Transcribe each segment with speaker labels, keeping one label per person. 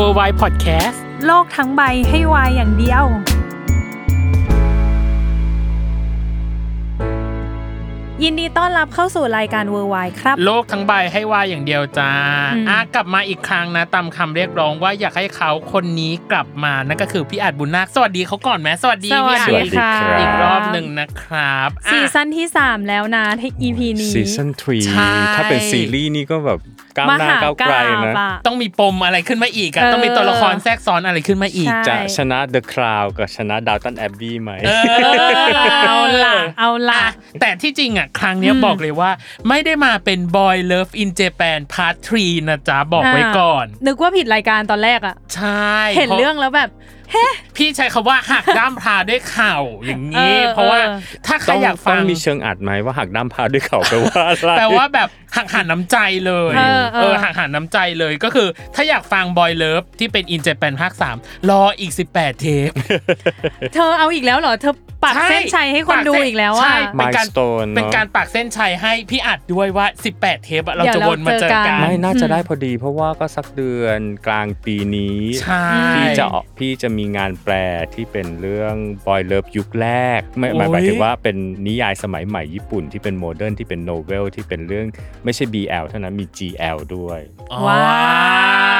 Speaker 1: W o r l d w i d e Podcast
Speaker 2: โลกทั้งใบให้วายอย่างเดียว ยินดีต้อนรับเข้าสู่รายการเวอร์ไวครับ
Speaker 1: โลกทั้งใบให้วายอย่างเดียวจ้า
Speaker 2: อืม
Speaker 1: อะกลับมาอีกครั้งนะตามคำเรียกร้องว่าอยากให้เขาคนนี้กลับมานั่นก็คือพี่อาจบุญนาคสวัสดีเขาก่อนไหมสวัสดี
Speaker 2: สวั
Speaker 1: พี่
Speaker 2: ส
Speaker 1: อาจ
Speaker 2: ดี ค่ะ
Speaker 1: อีกรอบหนึ่งนะครับอะ
Speaker 2: ซีซั่นที่ 3 แล้วนะที่ EP นี้
Speaker 3: ซีซั่น
Speaker 1: ใช่
Speaker 3: 3ถ้าเป็นซีรีส์นี่ก็แบบ ก้าวหน้าก้าวไกลนะ
Speaker 2: บอะ
Speaker 1: ต้องมีปมอะไรขึ้นมาอีกอะ
Speaker 2: เออ
Speaker 1: ต้องมีตัวละครแทรกซ้อนอะไรขึ้นมาอีก
Speaker 2: ใช่
Speaker 3: จะชนะ The Crown กับชนะดาวตันแอบบี้ไหม
Speaker 1: เออ
Speaker 2: เอาล่ะเอาล่ะ
Speaker 1: อะแต่ที่จริงอะครั้งเนี้ย
Speaker 2: อืม
Speaker 1: บอกเลยว่า ไม่ได้มาเป็น Boy Love in Japan Part 3นะจ๊ะบอกไว้ก่อน
Speaker 2: นึกว่าผิดรายการตอนแรกอะ
Speaker 1: ใช่
Speaker 2: เห็น
Speaker 1: พาะ
Speaker 2: เรื่องแล้วแบบ
Speaker 1: พี่ใช้คำว่าหักด้ามพาด้วยเข่าอย่างนี้
Speaker 2: เออ
Speaker 1: เพราะว่า
Speaker 2: เออ
Speaker 1: ถ้าใคร
Speaker 3: ต้อง
Speaker 1: อยาก
Speaker 3: ต้
Speaker 1: ฟั
Speaker 3: อง
Speaker 1: ง
Speaker 3: มีเชิงอัดไหมว่าหักด้ามพาด้วยเขาแปลว่าอะไร
Speaker 1: แปลว่าแบบหักหันน้ำใจเลย
Speaker 2: เออเออ
Speaker 1: หักหันน้ำใจเลยก็คือ ถ้าอยากฟัง Boy Love ที่เป็น In Japan ภาค 3 รออีก 18 เทป
Speaker 2: เธอเอาอีกแล้วเหรอ เธอ ปัก
Speaker 1: ใช่
Speaker 2: เส้นชัยให้คนดูอีกแล้ว
Speaker 1: ใช่
Speaker 2: อะ
Speaker 1: เป็นการ
Speaker 3: Milestone
Speaker 1: เป็น
Speaker 3: เนอะ
Speaker 1: การปักเส้นชัยให้พี่อัดด้วยว่า 18 เทปอะเรา
Speaker 2: เดี๋ยว
Speaker 1: จะวนมาเจอ
Speaker 2: เราเจอกั
Speaker 1: กัน
Speaker 2: น
Speaker 3: ไม่น่าจะได้พอดี เพราะว่าก็สักเดือนกลางปีนี้
Speaker 1: ใช่
Speaker 3: พี่จะออกพี่จะมีงานแปลที่เป็นเรื่อง Boy Love ยุคแรกไม่หมาย
Speaker 1: โอ้ย
Speaker 3: หมายถึงว่าเป็นนิยายสมัยใหม่ญี่ปุ่นที่เป็นโมเดิร์นที่เป็นโนเวลที่เป็นเรื่องไม่ใช่ BL เท่านั้นมี GL ด้วย
Speaker 2: ว้า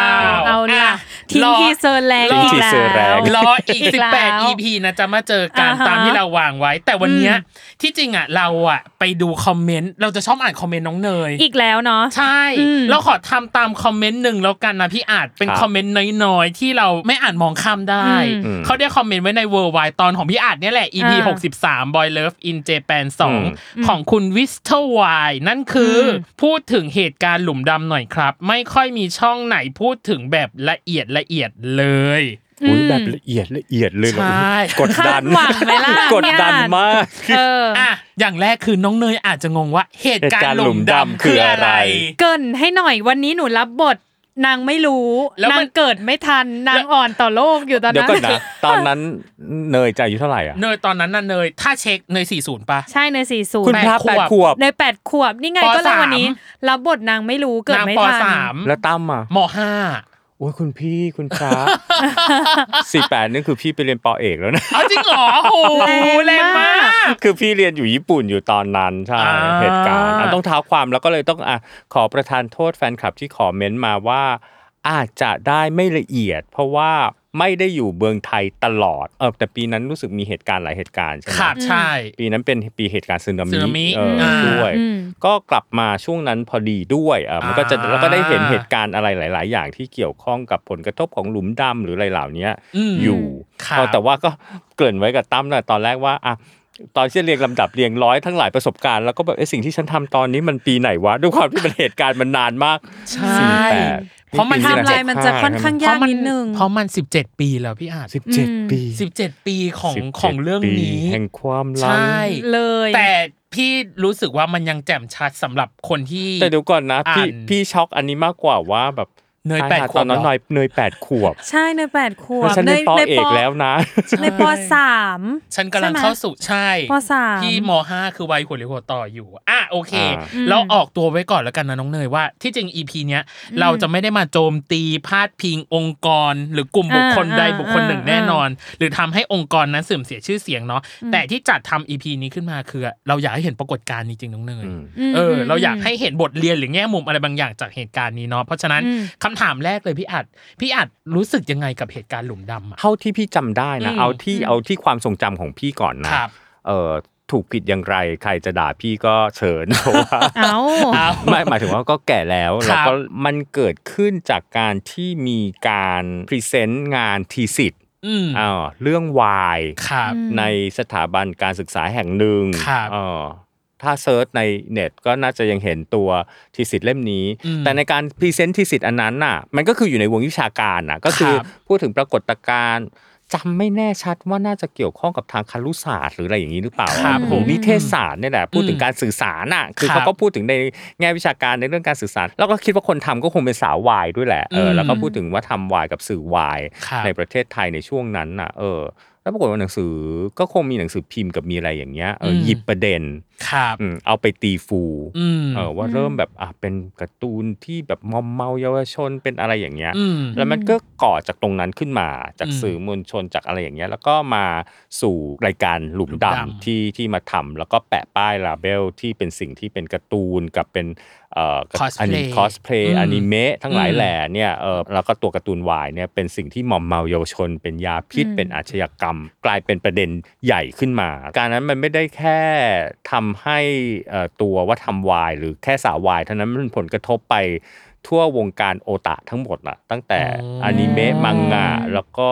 Speaker 2: ว เอาล่ะทิ้ง
Speaker 1: รอ
Speaker 2: ทีเซอร์แรง
Speaker 3: ทิ้ง
Speaker 2: อีก
Speaker 3: ทีเซอร์แร
Speaker 2: แล้ว
Speaker 3: ง
Speaker 1: รออีก
Speaker 2: อีกแล้ว
Speaker 1: 18 EP นะจะมาเจอกัน
Speaker 2: อ่าฮะ
Speaker 1: ตามที่เราวางไว้ แต่วันเนี้ย
Speaker 2: อืม
Speaker 1: ที่จริงอะเราอะไปดูคอมเมนต์เราจะชอบอ่านคอมเมนต์น้องเนย
Speaker 2: อีกแล้วเนาะ
Speaker 1: ใช่
Speaker 2: อืม
Speaker 1: เราขอทำตามคอมเมนต์หนึ่งแล้วกันนะพี่อาจเป็น
Speaker 3: ครับ
Speaker 1: คอมเมนต์น้อยๆที่เราไม่อ่านมองข้ามได้
Speaker 2: อืม
Speaker 1: เขาได้คอมเมนต์ไว้ใน World Wide ตอนของพี่อาจเนี่ยแหละ EP
Speaker 2: อ่า
Speaker 1: 63 Boy Love in Japan
Speaker 3: อืม
Speaker 1: 2ของคุณวิสเทอร์วายนั่นคืออ
Speaker 2: ม
Speaker 1: พูดถึงเหตุการณ์หลุมดำหน่อยครับ ไม่ค่อยมีช่องไหนพูดถึงแบบละเอียดละเอียดเลย
Speaker 3: อุ้ยแบบละเอียดละเอียดเลยเหรอ
Speaker 1: ใช่
Speaker 3: กดดัน
Speaker 2: คาดหวังไหมล่ะ
Speaker 3: กดดัน
Speaker 2: เนี่ย
Speaker 3: มาก
Speaker 2: เออ
Speaker 1: อะอย่างแรกคือน้องเนยอาจจะงงว่าเหตุการ
Speaker 3: เหตุการณ์
Speaker 1: ณ์หลุม
Speaker 3: หลุม
Speaker 1: ดำ
Speaker 3: ดำ
Speaker 1: คืออะไร
Speaker 3: คืออะไร
Speaker 2: เกรินให้หน่อยวันนี้หนูรับบท นางไม่รู้
Speaker 1: แล้วมัน
Speaker 2: นางเกิดไม่ทันนางอ่อนต่อโลกอยู่ตอน
Speaker 3: เดี๋ยว
Speaker 2: นั้น
Speaker 3: ก่อนนะตอนนั้นเนยจะอายุเท่าไหร่อะ
Speaker 1: เนยตอนนั้นน่ะเนยถ้าเช็คเนย40ป่ะ
Speaker 2: ใช่ในสี่ศูน
Speaker 3: คุณ
Speaker 2: ย์
Speaker 3: พระ
Speaker 1: แป
Speaker 3: แป
Speaker 1: ด
Speaker 3: ด
Speaker 1: ข
Speaker 3: ข
Speaker 1: ว
Speaker 3: ว
Speaker 1: บ
Speaker 3: บ
Speaker 2: ในแปดขวบนี่ไง
Speaker 1: ป
Speaker 2: ก็เลย
Speaker 1: สาม
Speaker 2: วันนี้รับบทนางไม่รู้เกิด
Speaker 1: นาง
Speaker 2: ไม่
Speaker 1: ป
Speaker 2: ทัน
Speaker 1: สาม
Speaker 3: แล้วตั้มอะ
Speaker 1: มห้า
Speaker 3: โอ้ยคุณพี่คุณพระสี่แปดนี่คือพี่ไปเรียนปอเอกแล้วนะ
Speaker 1: เอาจริงเหรอโอ้โหแรงมาก
Speaker 3: คือพี่เรียนอยู่ญี่ปุ่นอยู่ตอนนั้นใช่
Speaker 1: อ่า
Speaker 3: เหตุการณ์อะต้องเท้าความแล้วก็เลยต้องอะขอประทานโทษแฟนคลับที่ขอเม้นต์มาว่า อาจจะได้ไม่ละเอียด เพราะว่า ไม่ได้อยู่เมืองไทยตลอดเออแต่ปีนั้นรู้สึกมีเหตุการณ์หลายเหตุการณ์ใช่ไหม
Speaker 1: ขาดใช่
Speaker 3: ปีนั้นเป็นปีเหตุการณ์สึนา
Speaker 1: สึนามิ
Speaker 3: มิเอออ
Speaker 1: อ่า
Speaker 3: ด้วย
Speaker 2: อืม
Speaker 3: ก็กลับมาช่วงนั้นพอดีด้วยอะมันก็จะ
Speaker 1: อ่า
Speaker 3: แล้วก็ได้เห็นเหตุการณ์อะไรหลาย ๆ อย่างที่เกี่ยวข้องกับผลกระทบของหลุมดำหรืออะไรเหล่านี้
Speaker 1: อืม
Speaker 3: อยู่
Speaker 1: ครับ
Speaker 3: เออแต่ว่าก็เกริ่นไว้กับตั้มนะตอนแรกว่าอะ ตอนที่เรียงลำดับเรียงร้อยทั้งหลายประสบการณ์แล้วก็แบบเอ้สิ่งที่ฉันทำตอนนี้มันปีไหนวะด้วยความที่มันเหตุการณ์มันนานมาก
Speaker 1: ใช่
Speaker 3: สี่แปด
Speaker 1: เพราะมัน
Speaker 3: ปี
Speaker 2: ไทม์ไลน์มันจะค่อนข้าง
Speaker 1: เพ
Speaker 2: ยาก
Speaker 1: ราะมัน
Speaker 2: นิดนึง
Speaker 1: เพราะมัน17ปีแล้วพี่อาจ
Speaker 3: สิบเจ็ด
Speaker 2: อืม
Speaker 3: ปี
Speaker 1: 17ปีของ
Speaker 3: 17
Speaker 1: ของเรื่อง
Speaker 3: ปี
Speaker 1: นี้
Speaker 3: แห่งความ
Speaker 1: ใช
Speaker 3: ลัง่
Speaker 2: เลย
Speaker 1: แต่พี่รู้สึกว่ามันยังแจ่มชัดสำหรับคนที่
Speaker 3: แต่เดี๋ยวก่อนนะพี่
Speaker 1: อ่าน
Speaker 3: พี่ช็อกอันนี้มากกว่าว่าแบบ
Speaker 1: เนย
Speaker 3: ใช่
Speaker 1: แปด
Speaker 3: ค่ะ
Speaker 1: ขวบ
Speaker 3: ตอนนั้น
Speaker 1: เหรอ
Speaker 3: เนยเนยแปดขวบ
Speaker 2: ใช่ในแปดขว
Speaker 3: เพราะ
Speaker 2: บ
Speaker 3: ฉันเรียนปอ
Speaker 2: ใน
Speaker 3: เอกแล้วนะ
Speaker 2: ในปสาม
Speaker 1: ฉันกำลัง
Speaker 2: ใช่ไหม
Speaker 1: เข้าสู่ใช่
Speaker 2: ปสาม
Speaker 1: พี่มห้าคือวัยหัวเรียวหัวต่ออยู่อะโอเค
Speaker 3: อ่า
Speaker 2: อืม
Speaker 1: เราออกตัวไว้ก่อนแล้วกันนะน้องเนยว่า ที่จริง EP เนี้ยเราจะไม่ได้มาโจมตีพาดพิงองค์กร หรือกลุ่มบุคคล
Speaker 2: อ่า
Speaker 1: ใด
Speaker 2: อ่า
Speaker 1: บุคคลหนึ่ง
Speaker 2: อ่า
Speaker 1: แน่นอน หรือทำให้องค์กรนั้นเสื่อมเสียชื่อเสียงเนาะแต่ที่จัดทำ EP นี้ขึ้นมาคือ เราอยากให้เห็นปรากฏการณ์นี้จริงน้องเนย
Speaker 3: อืมอื
Speaker 2: ม
Speaker 1: เอออื
Speaker 2: ม
Speaker 1: เราอยากให้เห็นบทเรียนหรือแง่มุมอะไรบางอย่างจากเหตุการณ์นี้เนาะเพราะฉะนั้น
Speaker 2: อืม
Speaker 1: คำถามแรกเลยพี่อาจพี่อาจรู้สึกยังไงกับเหตุการณ์หลุมดำอะ
Speaker 3: เท่าที่พี่จำได้นะ
Speaker 1: อืม
Speaker 3: เอาที่เอาที่ความทรงจำของพี่ก่อนนะครับเออถูกผิดอย่างไรใครจะด่าพี่ก็เชิญเพราะว่า
Speaker 2: เอา
Speaker 1: เอา
Speaker 3: ไม่หมายถึงว่าก็แก่แล้ว
Speaker 1: ครับ
Speaker 3: แล้วก็มันเกิดขึ้นจากการที่มีการ present งาน thesis
Speaker 1: อืม
Speaker 3: อ่าเรื่องวาย
Speaker 1: ครับ
Speaker 2: อืม
Speaker 3: ในสถาบันการศึกษาแห่งหนึ่ง
Speaker 1: ครับ
Speaker 3: เออ ถ้า search ในเน็ตก็น่าจะยังเห็นตัว thesis เล่มนี้
Speaker 1: อืม
Speaker 3: แต่ในการ present thesis อันนั้นน่ะ มันก็คืออยู่ในวงวิชาการน่ะ ก็คือ
Speaker 1: ครับ
Speaker 3: พูดถึงปรากฏการณ์จำไม่แน่ชัดว่าน่าจะเกี่ยวข้องกับทางครุศาสตร์หรืออะไรอย่างนี้หรือเปล่า
Speaker 1: ครับ
Speaker 3: หรือนิเทศศาสตร์เนี่ยแหละพูดถึง
Speaker 1: อืม
Speaker 3: การสื่อสารน่ะคือ
Speaker 1: ครับ
Speaker 3: เขาก็พูดถึงในแง่วิชาการในเรื่องการสื่อสาร แล้วก็คิดว่าคนทำก็คงเป็นสาววายด้วยแหละเออ
Speaker 1: อืม
Speaker 3: แล้วก็พูดถึงว่าทำวายกับสื่อวาย
Speaker 1: ครับ
Speaker 3: ในประเทศไทยในช่วงนั้นน่ะเออแล้วปรากฏว่าหนังสือก็คงมีหนังสือพิมพ์กับมีอะไรอย่างเงี้ยเออ
Speaker 1: อืม
Speaker 3: หยิบประเด็น
Speaker 1: ครับ
Speaker 3: อืมเอาไปตีฟู
Speaker 1: อืม
Speaker 3: เออว่าเริ่มแบบอะเป็นการ์ตูนที่แบบมอมเมาเยาวชนเป็นอะไรอย่างเงี้ย
Speaker 1: อืม
Speaker 3: แล้วมันก็ก่อจากตรงนั้นขึ้นมาจาก
Speaker 1: อืม
Speaker 3: สื่อมวลชนจากอะไรอย่างเงี้ย แล้วก็มาสู่รายการหลุม
Speaker 1: หลุม
Speaker 3: ดำ
Speaker 1: ดำ
Speaker 3: ที่ที่มาทำแล้วก็แปะป้าย label ที่เป็นสิ่งที่เป็นการ์ตูนกับเป็นเอ่อ
Speaker 1: Cosplay
Speaker 3: อันนี้คอสเพล
Speaker 1: อืม
Speaker 3: อนิเมะทั้งหลาย
Speaker 1: อืม
Speaker 3: แหล่าเนี้ยเออแล้วก็ตัวการ์ตูนวายเนี่ยเป็นสิ่งที่หม่อมเมาเยาวชน เป็นยาพิษ
Speaker 2: อืม
Speaker 3: เป็นอาชญากรรม กลายเป็นประเด็นใหญ่ขึ้นมา การนั้นมันไม่ได้แค่ทำให้เอ่อตัวว่าทำวายหรือแค่สาววายเท่านั้นมันเป็นผลกระทบไปทั่ววงการโอตะทั้งหมดอะตั้งแต่
Speaker 1: อ๋อ
Speaker 3: อนิเมะมังงะแล้วก็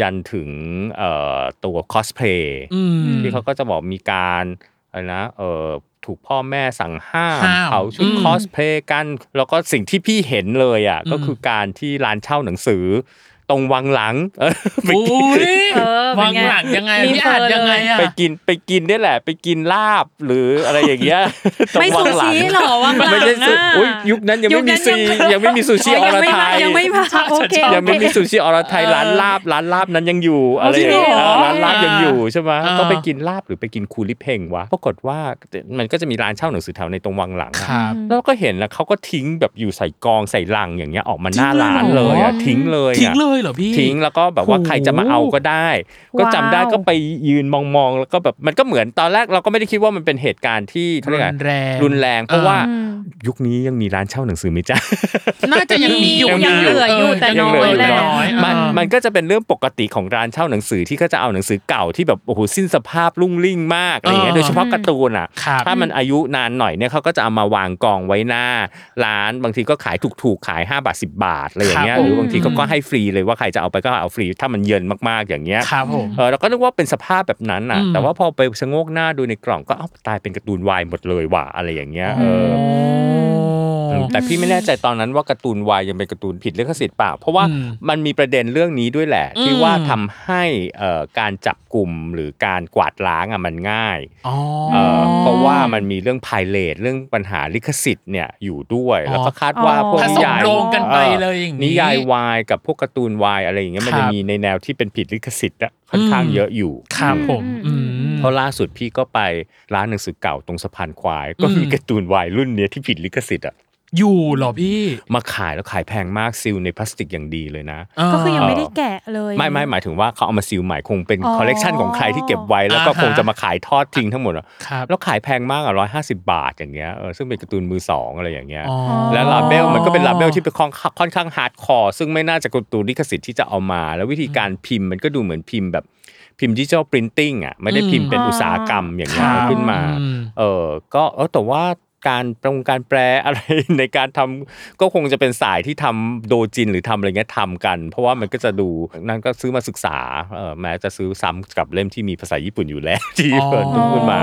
Speaker 3: ยันถึงเอ่อตัวคอสเพลย์
Speaker 1: อืม
Speaker 3: ที่เขาก็จะบอกมีการอะไรนะเออถูกพ่อแม่สั่งห้าม
Speaker 1: ห้าม
Speaker 3: เผาชุด
Speaker 1: อืม
Speaker 3: คอสเพลย์กัน แล้วก็สิ่งที่พี่เห็นเลยอะ
Speaker 1: อืม
Speaker 3: ก็คือการที่ร้านเช่าหนังสือ ตรงวังหลังเออไป
Speaker 1: อุ้
Speaker 3: กิน
Speaker 1: ย
Speaker 2: เออเป็น
Speaker 1: วาง
Speaker 2: ไง
Speaker 1: หลังยังไง
Speaker 2: มี
Speaker 1: พี่อ่าน
Speaker 2: เฟอร์
Speaker 1: ยังไง
Speaker 2: เลย
Speaker 1: อะ
Speaker 3: ไปกินไปกินเนี่ยแหละ ไปกินลาบหรืออะไรอย่างเงี้ยตร
Speaker 2: ไม่
Speaker 3: งวั
Speaker 2: ซู
Speaker 3: งหลัง
Speaker 2: ชิหรอวังหลัง
Speaker 3: ไม่ใช่ซู
Speaker 2: อะ
Speaker 3: อุ้ยยุคนั้นยังไม่มีซี
Speaker 2: ยุคนั้นยัง
Speaker 3: ยังไม่มีซูชิ
Speaker 2: อ๋
Speaker 3: อ
Speaker 2: อ
Speaker 3: ร
Speaker 2: ยังไม่
Speaker 3: ไท
Speaker 2: มายยังไม่มาโอเค
Speaker 3: ยังไม่มี
Speaker 2: โอเค
Speaker 3: ซูชิอรไทย
Speaker 1: เออ
Speaker 3: ร้านลาบร้านลาบนั้นยังอยู่อะไรอย่าง
Speaker 2: จริง
Speaker 3: เงี้ย
Speaker 2: เหรอ
Speaker 3: เออร้านลาบยังอยู่ใช่ไหม
Speaker 1: เออ
Speaker 3: ก็ไปกินลาบหรือไปกินคูลิเพ่งวะปรากฏว่ามันก็จะมีร้านเช่าหนังสือแถวในตรงวังหลังอะ
Speaker 1: ครับ
Speaker 3: แล้วก็เห็นแล้วเขาก็ทิ้งแบบอยู่ใส่กองใส่ลังอย่างเงี้ยออกมาหน้าร้าน
Speaker 1: จริงเหร
Speaker 3: เล
Speaker 1: อ
Speaker 3: ยอะทิ้งเลยอะ
Speaker 1: ทิ้งเลยเหรอพี่
Speaker 3: ทิ้งแล้วก็แบบว่า
Speaker 1: โอ้โห
Speaker 3: ใครจะมาเอาก็ได้ ก็จำได้
Speaker 2: ว้าว
Speaker 3: ก็ไปยืนมองๆแล้วก็แบบมันก็เหมือนตอนแรกเราก็ไม่ได้คิดว่ามันเป็นเหตุการณ์ที่เขาเรียกอะไร
Speaker 1: รุนแรง
Speaker 3: รุนแรง เพราะว่า
Speaker 2: อืม
Speaker 3: ยุคนี้ยังมีร้านเช่าหนังสือไหมจ๊ะ
Speaker 1: น่าจะยังมีอยู่
Speaker 3: ยังมี
Speaker 1: นะ
Speaker 3: อยู่
Speaker 2: เหลืออยู่แต่
Speaker 1: ยั
Speaker 2: น้
Speaker 1: ง
Speaker 2: อย
Speaker 1: เหลื
Speaker 2: แหละ
Speaker 1: น้อย
Speaker 3: มัน
Speaker 1: เออ
Speaker 3: มันก็จะเป็นเรื่องปกติของร้านเช่าหนังสือที่ก็จะเอาหนังสือเก่าที่แบบโอ้โหสิ้นสภาพรุ่งริ่งมากอะไรอย่างเงี้ย
Speaker 1: เออ
Speaker 3: โดยเฉพาะการ์ตูนอะ
Speaker 1: ครับ
Speaker 3: ถ้ามันอายุนานหน่อยเนี่ยเขาก็จะเอามาวางกองไว้หน้า ร้านบางทีก็ขายถูกๆขาย5บาท10 บาทอะไรอย่างเงี้ย
Speaker 1: ครับ
Speaker 3: หรือบางทีเขาก็
Speaker 1: อืม
Speaker 3: ให้ฟรีเลยว่าใครจะเอาไปก็เอาฟรีถ้ามันเยินมากๆอย่างเงี้ย
Speaker 1: ครับผม
Speaker 3: เออเราก็นึกว่าเป็นสภาพแบบนั้นอะ
Speaker 1: อืม
Speaker 3: แต่ว่าพอไปชะโงกหน้าดูในกล่องก็เอ้าตายเป็นการ์ตูนวายหมดเลยว่ะอะไรอย่างเงี้ยเอออ แต่พี่ไม่แน่ใจตอนนั้นว่าการ์ตูนวายยังเป็นการ์ตูนผิดลิขสิทธิ์เปล่า เพราะว่า
Speaker 1: อืม
Speaker 3: มันมีประเด็นเรื่องนี้ด้วยแหละ ที่
Speaker 1: อืม
Speaker 3: ว่าทำให้เอ่อการจับกลุ่มหรือการกวาดล้างอะมันง่าย
Speaker 1: อ๋อ
Speaker 3: เอ่อเพราะว่ามันมีเรื่องไพเรตเรื่องปัญหาลิขสิทธิ์เนี่ยอยู่ด้วย
Speaker 1: อ๋อ
Speaker 3: แล้วก็คาดว่าพวก
Speaker 1: ผ
Speaker 3: นิ
Speaker 1: สม
Speaker 3: ยาย
Speaker 1: โรงกันไปเลยอย่างนี้
Speaker 3: นิยายวายกับพวกการ์ตูนวายอะไรอย่างเงี้ยมัน
Speaker 1: ครั
Speaker 3: จะ
Speaker 1: บ
Speaker 3: มีในแนวที่เป็นผิดลิขสิทธิ์อะค่อนข้าง
Speaker 1: อืม
Speaker 3: เยอะอยู่
Speaker 1: ครับผม
Speaker 2: อืม
Speaker 1: อืม
Speaker 3: เพราะล่าสุดพี่ก็ไปร้านหนังสือเก่าตรงสะพานควาย ก็มี
Speaker 1: อืม
Speaker 3: การ์ตูนวายรุ่นเนี้ยที่ผิดลิขสิทธิ์อะ
Speaker 1: อยู่เหรอพี่
Speaker 3: มาขายแล้วขายแพงมาก seal ในพลาสติกอย่างดีเลยนะ
Speaker 2: ก็คือยังไม่ได้แกะเลย
Speaker 3: ไม่ไม่หมายถึงว่าเขาเอามา seal ใหม่คงเป็น
Speaker 2: อ๋อ
Speaker 3: คอลเลกชันของใครที่เก็บไว้แล้วก็
Speaker 1: อ่าฮะ
Speaker 3: คงจะมาขายทอดทิ้งทั้งหมดอะ
Speaker 1: ครับ
Speaker 3: แล้วขายแพงมากอะร้อยห้าสิบบาทอย่างเงี้ยเออซึ่งเป็นการ์ตูนมือสองอะไรอย่างเงี้ย
Speaker 1: อ๋อ
Speaker 3: แล้ว label มันก็เป็น label ที่เป็นค่อนค่อนข้าง hardcore ซึ่งไม่น่าจะการ์ตูนลิขสิทธิ์ที่จะเอามา แล้ววิธีการพิมพ์มันก็ดูเหมือนพิมพ์แบบพิมพ์ดิจิทัลปรินติ้งอะไม่ได้พิมพ์เป็น
Speaker 2: อืม
Speaker 3: อุตสาหกรรมอย่างเงี้ย
Speaker 1: ครับ
Speaker 3: ขึ้นมา
Speaker 1: อืม
Speaker 3: เออก็เออแต่ว่า การปรงการแปลอะไรในการทำก็คงจะเป็นสายที่ทำโดจินหรือทำอะไรเงี้ยทำกัน เพราะว่ามันก็จะดูนั่นก็ซื้อมาศึกษาเออแม้จะซื้อซ้ำกับเล่มที่มีภาษาญี่ปุ่นอยู่แล้วที่เปิดขึ้นมา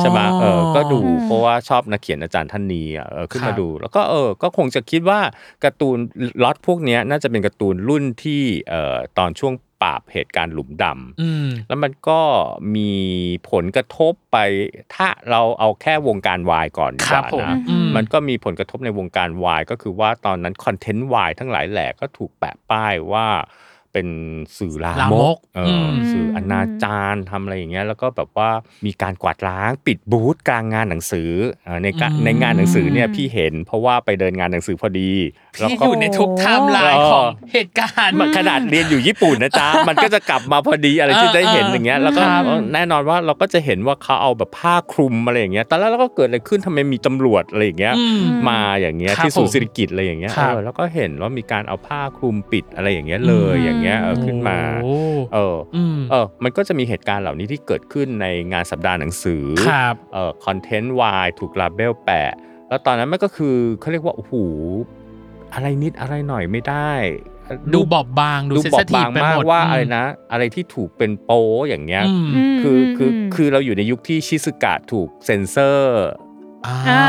Speaker 3: ใช่ไหมเออก็ดู
Speaker 2: อืม
Speaker 3: เพราะว่าชอบนักเขียนอาจารย์ท่านนี้อะเออขึ้น
Speaker 1: ครั
Speaker 3: มา
Speaker 1: บ
Speaker 3: ดู แล้วก็เออก็คงจะคิดว่าการ์ตูนล็อตพวกเนี้ยน่าจะเป็นการ์ตูนรุ่นที่เอ่อตอนช่วง ปราบเหตุการณ์หลุมดำ
Speaker 1: อืม
Speaker 3: แล้วมันก็มีผลกระทบไป ถ้าเราเอาแค่วงการวายก่อนดี
Speaker 1: ค
Speaker 3: ก
Speaker 1: รับ
Speaker 3: ว่า
Speaker 1: ผม
Speaker 3: นะ
Speaker 1: อืม
Speaker 3: มันก็มีผลกระทบในวงการวายก็คือว่าตอนนั้นคอนเทนต์วายทั้งหลายแหล่ก็ถูกแปะป้ายว่า เป็นสื่อลา
Speaker 1: ลามม
Speaker 3: ก
Speaker 1: ก
Speaker 3: เอออ
Speaker 1: ม
Speaker 3: สื่ออนาจารทำอะไรอย่างเงี้ยแล้วก็แบบว่ามีการกวาดล้างปิดบูธกลางงานหนังสือเอ่อในกะ
Speaker 1: อืม
Speaker 3: ในงานหนังสือเนี่ยพี่เห็น เพราะว่าไปเดินงานหนังสือพอดีแล้ว
Speaker 1: พี่
Speaker 3: ก็
Speaker 1: อยู่ในทุกไทม์ไลน์ของเหตุการณ์
Speaker 3: มันขนาดเรียนอยู่ญี่ปุ่นนะจ๊ะมันก็จะกลับมาพอดีอะไรที่
Speaker 1: เออ
Speaker 3: ได้เห็น
Speaker 1: เออ
Speaker 3: อ
Speaker 1: อย่าง
Speaker 3: เงี้ยแล้วก็
Speaker 1: ครับ
Speaker 3: เออแน่นอนว่าเราก็จะเห็นว่าเขาเอาแบบผ้าคลุมอะไรอย่างเงี้ยตอนแรกเราก็เกิดอะไรขึ้นทำไมมีตำรวจอะไรอย่างเงี้ย
Speaker 1: อืม
Speaker 3: มาอย่างเงี้ย
Speaker 1: ครับ
Speaker 3: ที่ศูนย์สิริกิติ์อะไรอย่างเงี้ย
Speaker 1: ครับ
Speaker 3: เออแล้วก็เห็นว่ามีการเอาผ้าคลุมปิดอะไรอย่างเงี้ยเลยอย่างเงี้ยเออขึ้นมา
Speaker 1: โอ้
Speaker 3: เออ
Speaker 1: อืม
Speaker 3: เออมันก็จะมีเหตุการณ์เหล่านี้ที่เกิดขึ้นในงานสัปดาห์หนังสือ
Speaker 1: ครับ
Speaker 3: เอ่อ content วายถูก label แปะ แล้วตอนนั้นมันก็คือเขาเรียกว่าโอ้โหอะไรนิดอะไรหน่อยไม่ได้
Speaker 1: ดูบอบบางดู
Speaker 3: ดู
Speaker 1: เซน
Speaker 3: บอ
Speaker 1: ซิ
Speaker 3: บ
Speaker 1: ทีฟ
Speaker 3: บาง
Speaker 1: ไป
Speaker 3: มา
Speaker 1: ห
Speaker 3: ก
Speaker 1: มด
Speaker 3: ว่า
Speaker 1: อืม
Speaker 3: อะไรนะ อะไรที่ถูกเป็นโป้อย่างเงี้ย
Speaker 1: อืม
Speaker 2: ม
Speaker 3: คือคือ
Speaker 2: ม
Speaker 3: คือเราอยู่ในยุคที่ชิซึกะถูกเซ็นเซอร์
Speaker 1: อ่า
Speaker 2: อ่า ใช่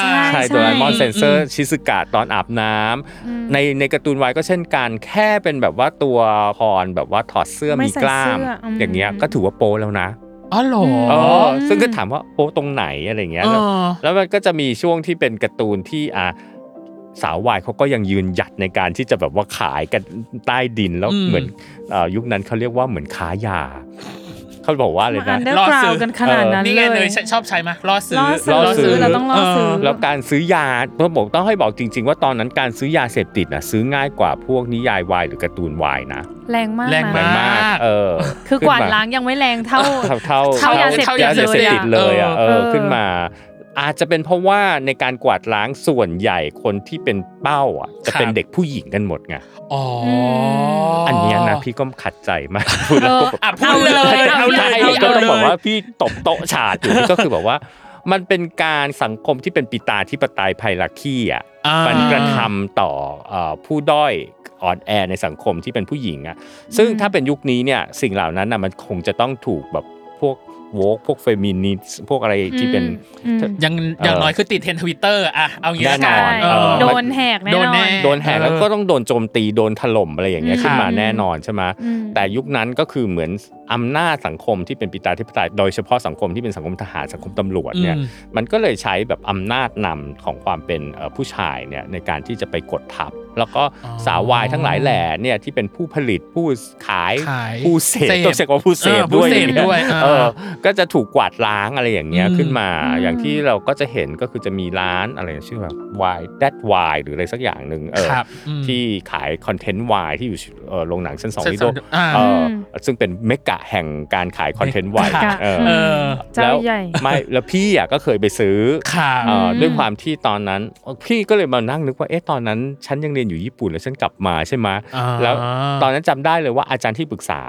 Speaker 3: ใช่
Speaker 2: ใช่
Speaker 3: โดราเอมอนเซนเซอ
Speaker 1: อื
Speaker 3: ร์
Speaker 1: ม
Speaker 3: ชิซึกะตอนอาบน้ำ
Speaker 2: อืม
Speaker 3: ในในการ์ตูนวายก็เช่นกันแค่เป็นแบบว่าตัวพรแบบว่าถอดเสื้อ
Speaker 2: ไม่
Speaker 3: มี
Speaker 2: ใส่
Speaker 3: กล้าม
Speaker 2: เสื้ออืม
Speaker 3: อย่างเงี้ยก็ถือว่าโป้แล้วนะ
Speaker 1: อ๋อเหรอ
Speaker 3: เออ
Speaker 2: ม
Speaker 3: ซึ่งก็ถามว่าโป้ตรงไหนอะไรเงี้ย
Speaker 1: เอ
Speaker 3: แล้ว
Speaker 1: อ
Speaker 3: แล้วมันก็จะมีช่วงที่เป็นการ์ตูนที่อ่าสาววายเขาก็ยังยืนหยัดในการที่จะแบบว่าขายกันใต้ดินแล้ว
Speaker 1: อืม
Speaker 3: เหมือนเอ่อยุคนั้นเขาเรียกว่าเหมือนค้ายา เขาบอกว่าอะไร
Speaker 2: มาอั
Speaker 3: นะ
Speaker 2: นเดอร์กราวกันขนาดนั้น
Speaker 1: นี่ไง
Speaker 2: เล
Speaker 1: เลย
Speaker 2: ย
Speaker 1: ชอบใช้ไหมล่อซื้อ
Speaker 2: ล่อซื้อ
Speaker 3: ล่อซื้อ
Speaker 2: เราต้องล่อซื้อ
Speaker 3: แล้วการซื้อยาต้องบอกต้องให้บอกจริง ๆ ว่าตอนนั้นการซื้อยาเสพติดนะซื้อง่ายกว่าพวกนิยายวายหรือการ์ตูนวายนะ
Speaker 2: แรงมาก
Speaker 1: แรง
Speaker 2: นะ
Speaker 3: แรงมาก
Speaker 1: มาก
Speaker 3: เออ
Speaker 2: คือกวาดล้างยังไม่แรงเท่า
Speaker 3: เท่าเท่า
Speaker 2: เท่ายาเสพติด
Speaker 3: ยาเสพติดเลยอะ
Speaker 1: เอ
Speaker 3: เอ
Speaker 1: อ
Speaker 3: อขึ้นมา อาจจะเป็นเพราะว่าในการกวาดล้างส่วนใหญ่คนที่เป็นเป้าอะจะเป็นเด็กผู้หญิงกันหมดไง
Speaker 1: อ๋ออ
Speaker 3: อันเนี้ยนะพี่ก็ขัดใจมากพูดแล้วก็แบบ
Speaker 1: อะพูดเลย
Speaker 2: เอาเลย
Speaker 1: ใช่
Speaker 2: เอาเลย
Speaker 3: ก็ต้องบอกว่าพี่ตบโต๊ะฉาดอยู่ก็คือแบบว่า มันเป็นการสังคมที่เป็นปิตาที่ปไตยไพลักขี้อะ
Speaker 1: อ่า
Speaker 3: มันกระทำต่อเอ่อผู้ด้อยอ่อนแอในสังคมที่เป็นผู้หญิงอะซึ่งถ้าเป็นยุคนี้เนี่ยสิ่งเหล่านั้นน่ะมันคงจะต้องถูกแบบพวก woke พวกเฟมินิสพวกอะไรที่เป็น
Speaker 2: อืม
Speaker 1: ยังอย่างน้อยคือติดเทรนทวิตเตอร์อะเอางี้
Speaker 3: แน่
Speaker 1: ละ
Speaker 3: น
Speaker 1: กั
Speaker 3: อน
Speaker 1: น
Speaker 3: เออ
Speaker 2: โดนแหกแน่
Speaker 1: โด
Speaker 2: น
Speaker 1: น
Speaker 2: อ
Speaker 1: แน่
Speaker 2: น
Speaker 3: โดนแหกแล้วก็ต้องโดนโจมตีโดนถล่มอะไรอย่างเงี้ย
Speaker 2: อืม
Speaker 3: ขึ้นมาแน่นอนใช่ไหม
Speaker 2: อืม
Speaker 3: แต่ยุคนั้นก็คือเหมือนอำนาจสังคมที่เป็นปิตาธิปไตยโดยเฉพาะสังคมที่เป็นสังคมทหารสังคมตำรวจเนี่ย
Speaker 1: อืม
Speaker 3: มันก็เลยใช้แบบอำนาจนำของความเป็นเอ่อผู้ชายเนี่ยในการที่จะไปกดทับ แล้วก็
Speaker 1: อ๋อ
Speaker 3: สาววายทั้งหลายแหล่เนี่ยที่เป็นผู้ผลิตผู้ขาย
Speaker 1: ขาย
Speaker 3: ผู้เสพ
Speaker 1: เสพ
Speaker 3: ต้องใช้คำว่าผู้เสพ
Speaker 1: เออผู้
Speaker 3: ด้วย
Speaker 1: เสพ
Speaker 3: อย่างเงี้
Speaker 1: ด้วย
Speaker 3: เอ
Speaker 1: เอ
Speaker 3: อ
Speaker 1: อ
Speaker 3: ก็จะถูกกวาดล้างอะไรอย่างเงี้ย
Speaker 1: อืม
Speaker 3: ขึ้นมา
Speaker 2: อืม
Speaker 3: อย่างที่เราก็จะเห็นก็คือจะมีร้านอะไรชื่อแบบวายแดดวายหรืออะไรสักอย่างหนึ่งเออ
Speaker 1: ครับอืม
Speaker 3: ที่ขายคอนเทนต์วายที่อยู่เอ่อโรงหนังชั้นสอง
Speaker 1: ชั้น
Speaker 3: ที่
Speaker 1: ส
Speaker 3: โด
Speaker 1: องอ่า
Speaker 3: เออ
Speaker 2: ม
Speaker 3: ซึ่งเป็นเมกะแห่งการขายคอนเทนต์วาย
Speaker 1: เมกะ
Speaker 3: เออ
Speaker 1: เออ
Speaker 2: เจ้า
Speaker 3: แล้ว
Speaker 2: ใหญ่
Speaker 3: ไม่แล้วพี่อะก็เคยไปซื้อ
Speaker 1: ครับ
Speaker 3: เอ่ออ
Speaker 2: ม
Speaker 3: ด้วยความที่ตอนนั้น พี่ก็เลยมานั่งนึกว่าเอ๊ะตอนนั้น ฉันยังเรียนอยู่ญี่ปุ่นแล้วฉันกลับมาใช่ไหม
Speaker 1: อ่า
Speaker 3: แล้วตอนนั้นจำได้เลยว่าอาจารย์ที่ปรึกษา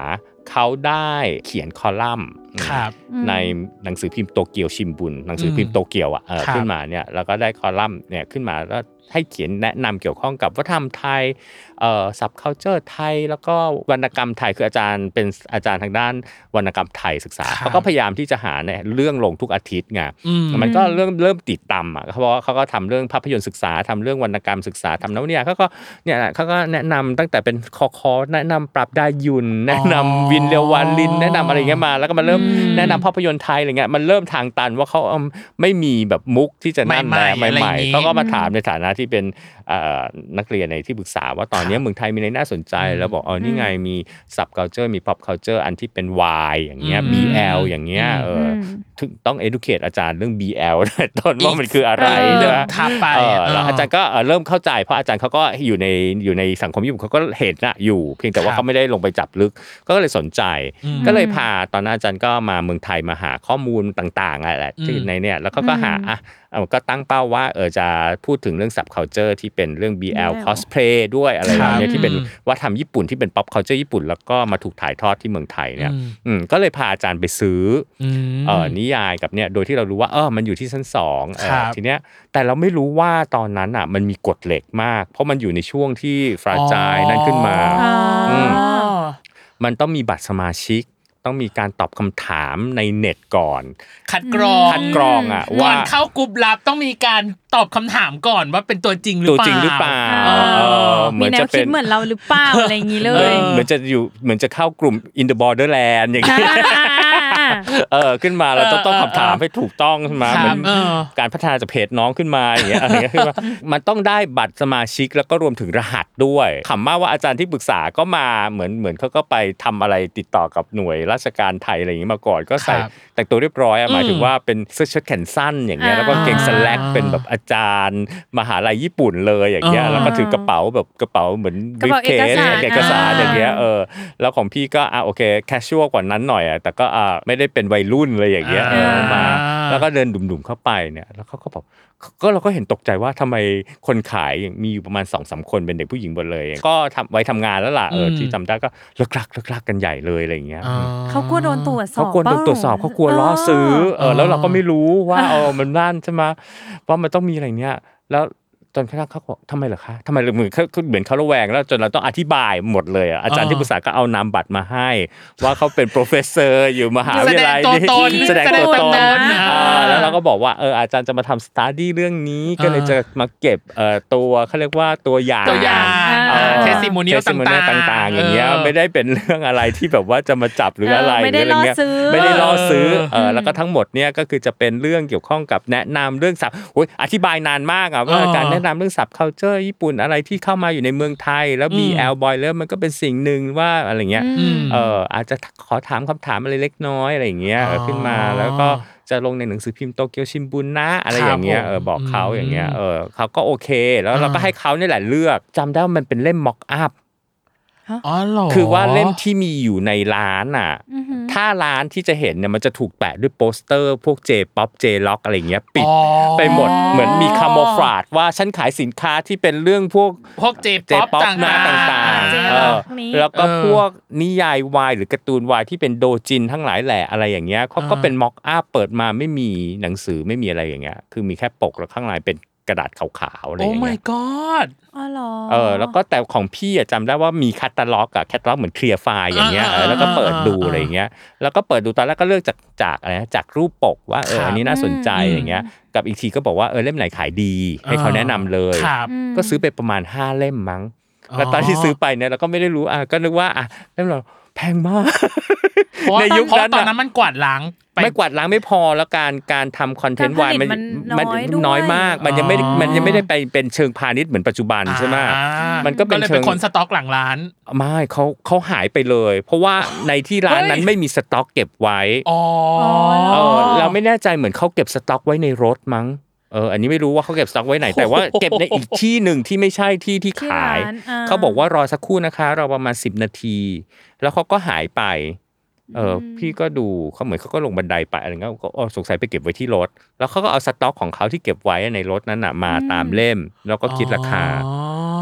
Speaker 3: เขาได้เขียนคอลัมน์
Speaker 1: ครับ
Speaker 3: ในหนังสือพิมพ์โตเกียวชิมบุนหนังสือพิมพ์โตเกียวอะเออ
Speaker 1: ครับ
Speaker 3: ขึ้นมาเนี่ยแล้วก็ได้คอลัมน์เนี่ยขึ้นมาแล้ว ให้เขียนแนะนำเกี่ยวข้องกับวัฒนธรรมไทยเอ่อซับเคาเจอร์ไทย แล้วก็วรรณกรรมไทยคืออาจารย์เป็นอาจารย์ทางด้านวรรณกรรมไทยศึกษา
Speaker 1: ครับ
Speaker 3: เขาก็พยายามที่จะหาเนี่ยเรื่องลงทุกอาทิตย์ไง
Speaker 1: อืม
Speaker 3: มันก็เริ่มเริ่มติดตามอะเพราะว่าเขาก็ทำเรื่องภาพยนตร์ศึกษาทำเรื่องวรรณกรรมศึกษาทำนวนิยายเขาก็เนี่ยเขาก็แนะนำตั้งแต่เป็นคอคอแนะนำปรับดายุนแนะนำวินเรียววานลินแนะนำอะไรอย่างเงี้ยมา แล้วก็มาเริ่ม
Speaker 1: อืม
Speaker 3: แนะนำภาพยนตร์ไทยอะไรเงี้ยมันเริ่มทางตันว่าเขาเอาไม่มีแบบมุกที่จะนั่น
Speaker 1: ใหม่
Speaker 3: แหละ
Speaker 1: ๆอะไร
Speaker 3: ให
Speaker 1: อ
Speaker 3: ม่
Speaker 1: ย่างงี้
Speaker 3: ๆเขาก็มาถามในฐานะที่เป็นเอ่อนักเรียนในที่ปรึกษาว่าตอนเนี้ยเมืองไทยมีอะไรน่าสนใจ แล้วบอกอ๋อนี่ไงมี sub culture มี pop culture อันที่เป็น Y อย่างเงี้ย
Speaker 1: อืม
Speaker 3: BL อย่างเงี้ยเอออ
Speaker 2: ม
Speaker 3: ถึงต้อง educate อาจารย์เรื่อง BL ด้วยต้นว่ามันคืออะไร
Speaker 1: เออ
Speaker 3: ใช่ไหม
Speaker 1: ทับไป
Speaker 3: เออ
Speaker 1: เออ
Speaker 3: แล้วอาจารย์ก็เอ่อเริ่มเข้าใจ เพราะอาจารย์เขาก็อยู่ในอยู่ในสังคมญี่ปุ่นเขาก็เห็นนะอยู่ เพียงแต่ว่า
Speaker 1: ครับ
Speaker 3: เขาไม่ได้ลงไปจับลึกก็เลยสนใจ
Speaker 1: อืม
Speaker 3: ก็เลยพาตอนนั้นอาจารย์ก็มาเมืองไทยมาหาข้อมูลต่างๆอะไรแหละที่
Speaker 1: อืม
Speaker 3: ในเนี่ยแล้วเขาก็หา
Speaker 2: อืม
Speaker 3: อะ เออก็ตั้งเป้าว่าเออจะพูดถึงเรื่อง sub culture ที่เป็นเรื่อง BL
Speaker 2: BL
Speaker 3: cosplay ด้วยอะไร
Speaker 1: ครับ
Speaker 3: แบบเนี้ยที่เป็น
Speaker 1: อืม
Speaker 3: วัฒนธรรมญี่ปุ่นที่เป็น pop culture ญี่ปุ่น แล้วก็มาถูกถ่ายทอดที่เมืองไทยเนี่ย
Speaker 1: อืม
Speaker 3: อืมก็เลยพาอาจารย์ไปซื้ออ
Speaker 1: ม
Speaker 3: เออนิยายกับเนี่ยโดยที่เรารู้ว่าเออมันอยู่ที่ชั้นสองเออ
Speaker 1: ครับ
Speaker 3: ทีเนี้ยแต่เราไม่รู้ว่าตอนนั้นอะมันมีกฎเหล็กมาก เพราะมันอยู่ในช่วงที่ฟราจายนั่นขึ้นมา
Speaker 2: อ๋ออ
Speaker 3: มมันต้องมีบัตรสมาชิก ต้องมีการตอบคำถามในเน็ตก่อน
Speaker 1: คัดกรอง
Speaker 3: คัดกรองอะ
Speaker 1: ก่อ
Speaker 3: ว่า
Speaker 1: นเข้ากลุ่มลับต้องมีการตอบคำถามก่อนว่าเป็นตัวจริงหรือ
Speaker 3: ตัว
Speaker 1: เปล่า
Speaker 3: จริงหรือเปล่า
Speaker 2: อ่า
Speaker 3: เออเหมื
Speaker 2: มี
Speaker 3: อน
Speaker 2: แน
Speaker 3: จะ
Speaker 2: ว
Speaker 3: เป็
Speaker 2: คิด
Speaker 3: น
Speaker 2: เหมือนเราหรือเปล่าอะไรอย่างนี้เล
Speaker 3: เออยเหมือนจะอยู่เหมือนจะเข้ากลุ่ม in the borderland อย่างเงี้ย เออขึ้นมาเราต้องต้องคำถามให้ถูกต้องขึ้นมา
Speaker 1: ค
Speaker 3: เหมื
Speaker 1: รั
Speaker 3: อบน
Speaker 1: เออ
Speaker 3: การพัฒนาจากเพจน้องขึ้นมาอย่างเงี้ยอะไรเงี้ยขึ้นมามันต้องได้บัตรสมาชิกแล้วก็รวมถึงรหัสด้วยขำมากว่าอาจารย์ที่ปรึกษาก็มาเหมือนเหมือนเขาก็ไปทำอะไรติดต่อกับหน่วยราชการไทยอะไรอย่างงี้มาก่อนก็ใส่
Speaker 1: ครับ
Speaker 3: แต่งตัวเรียบร้อยอะ
Speaker 1: อืม
Speaker 3: หมายถึงว่าเป็นเสื้อเชิ้ตแขนสั้นอย่างเงี้ยแล้วก็เกงสแลก
Speaker 1: อ่า
Speaker 3: เป็นแบบอาจารย์ มหาลัยญี่ปุ่นเลยอย่างเงี้ย
Speaker 1: อ่า
Speaker 3: แล้วก็ถือกระเป๋าแบบกระเป๋าเหมือน
Speaker 2: กระเป๋า
Speaker 3: briefcase
Speaker 2: เอกสาร
Speaker 3: เอกสาร
Speaker 2: อ่า
Speaker 3: อย่างเงี้ยเออแล้วของพี่ก็อะโอเคแคชชวลกว่านั้นหน่อยอะแต่ก็อะไม่ได้เป็นวัยรุ่นเลยอย่างเงี้ยเออมา แล้วก็เดินดุ่มๆเข้าไปเนี่ยแล้วเขาก็บอกก็เราก็เห็นตกใจว่าทำไมคนขายมีอยู่ประมาณสองสามคนเป็นเด็กผู้หญิงหมดเลย ก็ทำไว้ทำงานแล้วล่ะเออ
Speaker 1: อืม
Speaker 3: ที่จำได้ก็เลิกลักเลิกลักกันใหญ่เลยอะไรอย่างเงี้ย
Speaker 1: อ่า
Speaker 2: เขากลัวโดนตรวจสอบ
Speaker 3: เขากลัวโดนตรวจสอบเขากลัวล้อซื้อเออแล้วเราก็ไม่รู้ว่าเออมันนั่นใช่ไหมว่ามันต้องมีอะไรเนี้ยแล้ว จนกระทั่งเขาบอกทำไมเหรอคะทำไมเหมือนเขาเหมือนเขาระแวงแล้วจนเราต้องอธิบายหมดเลยอะอาจารย์ที่ปรึกษาก็เอานามบัตรมาให้ ว่าเขาเป็น professor อยู่มหาวิทยาลัย
Speaker 1: แสดงตัวตน
Speaker 3: แสดงตัวตน
Speaker 1: แสดงตัวตน
Speaker 3: อ่าแล้วเราก็บอกว่าเอออาจารย์จะมาทำ study เรื่องนี้ก็เลยจะมาเก็บเอ่อตัวเขาเรียกว่าตัวอย่าง
Speaker 1: ตัวอย่าง
Speaker 3: เอ่อ
Speaker 1: testimonial
Speaker 3: testimonial
Speaker 1: ต่างๆ
Speaker 3: ต่างๆ อย่างเงี้ย
Speaker 1: เออ
Speaker 3: ไม่ได้เป็นเรื่องอะไรที่แบบว่าจะมาจับหรืออะไร
Speaker 2: เออไม่ได้
Speaker 3: หรืะรเงี้ย
Speaker 2: ล่อซื้อ
Speaker 3: ไม่ได้ล่อซื้อเออ
Speaker 2: ม
Speaker 3: แล้วก็ทั้งหมดเนี่ยก็คือจะเป็นเรื่องเกี่ยวข้องกับแนะนำเรื่องศัพท์โอ้ยอธิบายนานมากอะว่า
Speaker 1: เออ
Speaker 3: การแนะนำเรื่องศัพท์ culture ญี่ปุ่นอะไรที่เข้ามาอยู่ในเมืองไทย แล้ว
Speaker 1: อืม
Speaker 3: BL boy แล้วมันก็เป็นสิ่งหนึ่งว่าอะไรเงี้ย
Speaker 1: อืม
Speaker 3: เอออาจจะขอถามคำถามอะไรเล็กน้อยอะไรอย่างเงี้ยเออขึ้นมาแล้วก็ จะลงในหนังสือพิมพ์โตเกียวชิมบุนนะอะไรอย่างเงี้ย
Speaker 1: ครับผม
Speaker 3: เออบอกเขาอย่างเงี้ย
Speaker 1: อืม
Speaker 3: เออเขาก็โอเค แล้วเราก็
Speaker 1: อ่า
Speaker 3: ให้เขาเนี่ยแหละเลือกจำได้ว่ามันเป็นเล่ม mock up อ๋
Speaker 1: อเหรอ
Speaker 3: คือว่าเล่มที่มีอยู่ในร้านอะ
Speaker 2: อือหือ
Speaker 3: ถ้าร้านที่จะเห็นเนี่ยมันจะถูกแปะด้วยโปสเตอร์ พวก J-pop J-rock อะไรอย่างเงี้ยปิด
Speaker 1: อ๋อ
Speaker 3: ไปหมดเหมือนมี camouflage ว่าฉันขายสินค้าที่เป็นเรื่องพวก
Speaker 1: พวกเจ
Speaker 3: J-pop pop
Speaker 1: ต่าง
Speaker 3: หน้าต่าง
Speaker 2: เจ
Speaker 3: ๆ
Speaker 2: ป๊
Speaker 3: เอ
Speaker 2: อ
Speaker 3: อ
Speaker 2: ปนี้
Speaker 3: แล้วก็
Speaker 1: เออ
Speaker 3: พวกนิยายวายหรือการ์ตูนวายที่เป็นโดจินทั้งหลายแหละอะไรอย่างเงี้ยเขาก็
Speaker 1: อ่า
Speaker 3: เป็น mock up เปิดมาไม่มีหนังสือไม่มีอะไรอย่างเงี้ยคือมีแค่ปกแล้วข้างในเป็น กระดาษขาวๆอะไรอ
Speaker 1: โอ้
Speaker 3: ย่างเงี้
Speaker 1: my
Speaker 3: ย
Speaker 1: god
Speaker 2: อ๋อเหรอ
Speaker 3: เออแล้วก็แต่ของพี่อะจำได้ว่ามีคัตตาล็อกอะแคตตาล็อกเหมือนเคลียร์ไฟล์อย่างเงี้ย
Speaker 1: อ่า
Speaker 3: เออแล้วก็เปิดดู
Speaker 1: อ่า
Speaker 3: อะไรอย่างเงี้ยแล้วก็เปิดดูตอนแรกก็เลือกจากจากอะไรนะจากรูปปกว่าเออ
Speaker 1: ครับ
Speaker 3: อันนี้น่าสนใจ
Speaker 1: อืม
Speaker 3: อย่างเงี้ยกับอีกทีก็บอกว่าเออเล่มไหนขายดี ให้เขาแนะนำเลย
Speaker 1: ครับ
Speaker 3: ก็ซื้อไปประมาณ 5 เล่มมั้ง แล้วตอนที่ซื้อไปเนี่ยเราก็ไม่ได้รู้อะก็นึกว่าอะเล่มเราแพงมาก
Speaker 1: เพราะว่า
Speaker 3: ในยุค
Speaker 1: เพราะ
Speaker 3: นั้น
Speaker 1: ตอน
Speaker 3: อะ
Speaker 1: นั้นมันกวาดล้าง ไป
Speaker 3: ไม่กวาดล้างไม่พอแล้วการการทำ content
Speaker 2: การ
Speaker 3: วาย
Speaker 2: ผลิต
Speaker 3: มัน
Speaker 2: มันน้อยด้วย
Speaker 3: น้อยมาก มันยังไม่ได้
Speaker 1: อ๋อ
Speaker 3: มันยังไม่ได้ไปเป็นเชิงพาณิชย์เหมือนปัจจุบันใช่ไหม
Speaker 1: อ่า
Speaker 3: มันก็เป็น
Speaker 1: เลย
Speaker 3: เชิ
Speaker 1: เป็น
Speaker 3: ง
Speaker 1: คนสต็อกหลังร้าน
Speaker 3: ไม่เขาเขาหายไปเลย เพราะว่าในที่ร้านนั้น
Speaker 1: เฮ้ย
Speaker 3: ไม่มีสต็อกเก็บไว้
Speaker 1: อ๋อ
Speaker 3: เออเราไม่แน่ใจเหมือนเขาเก็บสต็อกไว้ในรถมั้งเอออันนี้ไม่รู้ว่าเขาเก็บสต็อกไว้ไหน แต่ว่าเก็บในอีกที่หนึ่งที่ไม่ใช่ที่ที่
Speaker 2: ที่
Speaker 3: ขาย
Speaker 2: ร้านอ่า
Speaker 3: เขาบอกว่ารอสักครู่นะคะ เราประมาณ 10 นาที แล้วเขาก็หายไป เอออพี่ก็ดูเขาเหมือนเขาก็ลงบันไดไปอะไรเงี้ยก็อ๋อสงสัยไปเก็บไว้ที่รถ แล้วเขาก็เอาสต็อกของเขาที่เก็บไว้ในรถนั้นน่ะมาตามเล่ม แล้วก็คิดราคา
Speaker 1: อ๋อ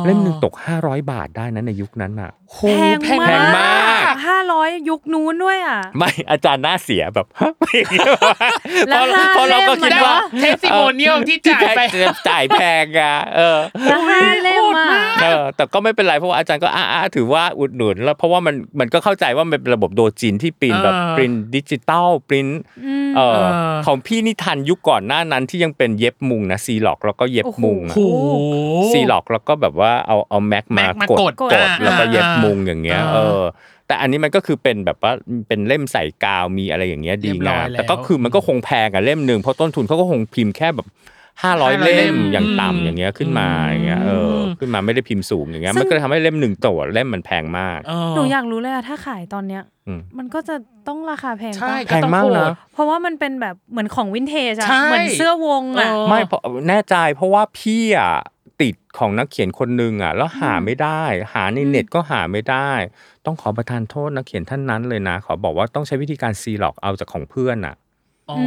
Speaker 3: เล่มหนึ่งตก500บาทได้นะในยุคนั้นน่ะ
Speaker 1: โห
Speaker 2: แพง
Speaker 3: แพงมาก
Speaker 2: ห้าร้อยยุคนู้นด้วยอะ
Speaker 3: ไม่อาจารย์หน้าเสียแบบอย่างเงี้ย
Speaker 2: แล้ว
Speaker 3: เพราะเพราะเราก็คิดว่า
Speaker 1: เทสติโมเนียลที่จ่ายไป
Speaker 3: ที่จ่ายแพงอะเออ
Speaker 2: แล้วห้าเล่มอะ
Speaker 3: เออแต่ก็ไม่เป็นไรเพราะว่าอาจารย์ก็อ่าถือว่าอุดหนุน แล้วเพราะว่ามันมันก็เข้าใจว่ามันเป็นระบบโดจินที่ปรินแบบ
Speaker 1: เออ
Speaker 3: print digital printเออ
Speaker 1: เออ
Speaker 3: ของพี่นี่ทันยุคก่อนหน้านั้นที่ยังเป็นเย็บมุงนะซีร็อกซ์แล้วก็เย็บมุม
Speaker 1: โอ้
Speaker 3: อะ
Speaker 1: โห
Speaker 3: ซีร็อกซ์แล้วก็แบบว่าเอาเอาแม็กมา
Speaker 1: Mac มาก
Speaker 3: ก
Speaker 1: ด
Speaker 3: ดกด
Speaker 1: อ่า
Speaker 3: แล้วก็เย็บ
Speaker 1: อ่า
Speaker 3: มุมอย่างเงี้ย
Speaker 1: อ่า
Speaker 3: เออ แต่อันนี้มันก็คือเป็นแบบว่าเป็นเล่มใส่กาวมีอะไรอย่างเงี้ยดี
Speaker 1: เรียบร้
Speaker 3: งา
Speaker 1: อย
Speaker 3: ม
Speaker 1: แล้ว
Speaker 3: แต่ก็คือมันก็คงแพงอะเล่มหนึ่งเพราะต้นทุนเขาก็คงพิมพ์แค่แบบห้าร้อย
Speaker 1: 500
Speaker 3: เล่ม
Speaker 1: เล่ม
Speaker 3: อย่าง
Speaker 1: อืม
Speaker 3: ต่ำอย่างเงี้ยขึ้นมาอย่างเงี้ยเออ
Speaker 1: อืม
Speaker 3: ขึ้นมาไม่ได้พิมพ์สูงอย่างเงี้ย
Speaker 2: ซึ่ง
Speaker 3: มันก็เลยทำให้เล่มหนึ่งตัวเล่มมันแพงมาก
Speaker 1: เออ
Speaker 2: หนูอยากรู้เลยอะถ้าขายตอนเนี้ย
Speaker 3: อืม
Speaker 2: มันก็จะต้องราคาแพง
Speaker 1: ใช่
Speaker 2: ปะ
Speaker 3: แพงมากนะ
Speaker 2: เพราะว่ามันเป็นแบบเหมือนของวินเทจอะ
Speaker 1: ใช่
Speaker 2: เหมือนเสื้อวงอะ
Speaker 1: เออ
Speaker 3: ไม่เพราะแน่ใจเพราะว่าพี่อะ ติดของนักเขียนคนหนึ่งอะแล้วหาไม่ได้ หาในเน็ตก็หาไม่ได้ ต้องขอประทานโทษนักเขียนท่านนั้นเลยนะ ขอบอกว่าต้องใช้วิธีการซีล็อกเอาจากของเพื่อนอะ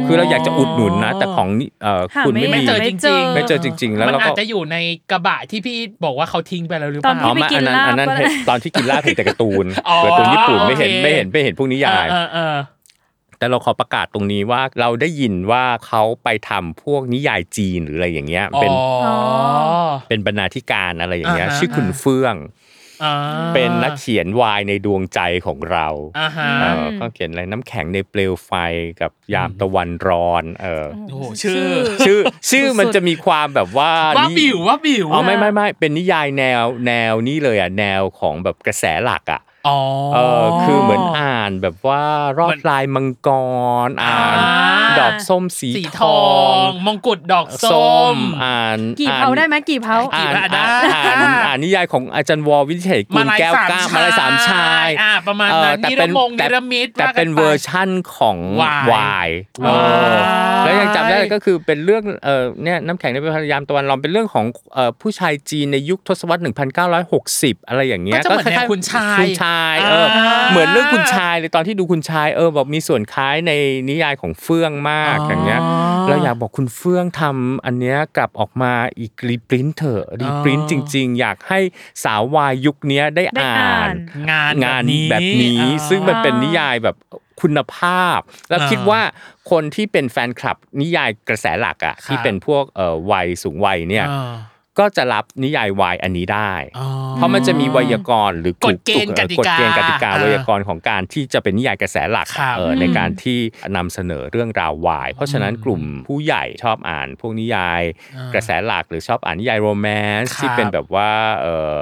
Speaker 3: คือเราอยากจะอุดหนุนนะ แต่ของนี่เอ่อ
Speaker 2: หา
Speaker 3: คุณ
Speaker 2: ไม่
Speaker 3: ไม่มี
Speaker 1: เจอจริงๆ
Speaker 3: ไม่เจอจริง ๆ แล้ว
Speaker 1: มัน
Speaker 3: เรา
Speaker 1: อา
Speaker 3: ก็
Speaker 1: จจะอยู่ในกระบะที่พี่บอกว่าเขาทิ้งไปแล้วหรือเป
Speaker 2: ตอ
Speaker 1: ล่า
Speaker 2: นที่ไปกิน
Speaker 3: อันั้น
Speaker 2: ลาบ
Speaker 3: อันนั้น
Speaker 2: ก็
Speaker 3: เห็นตอนที่กินลาบเห็นแต่การ์ตูน
Speaker 1: อ๋อ
Speaker 3: การ์ตูนญี่ปุ่นไม่เห็น
Speaker 1: โอเค
Speaker 3: ไม่เห็นไม่เห็นพวกนิยาย
Speaker 1: เออเออ
Speaker 3: แต่เราขอประกาศตรงนี้ว่าเราได้ยินว่าเขาไปทำพวกนิยายจีนหรืออะไรอย่างเงี้ยเป็น
Speaker 1: อ๋อ
Speaker 3: เป็นบรรณาธิการอะไรอย่างเงี้ย
Speaker 1: อ่าฮะ
Speaker 3: ชื่อคุณเฟื่อง
Speaker 1: อ่า
Speaker 3: เป็นนักเขียนวายในดวงใจของเรา
Speaker 1: อ่าฮะ
Speaker 3: เออก็เขียนอะไรน้ำแข็งในเปลวไฟกับยามตะวันร้อน เออ
Speaker 1: โอ้โหชื่อ
Speaker 3: ชื่อ ชื่อมันจะมีความแบบว่า
Speaker 1: ว่า
Speaker 3: นิ
Speaker 1: บิวว่าบิว
Speaker 3: อ๋อไม่ไม่ไม่เป็นนิยายแนวแนวนี้เลยอะแนวของแบบกระแสหลักอะ
Speaker 1: อ๋อ
Speaker 3: เออคือเหมือนอ่านแบบว่ารอ
Speaker 1: เหมื
Speaker 3: ด
Speaker 1: อน
Speaker 3: ลายมังกร อ่าน
Speaker 1: อ่า
Speaker 3: ดอกส้มสี
Speaker 1: สี
Speaker 3: ท
Speaker 1: ท
Speaker 3: อ
Speaker 1: องงมงกุฎดอกส้
Speaker 3: ส้
Speaker 1: ม
Speaker 3: มอ่าน
Speaker 2: กี่
Speaker 3: อ่น
Speaker 2: เผาได้ไหมกี่เผา
Speaker 3: อ่าน
Speaker 1: ได้
Speaker 3: อ่านอ่านอ่านนิยายของอาจารย์วอวิเศษกุ
Speaker 1: มา
Speaker 3: ล
Speaker 1: ลาย
Speaker 3: แก้ว
Speaker 1: สาม
Speaker 3: กล้า
Speaker 1: ชาย
Speaker 3: มาลายสามชาย
Speaker 1: อ่าประมาณ
Speaker 3: เออ
Speaker 1: นั้น
Speaker 3: แต่
Speaker 1: นิร
Speaker 3: เป็น
Speaker 1: มง
Speaker 3: แต่
Speaker 1: นิรมิต
Speaker 3: แต่
Speaker 1: ว่ากั
Speaker 3: เป็น
Speaker 1: ไป
Speaker 3: เวอร์ชั่นของ
Speaker 1: วาย
Speaker 3: วายเออ แล้วยังจำได้เลยก็คือเป็นเรื่องเออเนี่ยน้ำแข็งในพยายามตะวันร้อนเป็นเรื่องของเอ่อผู้ชายจีนในยุคทศวรรษ 1960 อะไรอย่างเงี้ย
Speaker 1: ก็จะเหมือนแนวคุณชาย
Speaker 3: คุณชายเอออาเหมือนเรื่องคุณชายเลยตอนที่ดูคุณชายเออแบบมีส่วนคล้ายในนิยายของเฟื่องมากอย่างเงี้ยเราอยากบอกคุณเฟื่องทำอันเนี้ยกลับออกมาอีกรีปรินเถอะรีปรินจริง ๆ อยากให้สาววายยุคเนี้ยได้
Speaker 2: ได้
Speaker 3: อ่า
Speaker 2: อ่านน
Speaker 1: งาน
Speaker 3: งาน
Speaker 1: นี้
Speaker 3: แบบนี้
Speaker 1: อ่า
Speaker 3: ซึ่งมันเป็นนิยายแบบ คุณภาพ แล้ว
Speaker 1: อ่า
Speaker 3: คิดว่าคนที่เป็นแฟนคลับนิยายกระแสหลักอะ
Speaker 1: ครับ
Speaker 3: ที่เป็นพวกเอ่อวัยสูงวัยเนี่ย
Speaker 1: อ่า
Speaker 3: ก็จะรับนิยายวายอันนี้ได้
Speaker 1: อ๋อ
Speaker 3: เพราะมันจะมีไวยากรณ์หรือก
Speaker 1: ฎเกณฑ์กติกาก
Speaker 3: ฎเกณฑ์กติกา
Speaker 1: อ่า
Speaker 3: ไวยากรณ์ของการที่จะเป็นนิยายกระแสหลัก
Speaker 1: ครับ
Speaker 3: เออในการที่นำเสนอเรื่องราววาย เพราะฉะนั้นกลุ่มผู้ใหญ่ชอบอ่าน พวกนิยาย
Speaker 1: อ่าก
Speaker 3: ระแสหลักหรือชอบอ่านนิยายโรแมนต์
Speaker 1: ครับ
Speaker 3: ที่เป็นแบบว่าเออ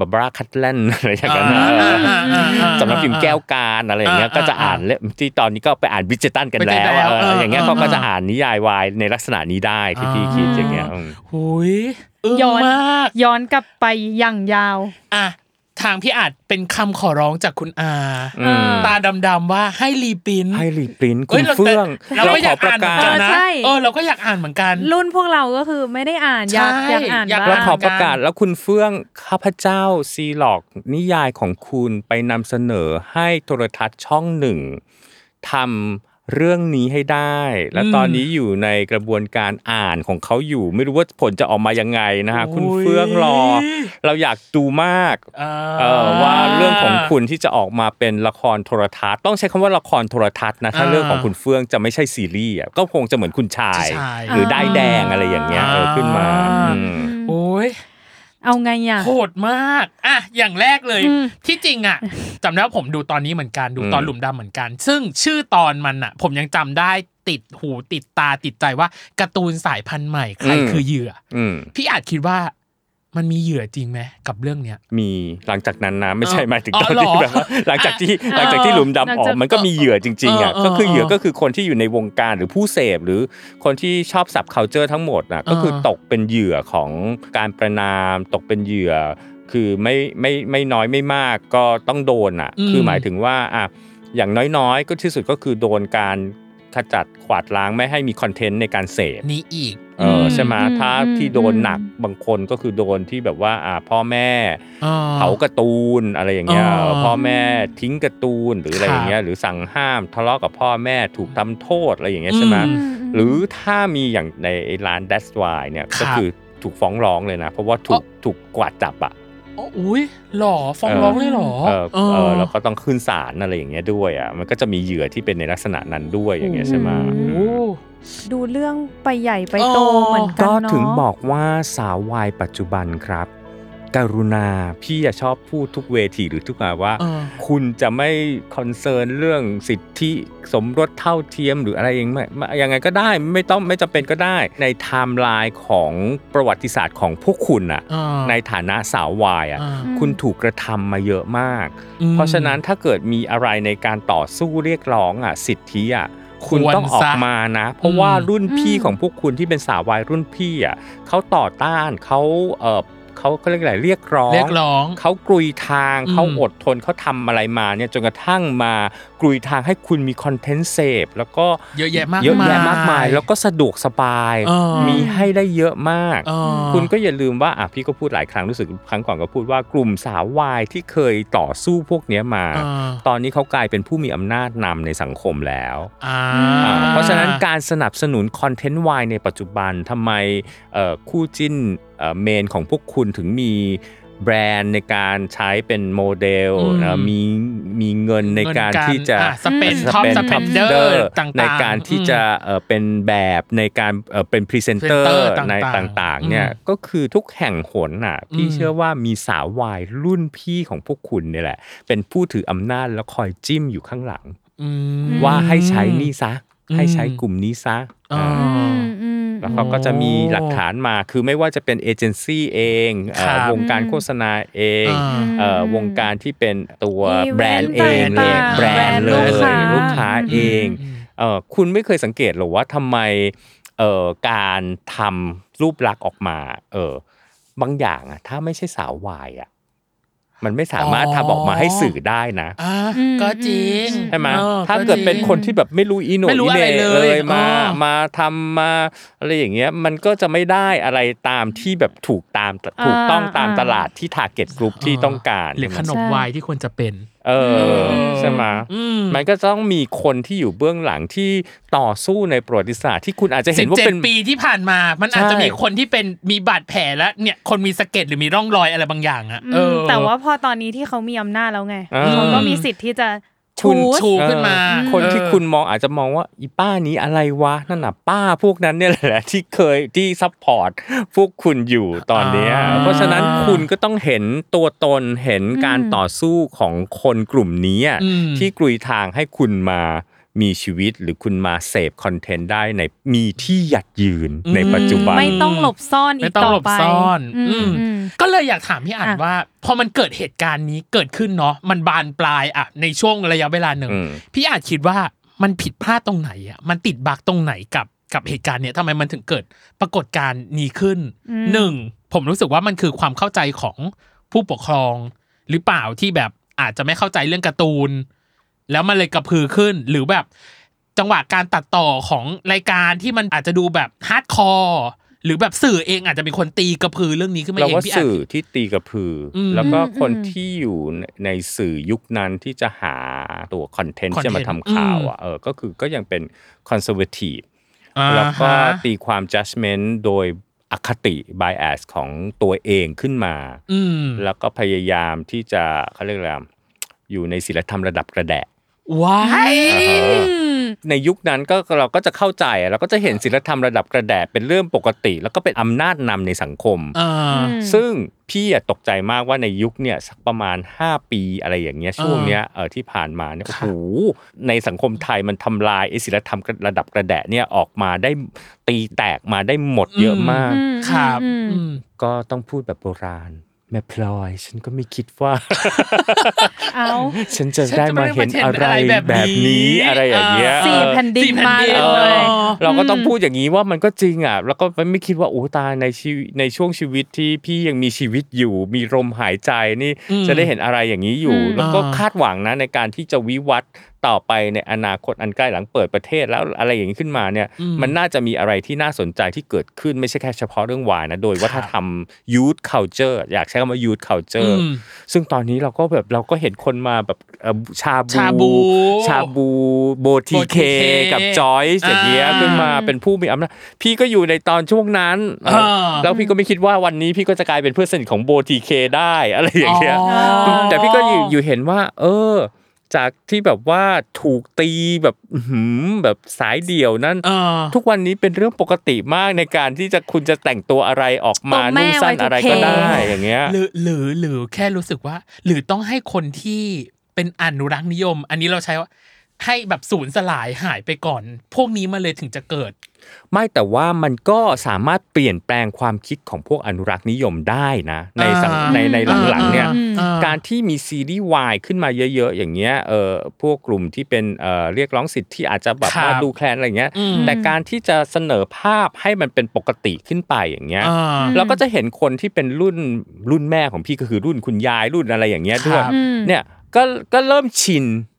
Speaker 3: บาบาร่าคัตแลนอะไรอย่างเงี้ย
Speaker 1: อ่า
Speaker 3: เออ
Speaker 1: อ่าอ่าอ่า
Speaker 3: สำนักพิมพ์แก้วการอะไรอย่างเงี้ย
Speaker 1: อ่า
Speaker 3: ก็จะอ่านเล่มที่ตอนนี้ก็ไปอ่านบิจตันกันแล้ว
Speaker 1: ไปแล้ว
Speaker 3: เออ
Speaker 1: เออ
Speaker 3: อย่างเงี้ย
Speaker 1: เออ
Speaker 3: เขาก็จะอ่านนิยายวายในลักษณะนี้ได้ที่พี่คิดอย่างเงี้ยอืม
Speaker 1: หุยอึ้ง
Speaker 2: ย้อน
Speaker 1: มาก
Speaker 2: ย้อนกลับไปอย่างยาว
Speaker 1: อะ ทางพี่อาจเป็นคำขอร้องจากคุณอา
Speaker 3: อืม
Speaker 1: ตาดำๆว่าให้รีปรินท์
Speaker 3: ให้รีปรินท์
Speaker 1: เอ้
Speaker 3: คุ
Speaker 1: ย
Speaker 3: ณ
Speaker 1: เรา
Speaker 3: เฟื่อง
Speaker 1: เราก็อยาก
Speaker 3: ขประ
Speaker 1: อ่านเหมื
Speaker 3: กา
Speaker 1: อนกัน
Speaker 3: ศ
Speaker 1: นะ
Speaker 2: ใช่
Speaker 1: เออเราก็อยากอ่านเหมือนกัน
Speaker 2: รุ่นพวกเราก็คือไม่ได้อ่านอยาก
Speaker 1: ใช่
Speaker 2: อยากอ่าน
Speaker 1: อยาก
Speaker 2: บ้าง
Speaker 3: แล้วขอ
Speaker 1: เหมือน
Speaker 3: ป
Speaker 1: กัน
Speaker 3: ระกาศแล้วคุณเฟื่องข้าพเจ้าซีหลอกนิยายของคุณไปนำเสนอให้โทรทัศน์ช่องหนึ่งทำ เรื่องนี้ให้ได้ และตอนนี้อยู่ในกระบวนการอ่านของเขาอยู่ ไม่รู้ว่าผลจะออกมายังไงนะฮะคุณเฟื่องรอ เราอยากดูมาก
Speaker 1: อ่า
Speaker 3: เออว่าเรื่องของคุณที่จะออกมาเป็นละครโทรทัศน์ ต้องใช้คำว่าละครโทรทัศน์นะถ้า
Speaker 1: อ่า
Speaker 3: เรื่องของคุณเฟื่องจะไม่ใช่ซีรีส์อะก็คงจะเหมือนคุณชาย
Speaker 1: ชาย
Speaker 3: หรือได้ายแดงอะไรอย่างเงี้ยเออขึ้นมา
Speaker 1: อ่า
Speaker 3: อืม
Speaker 1: โอ้ย
Speaker 2: เอาไงอะ
Speaker 1: โหดมากอะอย่างแรกเลย
Speaker 2: อืม
Speaker 1: ที่จริงอะจำได้ว่าผมดูตอนนี้เหมือนกันดูตอน
Speaker 3: อืม
Speaker 1: หลุมดำเหมือนกัน ซึ่งชื่อตอนมันอะ ผมยังจำได้ติดหูติดตาติดใจว่าการ์ตูนสายพันธุ์ใหม่ใครคือเหยื่อ
Speaker 3: อืม
Speaker 1: พี่อาจคิดว่า มันมีเหยื่อจริงไหมกับเรื่องเนี้ย
Speaker 3: มีหลังจากนั้นนะไม่ใช่
Speaker 1: เออ
Speaker 3: หมายถึง
Speaker 1: อ๋อ
Speaker 3: ตอนที่
Speaker 1: เหรอ
Speaker 3: แบบว่าหลังจากที่
Speaker 1: เออ
Speaker 3: หลังจากที่หลุมดำอ
Speaker 2: หลั
Speaker 3: องก
Speaker 2: จาก
Speaker 3: มันก็มีเหยื่อจริงๆอะ
Speaker 1: เออ
Speaker 3: ก็คือเหยื่อ
Speaker 1: เออ
Speaker 3: ก็คือคนที่อยู่ในวงการหรือผู้เสพหรือคนที่ชอบสับ culture ทั้งหมดน่ะก็คือตกเป็นเหยื่อของการประนาม ตกเป็นเหยื่อ คือไม่ไม่ไม่น้อยไม่มากก็ต้องโดนอะ
Speaker 1: อืม
Speaker 3: คือหมายถึงว่าอะอย่างน้อยๆ ก็ที่สุดก็คือโดนการ ขจัดขวาดล้างไม่ให้มีคอนเทนต์ในการเสพ
Speaker 1: นี้อีก
Speaker 3: เออใช่ไหม
Speaker 2: อืม
Speaker 3: ถ้า
Speaker 2: อืม
Speaker 3: ที่โดน
Speaker 2: อืม
Speaker 3: หนักบางคนก็คือโดนที่แบบว่าอ่าพ่อแม่
Speaker 1: อ่
Speaker 3: เผาการ์ตูนอะไรอย่างเงี้ย
Speaker 1: อ๋อ
Speaker 3: พ่อแม่ทิ้งการ์ตูนหรืออะไร
Speaker 1: ครับ
Speaker 3: อย่างเงี้ยหรือสั่งห้ามทะเลาะกับพ่อแม่ถูกทำโทษอะไรอย่างเงี้ยใช่ไหม
Speaker 1: อืม
Speaker 3: หรือถ้ามีอย่างในไอ้ร้าน That's Why เนี่ย
Speaker 1: ครับ
Speaker 3: ก็คือถูกฟ้องร้องเลยนะ เพราะว่าถูกถูกกวาดจับอะ
Speaker 1: อ๋ออุ้ยหล่อฟ้องร้องเลยเหรอ
Speaker 3: เออ
Speaker 1: เอ
Speaker 3: เอ
Speaker 1: อ
Speaker 3: อแล้วก็ต้องขึ้นศาลอะไรอย่างเงี้ยด้วยอะมันก็จะมีเหยื่อที่เป็นในลักษณะนั้นด้วยอย่างเงี้ยใช่ไหม
Speaker 1: โอ้
Speaker 2: ดูเรื่องไปใหญ่ไปโต
Speaker 1: อ๋อ
Speaker 2: เหมือนกัน
Speaker 3: ก็
Speaker 2: เนาะ
Speaker 3: ถึงบอกว่าสาววายปัจจุบันครับ กรุณาพี่อะชอบพูดทุกเวทีหรือทุกงานว่า
Speaker 1: เออ
Speaker 3: คุณจะไม่ concern เรื่องสิทธิสมรสเท่าเทียมหรืออะไรอย่างไม่ไม่ยังไงก็ได้ไม่ต้องไม่จำเป็นก็ได้ ในไทม์ไลน์ของประวัติศาสตร์ของพวกคุณอะ
Speaker 1: อ่า
Speaker 3: ในฐานะสาววายอะ
Speaker 1: อ่า
Speaker 3: คุณถูกกระทำมาเยอะมาก
Speaker 1: อืม
Speaker 3: เพราะฉะนั้นถ้าเกิดมีอะไรในการต่อสู้เรียกร้องอะสิทธิอะคุณ
Speaker 1: ควร
Speaker 3: ต้องออกมานะ เพราะว่า
Speaker 1: อืม
Speaker 3: รุ่นพี่ของพวกคุณที่เป็นสาววายรุ่นพี่อะเขาต่อต้านเขา เออเขาเขาเรียกอะไรเรียกร้อง
Speaker 1: เรียกร้อง
Speaker 3: เขากรุยทาง
Speaker 1: อืม
Speaker 3: เขาอดทนเขาทำอะไรมาเนี่ยจนกระทั่งมากรุยทางให้คุณมีคอนเทนต์เสพแล้วก็
Speaker 1: เยอะแยะมาก
Speaker 3: เยอะแยะมากมาย แล้วก็สะดวกสบาย
Speaker 1: เออ
Speaker 3: มีให้ได้เยอะมาก
Speaker 1: เออ
Speaker 3: คุณก็อย่าลืมว่าอะพี่ก็พูดหลายครั้งรู้สึกครั้งก่อนก็พูดว่ากลุ่มสาววายที่เคยต่อสู้พวกเนี้ยมา
Speaker 1: อ่า
Speaker 3: ตอนนี้เขากลายเป็นผู้มีอำนาจนำในสังคมแล้ว
Speaker 1: อ่า
Speaker 3: อ่าเพราะฉะนั้นการสนับสนุนคอนเทนต์วายในปัจจุบันทำไมเอ่อคู่จิ้นเอ่อเมนของพวกคุณถึงมีแบรนด์ในการใช้เป็นโมเดล
Speaker 1: อืม
Speaker 3: เอ่อมีมีเงินในการที่จะ
Speaker 1: อะ spend
Speaker 3: สเปน
Speaker 1: spender ต่างๆ
Speaker 3: ในการที่จะเอ่อเป็นแบบในการเอ่อเป็นพรีเซนเตอ
Speaker 1: Presenter
Speaker 3: ร์ใน
Speaker 1: ต่างๆ
Speaker 3: ต่างๆเนี่ย
Speaker 1: อืม
Speaker 3: ก็คือทุกแห่งหนน่ะพี่
Speaker 1: อืม
Speaker 3: เชื่อว่ามีสาววายรุ่นพี่ของพวกคุณเนี่ยแหละ เป็นผู้ถืออำนาจแล้วคอยจิ้มอยู่ข้างหลัง
Speaker 1: อืม
Speaker 3: ว่าให้ใช้นี่ซะ
Speaker 1: อืม
Speaker 3: ให้ใช้กลุ่มนี้ซะ
Speaker 1: อ่า
Speaker 3: อ่า
Speaker 2: อืมอืม
Speaker 3: แล้วเขาก็จะมีหลักฐานมาคือไม่ว่าจะเป็นเอเจนซี่เองเอ่อ
Speaker 1: ครับ
Speaker 3: วงการโฆษณาเอง
Speaker 1: อ่า
Speaker 3: เอ่อวงการที่เป็นตัว
Speaker 2: อีเวนต์
Speaker 3: แบรนด์เองเลย
Speaker 2: ต่างๆ
Speaker 3: แบรนด์เล
Speaker 2: แบรนด์ลูก
Speaker 3: ย
Speaker 2: ค้า
Speaker 3: ลูกค้าเอง
Speaker 1: อืม
Speaker 3: เอ่อคุณไม่เคยสังเกตหรอว่าทำไมเอ่อการทำรูปลักษณ์ออกมาเออบางอย่างอะถ้าไม่ใช่สาววายอะ มันไม่สามารถ
Speaker 1: อ๋อ
Speaker 3: ทำออกมาให้สื่อได้นะ
Speaker 1: อ่า
Speaker 2: อืม
Speaker 1: ก็จริง
Speaker 3: ใช่ไหม
Speaker 1: ออ
Speaker 3: ถ้าเกิดเป็น
Speaker 1: จริง
Speaker 3: คนที่แบบไม่รู้อีโหน่
Speaker 1: ไม่รู้
Speaker 3: อีเห
Speaker 1: อะไร
Speaker 3: น่
Speaker 1: เลย
Speaker 3: เลยมา
Speaker 1: อ๋อ
Speaker 3: มาทำมาอะไรอย่างเงี้ยมันก็จะไม่ได้อะไรตามที่แบบถูกตามถูกต้องตาม
Speaker 2: อ่า
Speaker 3: ตลาดที่ทาร์เก็ตกลุ่มที่ต้องการ
Speaker 1: หรือข
Speaker 3: ใช่ไหม
Speaker 1: นมวายที่ควรจะเป็น
Speaker 3: เออ
Speaker 2: อืม
Speaker 3: ใช่ไหม
Speaker 1: อืม
Speaker 3: มันก็ต้องมีคนที่อยู่เบื้องหลังที่ต่อสู้ในประวัติศาสตร์ที่คุณอาจจะเห็
Speaker 1: สิ
Speaker 3: น
Speaker 1: บ
Speaker 3: ว่า
Speaker 1: เจ็ด
Speaker 3: เป็น
Speaker 1: ปีที่ผ่านมา มันอาจจะ
Speaker 3: ใช่
Speaker 1: มีคนที่เป็นมีบาดแผลแล้วเนี่ยคนมีสะเก็ดหรือมีร่องรอยอะไรบางอย่างอะ
Speaker 2: อืม
Speaker 1: เออ
Speaker 2: แต่ว่าพอตอนนี้ที่เขามีอำนาจแล้วไง
Speaker 3: อ่า
Speaker 2: เขาก็มีสิทธิ์ที่จะ
Speaker 3: คุณ
Speaker 1: ชูขึ้นมา
Speaker 3: เออคนที่
Speaker 1: เออ
Speaker 3: คุณมองอาจจะมองว่าอีป้านี้อะไรวะนั่นน่ะป้าพวกนั้นเนี่ยแหละที่เคยที่ support พวกคุณอยู่ตอนเนี้ย
Speaker 1: อ่า
Speaker 3: เพราะฉะนั้นคุณก็ต้องเห็นตัวตนเห็นการต่อสู้ของคนกลุ่มนี้อะ
Speaker 1: อืม
Speaker 3: ที่กรุยทางให้คุณมา มีชีวิตหรือคุณมาเสพ content ได้ในมีที่หยัดยืนในปัจจุบัน
Speaker 2: ไม่ต้องหลบซ่อนอี
Speaker 1: ไม่
Speaker 2: ก
Speaker 1: ต้อง
Speaker 2: ต่อ
Speaker 1: หลบ
Speaker 2: ไป
Speaker 1: ซ่อน
Speaker 2: อืม
Speaker 1: อืม
Speaker 2: อืม
Speaker 1: ก็เลยอยากถามพี่อั๋น
Speaker 2: อะ
Speaker 1: ว่า พอมันเกิดเหตุการณ์นี้เกิดขึ้นเนาะมันบานปลายอะในช่วงระยะเวลาหนึ่ง
Speaker 3: อืม
Speaker 1: พี่อั๋นคิดว่ามันผิดพลาดตรงไหนอะมันติด bug ตรงไหนกับกับเหตุการณ์เนี้ยทำไมมันถึงเกิดปรากฏการณ์นี้ขึ้นหนึ่งผมรู้สึกว่ามันคือความเข้าใจของผู้ปกครองหรือเปล่าที่แบบอาจจะไม่เข้าใจเรื่องการ์ตูน แล้วมันเลยกระพือขึ้นหรือแบบจังหวะการตัดต่อของรายการที่มันอาจจะดูแบบ hardcore หรือแบบสื่อเองอาจจะเป็นคนตีกระพือเรื่องนี้ขึ้นมา
Speaker 3: เรา
Speaker 1: เอง
Speaker 3: ว่า
Speaker 1: พี่อาจ
Speaker 3: สื่อที่ตีกระพืออ
Speaker 1: ม
Speaker 3: แล้วก็คน
Speaker 2: อืม
Speaker 3: ที่อยู่ในในสื่อยุคนั้นที่จะหาตัวคอนเทนต์
Speaker 1: content
Speaker 3: ที่จะมาทำข่าว
Speaker 1: อืม
Speaker 3: อะเออก็คือก็ยังเป็นคอนเซอร์เวทีฟ
Speaker 1: อ่า
Speaker 3: แล้วก็
Speaker 1: ฮะ
Speaker 3: ตีความ judgment โดยอคติ bias ของตัวเองขึ้นมา
Speaker 1: อืม
Speaker 3: แล้วก็พยายามที่จะเขาเรียกอะไรอะอยู่ในศิลธรรมระดับกระแดะ
Speaker 1: ว้าย
Speaker 2: อืม
Speaker 3: ในยุคนั้นก็เราก็จะเข้าใจเราก็จะเห็นศิลธรรมระดับกระแดะเป็นเรื่องปกติ แล้วก็เป็นอำนาจนำในสังคม
Speaker 1: อ่า
Speaker 3: ซึ่งพี่อะตกใจมากว่าในยุคเนี่ยสักประมาณ 5 ปีอะไรอย่างเงี้ยช่วงเนี้ยเออที่ผ่านมาเนี่ยโอ้โหในสังคมไทยมันทำลายไอ้ศิลธรรมระดับกระแดะเนี่ยออกมาได้ตีแตกมาได้หมดเยอะมาก
Speaker 2: อืม
Speaker 1: ครับ
Speaker 2: อืม
Speaker 1: อืม
Speaker 3: ก็ต้องพูดแบบโบราณ แม่พลอย ฉันก็ไม่คิดว่า
Speaker 2: เอา
Speaker 3: ฉันจะได้มาเห็นอะไร
Speaker 1: ฉันจะไม่ได้มาเห็นอะไร
Speaker 3: แบ
Speaker 1: แบบบนี้
Speaker 3: นี้อะไรอย่างเงี้ย
Speaker 1: อ่า
Speaker 2: สี่
Speaker 3: เออ
Speaker 2: แผ่นดิน
Speaker 1: สี่แผ่น
Speaker 2: มา
Speaker 1: ดิน
Speaker 2: เล
Speaker 3: เออยเราก็ต้อง
Speaker 2: อืม
Speaker 3: พูดอย่างนี้ว่ามันก็จริงอะ แล้วก็ไม่คิดว่าโอ้ตายในชีวิตในช่วงชีวิตที่พี่ยังมีชีวิตอยู่ มีลมหายใจนี่
Speaker 1: อืม
Speaker 3: จะได้เห็นอะไรอย่างนี้อยู่
Speaker 2: อืม
Speaker 3: แล้วก็
Speaker 1: อ่า
Speaker 3: คาดหวังนะในการที่จะวิวัฒน์ต่อไปในอนาคตอันใกล้หลังเปิดประเทศแล้วอะไรอย่างนี้ขึ้นมาเนี่ย
Speaker 1: อืม
Speaker 3: มันน่าจะมีอะไรที่น่าสนใจที่เกิดขึ้นไม่ใช่แค่เฉพาะเรื่องวายนะโดยวัฒนธรรม youth culture อยากใช้คำว่า youth culture
Speaker 1: อืม
Speaker 3: ซึ่งตอนนี้เราก็แบบเราก็เห็นคนมาแบบเอ่อชาบู
Speaker 1: ชาบู
Speaker 3: ชาบูโบทีเค
Speaker 1: BOTK
Speaker 3: กับจอยส์อย่างเงี้ย
Speaker 1: อ่า
Speaker 3: ขึ้นมาเป็นผู้มีอำนาจพี่ก็อยู่ในตอนช่วงนั้น
Speaker 1: อ่า
Speaker 3: แล้วพี่ก็ไม่คิดว่าวันนี้พี่ก็จะกลายเป็นเพื่อนสนิทของโบทีเคได้อะไรอย่างเงี้ย
Speaker 1: อ๋อ
Speaker 3: แต่พี่ก็อยู่อยู่เห็นว่า เออ จากที่แบบว่าถูกตีแบบอื้อหือแบบสายเดี่ยวนั้น
Speaker 1: เออ
Speaker 3: ทุกวันนี้เป็นเรื่องปกติมากในการที่จะคุณจะแต่งตัวอะไรออกมา
Speaker 2: ตัวแม่
Speaker 3: นุ่งสั้น
Speaker 2: Y2K
Speaker 3: อะไรก็ได้อย่างเงี้ย
Speaker 1: หรือหรือหรือแค่รู้สึกว่า หรือต้องให้คนที่เป็นอนุรักษ์นิยม อันนี้เราใช้ว่า ให้แบบสูญสลายหายไปก่อน พวกนี้มาเลยถึงจะเกิด
Speaker 3: ไม่แต่ว่ามันก็สามารถเปลี่ยนแปลงความคิดของพวกอนุรักษ์นิยมได้นะ ในสัง
Speaker 1: อ่า
Speaker 3: ในในหลังๆเนี่ย
Speaker 1: อ่า
Speaker 3: การที่มีซีรีส์วายขึ้นมาเยอะ ๆ อย่างเงี้ยเออพวกกลุ่มที่เป็นเอ่อเรียกร้องสิทธิ์ที่อาจจะแบบ
Speaker 1: ครับ
Speaker 3: ว่าดูแคลนอะไรเงี้ย
Speaker 1: อืม
Speaker 3: แต่การที่จะเสนอภาพให้มันเป็นปกติขึ้นไปอย่างเงี้ย
Speaker 1: อ่า
Speaker 3: เราก็จะเห็นคนที่เป็นรุ่นรุ่นแม่ของพี่ก็คือรุ่นคุณยายรุ่นอะไรอย่างเงี้ยด้วย
Speaker 1: ครับ
Speaker 3: เนี่ยก็ก็เริ่มชิน
Speaker 1: อ่า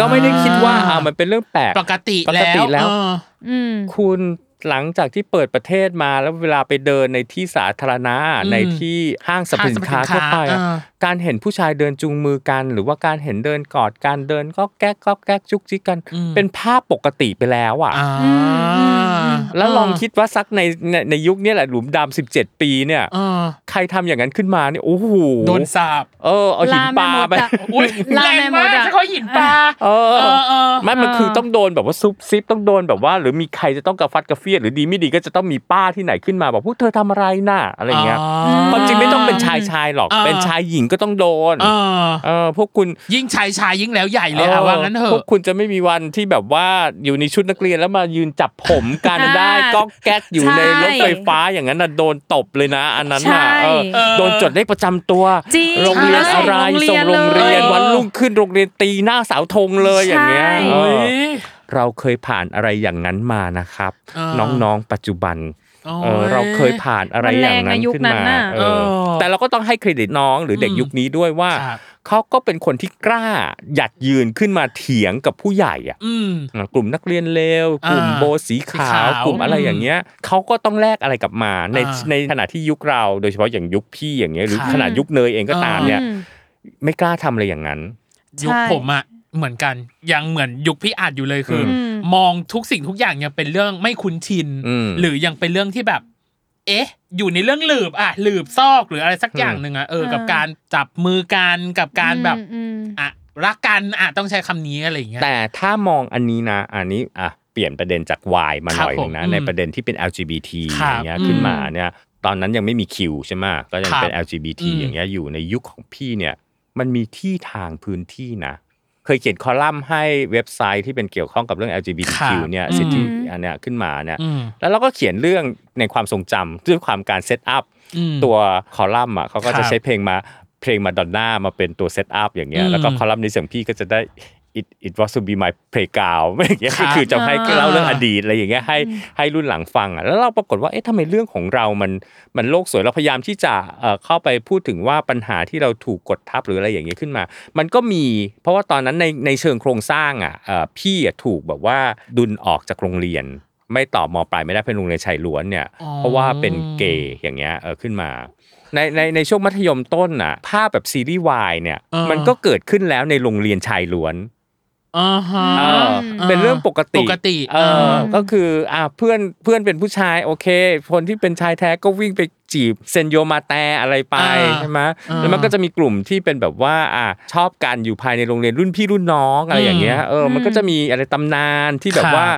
Speaker 3: ก็ไม่ได้คิดว่าอ่ามันเป็นเรื่องแปลก
Speaker 1: ปกติ
Speaker 3: ปกติแล้ว
Speaker 1: เออ
Speaker 2: อืม
Speaker 3: คุณ หลังจากที่เปิดประเทศมาแล้วเวลาไปเดินในที่สาธารณะ
Speaker 1: อืม
Speaker 3: ในที่ห้างสรรพสินค้า
Speaker 1: ห้างสรรพสินค้า
Speaker 3: ทั่วไปอะ
Speaker 1: อ่า
Speaker 3: การเห็นผู้ชายเดินจูงมือกัน หรือว่าการเห็นเดินกอดกันเดินก็แก๊กก็แก๊กจุกจิกกัน
Speaker 1: อืม
Speaker 3: เป็นภาพปกติไปแล้วอะ
Speaker 1: อ่า
Speaker 2: อืมอืม
Speaker 3: แล้วลองคิดว่าสักในในในยุคเนี้แหละหลุมดำสิบเจ็ดปีเนี่ย
Speaker 1: เออ
Speaker 3: ใครทำอย่างนั้นขึ้นมาเนี่ยโอ้โห
Speaker 1: โดนสาบ
Speaker 3: เออเอาหินปลาไป
Speaker 2: ลาแม่มดอะ
Speaker 1: อุ้ย
Speaker 2: ล่า
Speaker 1: แรง
Speaker 2: แม่ม
Speaker 1: มา
Speaker 2: ด
Speaker 1: ก
Speaker 2: อะ
Speaker 1: ใช้เขาหินปลา
Speaker 3: เออ
Speaker 1: เออเออ
Speaker 3: ไม่มันคือต้องโดนแบบว่าซุบซิบต้องโดนแบบว่า หรือมีใครจะต้องกระฟัดกระเฟียดหรือดีไม่ดีก็จะต้องมีป้าที่ไหนขึ้นมาบอกพวกเธอทำอะไรน่ะอะไรเงี้ย
Speaker 1: อ๋อ
Speaker 3: ความจริงไม่ต้องเป็นชายชายหรอก
Speaker 1: อ่า
Speaker 3: เป็นชายหญิงก็ต้องโดน
Speaker 1: เออ
Speaker 3: เออพวกคุณ
Speaker 1: ยิ่งชายชายยิ่งแล้วใหญ่เลยอะว่างั้นเถ
Speaker 3: พวก
Speaker 1: อะ
Speaker 3: คุณจะไม่มีวันที่แบบว่าอยู่ในชุดนักเรียนแล้วมายืนจับผมกัน
Speaker 2: อ่า
Speaker 3: ได้ก็แก๊กอยู่
Speaker 2: ใช่
Speaker 3: ในรถไฟฟ้าอย่างนั้นน่ะโดนตบเลยนะ อันนั้นน่ะ
Speaker 2: ใช่
Speaker 3: เออ
Speaker 1: เออ
Speaker 3: โดนจดเลขประจำตัว
Speaker 2: จริง
Speaker 3: โรงเรียนอะไร
Speaker 2: ใช่
Speaker 3: ส่งโรงเรียน
Speaker 2: เลย
Speaker 3: วันรุ่งขึ้นโรงเรียนตีหน้าเสาธงเลยอย่างเงี้ย
Speaker 2: ใช่
Speaker 3: เอ
Speaker 1: โอ้
Speaker 3: อยเราเคยผ่านอะไรอย่างนั้นมานะครับ
Speaker 1: เออ
Speaker 3: น้องๆ ปัจจุบัน
Speaker 1: โอ้ย
Speaker 3: เออเราเคยผ่านอะไรอย่างนั้น
Speaker 2: มันแรงนะยุค
Speaker 3: ขึ้น
Speaker 2: นั้น
Speaker 3: มา
Speaker 2: น่ะ
Speaker 3: เออ
Speaker 1: เออ
Speaker 3: แต่เราก็ต้องให้เครดิตน้องหรือเด็ก
Speaker 1: อืม
Speaker 3: ยุคนี้ด้วยว่า
Speaker 1: ครับ
Speaker 3: เขาก็เป็นคนที่กล้าหยัดยืนขึ้นมาเถียงกับผู้ใหญ่อะ
Speaker 1: อืม
Speaker 3: กลุ่มนักเรียนเลวกลุ่ม
Speaker 1: อ่า
Speaker 3: โบสีขาว
Speaker 1: สีขาว
Speaker 3: กลุ่มอะไรอย่างเงี้ยเขาก็ต้องแลกอะไรกลับมาใน
Speaker 1: อ่า
Speaker 3: ในขณะที่ยุคเราโดยเฉพาะอย่างยุคพี่อย่างเงี้ยหรือ
Speaker 1: ครับ
Speaker 3: ขนาดยุคเนยเองก็ตามเนี่ย
Speaker 2: อืม
Speaker 3: ไม่กล้าทำอะไรอย่างนั้น
Speaker 1: ยุค
Speaker 2: ใช่
Speaker 1: ผมอะ เหมือนกัน ยังเหมือนยุคพี่อาจอยู่เลยคืออ
Speaker 2: ม
Speaker 1: มองทุกสิ่งทุกอย่างยังเป็นเรื่องไม่คุ้นชิน
Speaker 3: อืม
Speaker 1: หรือยังเป็นเรื่องที่แบบ เอ๊ะ อยู่ในเรื่องหลืบอะหลืบซอกหรืออะไรสักอย่างหนึ่งอะเออ
Speaker 2: อ่ากั
Speaker 1: กับการจับมือกันกับการแบบ
Speaker 2: อืม
Speaker 1: อะรักกันอะต้องใช้คำนี้อะไรอย่างเงี้ย
Speaker 3: แต่ถ้ามองอันนี้นะอันนี้อะเปลี่ยนประเด็นจากวายมาหน่อยหนึงนะ
Speaker 1: ครับผม
Speaker 3: ในประเด็นที่เป็น LGBT
Speaker 1: ครั
Speaker 3: อบย่างเงี้ย
Speaker 1: อืม
Speaker 3: ขึ้นมาเนี่ยตอนนั้นยังไม่มีคิวใช่ไหมก็ยังเป็น
Speaker 1: ครับ
Speaker 3: LGBT
Speaker 1: อืม
Speaker 3: อย่างเงี้ยอยู่ในยุคของพี่เนี่ย มันมีที่ทางพื้นที่นะ เคยเขียนคอลัมน์ให้เว็บไซต์ที่เป็นเกี่ยวข้องกับเรื่อง LGBTQ
Speaker 1: ครับ
Speaker 3: เนี่ย
Speaker 1: อืม
Speaker 3: สิทธิอันเนี้ยขึ้นมาเนี่ย
Speaker 1: อืม
Speaker 3: แล้วเราก็เขียนเรื่องในความทรงจำด้วยความการ set up อื
Speaker 1: ม
Speaker 3: ตัวคอลัมน์อะเขาก็
Speaker 1: ครั
Speaker 3: จะ
Speaker 1: บ
Speaker 3: ใช้เพลงมาเพลงมาดอนน่ามาเป็นตัว set up อย่างเงี้ย
Speaker 1: อืม
Speaker 3: แล้วก็คอลัมน์ในเสียงพี่ก็จะได้ it it used to be my playground ไม่อย่างเงี้ย
Speaker 1: ครับ
Speaker 3: ก็คือจะให้
Speaker 2: อ่า
Speaker 3: เล่าเรื่องอดีตอะไรอย่างเงี้ยให้ให้รุ่นหลังฟังอะแล้วเราปรากฏว่าเอ๊ะทำไมเรื่องของเรามันมันโลกสวยเราพยายามที่จะเอ่อเข้าไปพูดถึงว่าปัญหาที่เราถูกกดทับหรืออะไรอย่างเงี้ยขึ้นมา มันก็มี เพราะว่าตอนนั้นในในเชิงโครงสร้างอะเอ่อพี่อะถูกแบบว่าดุลออกจากโรงเรียนไม่ต่อมปลายไม่ได้เป็นโรงเรียนชายล้วนเนี่ย
Speaker 1: อ๋อ
Speaker 3: เพราะว่าเป็นเกย์อย่างเงี้ยเออขึ้นมาในในในช่วงมัธยมต้นน่ะภาพแบบซีรีส์วายเนี่ย
Speaker 1: เออ
Speaker 3: มันก็เกิดขึ้นแล้วในโรงเรียนชายล้วน
Speaker 1: อ่าฮะ
Speaker 3: เออเป็นเรื่องปกติ
Speaker 1: ปกติ
Speaker 3: เออก็คืออ่าเพื่อนเพื่อนเป็นผู้ชายโอเค คนที่เป็นชายแท้ก็วิ่งไปจีบเซนโยมาแต่อะไรไป
Speaker 1: อ่า
Speaker 3: ใช่ไหม
Speaker 1: อ่า
Speaker 3: แล้วมันก็จะมีกลุ่มที่เป็นแบบว่าอ่าชอบกันอยู่ภายในโรงเรียนรุ่นพี่รุ่นน้องอะไรอย่างเงี้ยเออมันก็จะมีอะไรตำนานที่แบบ
Speaker 1: ครับ
Speaker 3: ว่า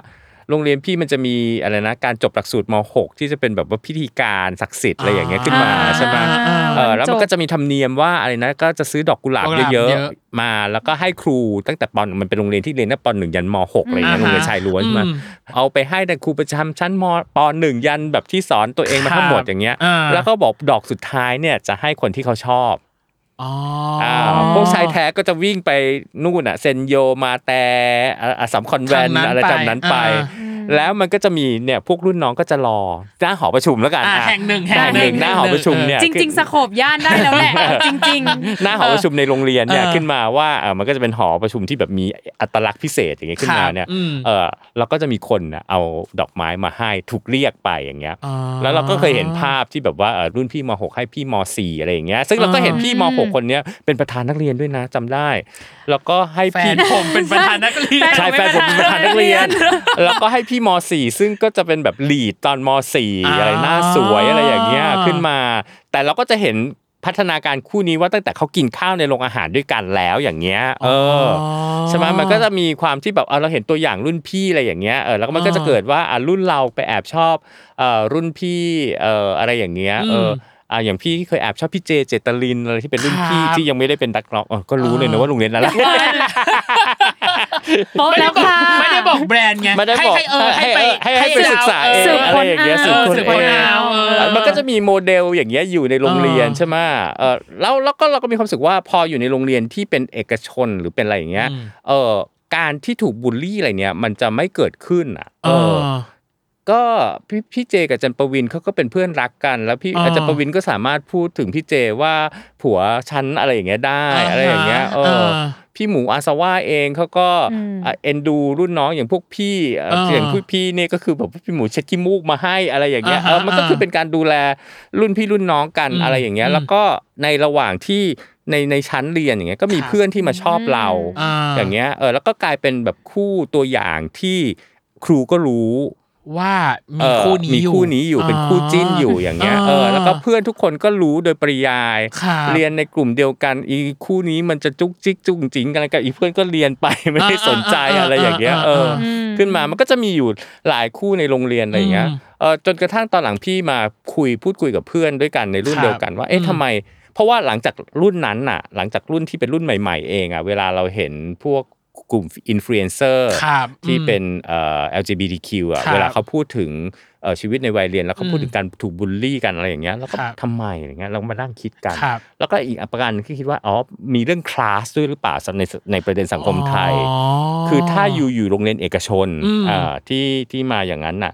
Speaker 3: โรงเรียนพี่มันจะมีอะไรนะการจบหลักสูตรม .6 ที่จะเป็นแบบว่าพิธีการศักดิ์สิทธิ์อะไรอย่างเงี้ยขึ้นมา
Speaker 1: อ่า
Speaker 3: ใช่ไหม
Speaker 1: อ่า
Speaker 3: เออแล้วมันก็จะมีธรรมเนียมว่าอะไรนะก็จะซื้อดอกกุหลาบ
Speaker 1: ดอกกุหลาบ
Speaker 3: เยอะ
Speaker 1: เยอะ
Speaker 3: ๆมาแล้วก็ให้ครูตั้งแต่ปอนมันเป็นโรงเรียนที่เรียนตั้งปหนึ่งยันมหกอะไรอย่างเงี้ยโรงเรียนชายล้วนใช่ไหม
Speaker 1: อืม
Speaker 3: เอาไปให้แต่ครูประจำชั้นมปหนึ่งยันแบบที่สอนตัวเองมาทั้งหมดอย่างเงี้ย
Speaker 1: อ่า
Speaker 3: แล้วก็บอกดอกสุดท้ายเนี่ยจะให้คนที่เขาชอบ
Speaker 1: อ๋อ
Speaker 3: อ่าพวกชายแท้ก็จะวิ่งไปนู่นอะเซนโยมาแต่อะอะสัมคอนแวน
Speaker 1: ทางนั้น
Speaker 3: อะไรจำนั้นไป
Speaker 1: ไปอ่
Speaker 3: แล้วมันก็จะมีเนี่ยพวกรุ่นน้องก็จะรอหน้าหอประชุมแล้วกัน
Speaker 1: อ่า
Speaker 3: อะ
Speaker 1: แห่งหนึ่ง
Speaker 3: แห่งหนึ่งหน้าหอประชุมเนี่ย
Speaker 2: จริง ๆสโคบย่านได้แล้วแหละเอาจริง
Speaker 3: หน้าหอประชุมในโรงเรียนเนี่ย
Speaker 1: เออ
Speaker 3: ขึ้นมาว่าเออมันก็จะเป็นหอประชุมที่แบบมีอัตลักษณ์พิเศษอย่างเงี้ยขึ้นมาเนี่ย
Speaker 1: ครับอืม
Speaker 3: เออเราก็จะมีคนน่ะเอาดอกไม้มาให้ถูกเรียกไปอย่างเงี้ย
Speaker 1: อ๋อ
Speaker 3: แล้วเราก็เคยเห็นภาพที่แบบว่าเออรุ่นพี่ม .6 ให้พี่ม .4 อะไรอย่างเงี้ยซึ่งเราก็เห็นพี่ม .6 คนเนี้ยเป็นประธานนักเรียนด้วยนะจำได้ แล้วก็ให้
Speaker 1: แฟ
Speaker 3: พี่
Speaker 1: นผมเป็นประธานนักเรียน
Speaker 3: ใช่แฟนผมเป็นประธานนักเรียน แล้วก็ให้พี่ม .4 ซึ่งก็จะเป็นแบบลีดตอนม .4 อะไรหน้าสวยอะไรอย่างเงี้ยขึ้นมา แต่เราก็จะเห็นพัฒนาการคู่นี้ว่าตั้งแต่เขากินข้าวในโรงอาหารด้วยกันแล้วอย่างเงี้ย เอออใช่ไหมมันก็จะมีความที่แบบเออเราเห็นตัวอย่างรุ่นพี่อะไรอย่างเงี้ยเออแล้วก็มันก็จะเกิดว่าอะรุ่นเราไปแอบชอบเอ่อรุ่นพี่เอ่ออะไรอย่างเงี้ยเอออะอย่างพี่เคยแอบชอบพี่เจเจตลินอะไรที่เป็นรุ่นพี่
Speaker 1: ครับ
Speaker 3: ที่ยังไม่ได้เป็นนักร้องเออก็รู้เลยนะว่าโรงเรียนนั้นแหละ
Speaker 2: ๆ โป๊ะ
Speaker 1: ไม่
Speaker 2: แล้
Speaker 1: ได้
Speaker 2: ว
Speaker 1: บอก
Speaker 2: ค่ะ
Speaker 1: ไม่ได้บอกแบรนด์ไง
Speaker 3: ไม่ได้บอก
Speaker 1: ให้ให้เออให้ไป
Speaker 3: ให้ให้ไปศึกษาเอง
Speaker 2: สืบ
Speaker 3: อะ
Speaker 2: ค้
Speaker 3: ไร
Speaker 2: น
Speaker 3: อย่างเงี้ย
Speaker 2: เอา
Speaker 3: สืบค้น
Speaker 1: สืบค้น
Speaker 3: เอง
Speaker 1: เอาเออ
Speaker 3: มันก็จะมีโมเดลอย่างเงี้ยอยู่ในโรงเรียน
Speaker 1: เออ
Speaker 3: ใช่ไหมเออแล้วแล้วก็เราก็มีความรู้สึกว่าพออยู่ในโรงเรียนที่เป็นเอกชนหรือเป็นอะไรอย่างเงี้ย
Speaker 1: อืม
Speaker 3: เออการที่ถูกบูลลี่อะไรเนี้ยมันจะไม่เกิดขึ้นอะ
Speaker 1: เอ
Speaker 3: เออ
Speaker 1: อ
Speaker 3: ก็พี่พี่เจกับอาจันประวินเขาก็เป็นเพื่อนรักกัน แล้วพี่
Speaker 1: อ่า
Speaker 3: อาจารย์ประวินก็สามารถพูดถึงพี่เจว่าผัวฉันอะไรอย่างเงี้ยได้
Speaker 1: อ่าฮะ
Speaker 3: อะไรอย่างเงี้ยเออ
Speaker 1: เออ
Speaker 3: พี่หมูอาซาว่าเองเขาก็
Speaker 2: อืม
Speaker 3: อะเอ็นดูรุ่นน้องอย่างพวกพี่เอ่อ
Speaker 1: เออ
Speaker 3: อย่างพวกพี่เนี่ยก็คือแบบพี่หมูเช็ดขี้มูกมาให้อะไรอย่างเงี้ย
Speaker 1: อ่าฮะ
Speaker 3: เออมันก็คือ
Speaker 1: อ่า
Speaker 3: เป็นการดูแลรุ่นพี่รุ่นน้องกัน
Speaker 1: อืม
Speaker 3: อะไรอย่างเงี้ย
Speaker 1: อืม
Speaker 3: แล้วก็ในระหว่างที่ในในชั้นเรียนอย่างเงี้ยก็มี
Speaker 1: ครับ
Speaker 3: เพื่อนที่มาชอบเรา
Speaker 1: อ่า
Speaker 3: อย่างเงี้ยเออแล้วก็กลายเป็นแบบคู่ตัวอย่างที่ครูก็รู้
Speaker 1: ว่า
Speaker 3: เอ
Speaker 1: มี
Speaker 3: อ
Speaker 1: คู่นี้
Speaker 3: มี
Speaker 1: อยู่
Speaker 3: คู่นี้อยู่เป็นคู่จิ้นอยู่อย่างเงี้ยเออแล้วก็เพื่อนทุกคนก็รู้โดยปริยาย
Speaker 1: ครับ
Speaker 3: เรียนในกลุ่มเดียวกัน อีคู่นี้มันจะจุกจิกจุกจิงกันกับอีเพื่อนก็เรียนไปไม่ได้สนใจอะไรอย่างเงี้ยเอออ
Speaker 2: ม
Speaker 3: ขึ้นมามันก็จะมีอยู่หลายคู่ในโรงเรียนอะไรอย่างเงี้ย
Speaker 1: อืม
Speaker 3: เออจนกระทั่งตอนหลังพี่มาคุยพูดคุยกับเพื่อนด้วยกันในรุ่น
Speaker 1: ครับ
Speaker 3: เดียวกันว่าเอ๊ะ
Speaker 1: อืม
Speaker 3: ทำไมเพราะว่าหลังจากรุ่นนั้นน่ะ หลังจากรุ่นที่เป็นรุ่นใหม่ ๆ เองอะเวลาเราเห็นพวก กลุ่มอินฟลูเอนเซอร์
Speaker 1: ครับ
Speaker 3: ที่
Speaker 1: อืม
Speaker 3: เป็นเอ่อ LGBTQ อะ
Speaker 1: ครับ
Speaker 3: เวลาเขาพูดถึงเอ่อชีวิตในวัยเรียนแล้วเขาพูด
Speaker 1: อืม
Speaker 3: ถึงการถูกบูลลี่กันอะไรอย่างเงี้ยแล้วก็
Speaker 1: ครับ
Speaker 3: ทำไมอะไรเงี้ยเรามานั่งคิดกัน
Speaker 1: ครับ
Speaker 3: แล้วก็อีกประการหนึงที่คิดว่าอ๋อมีเรื่องคลาสด้วยหรือเปล่าในในประเด็นสังคมไทย
Speaker 1: อ๋อ
Speaker 3: คือถ้าอยู่อยู่โรงเรียนเอกชน
Speaker 1: อืม
Speaker 3: อ่าที่ที่มาอย่างนั้นน่ะ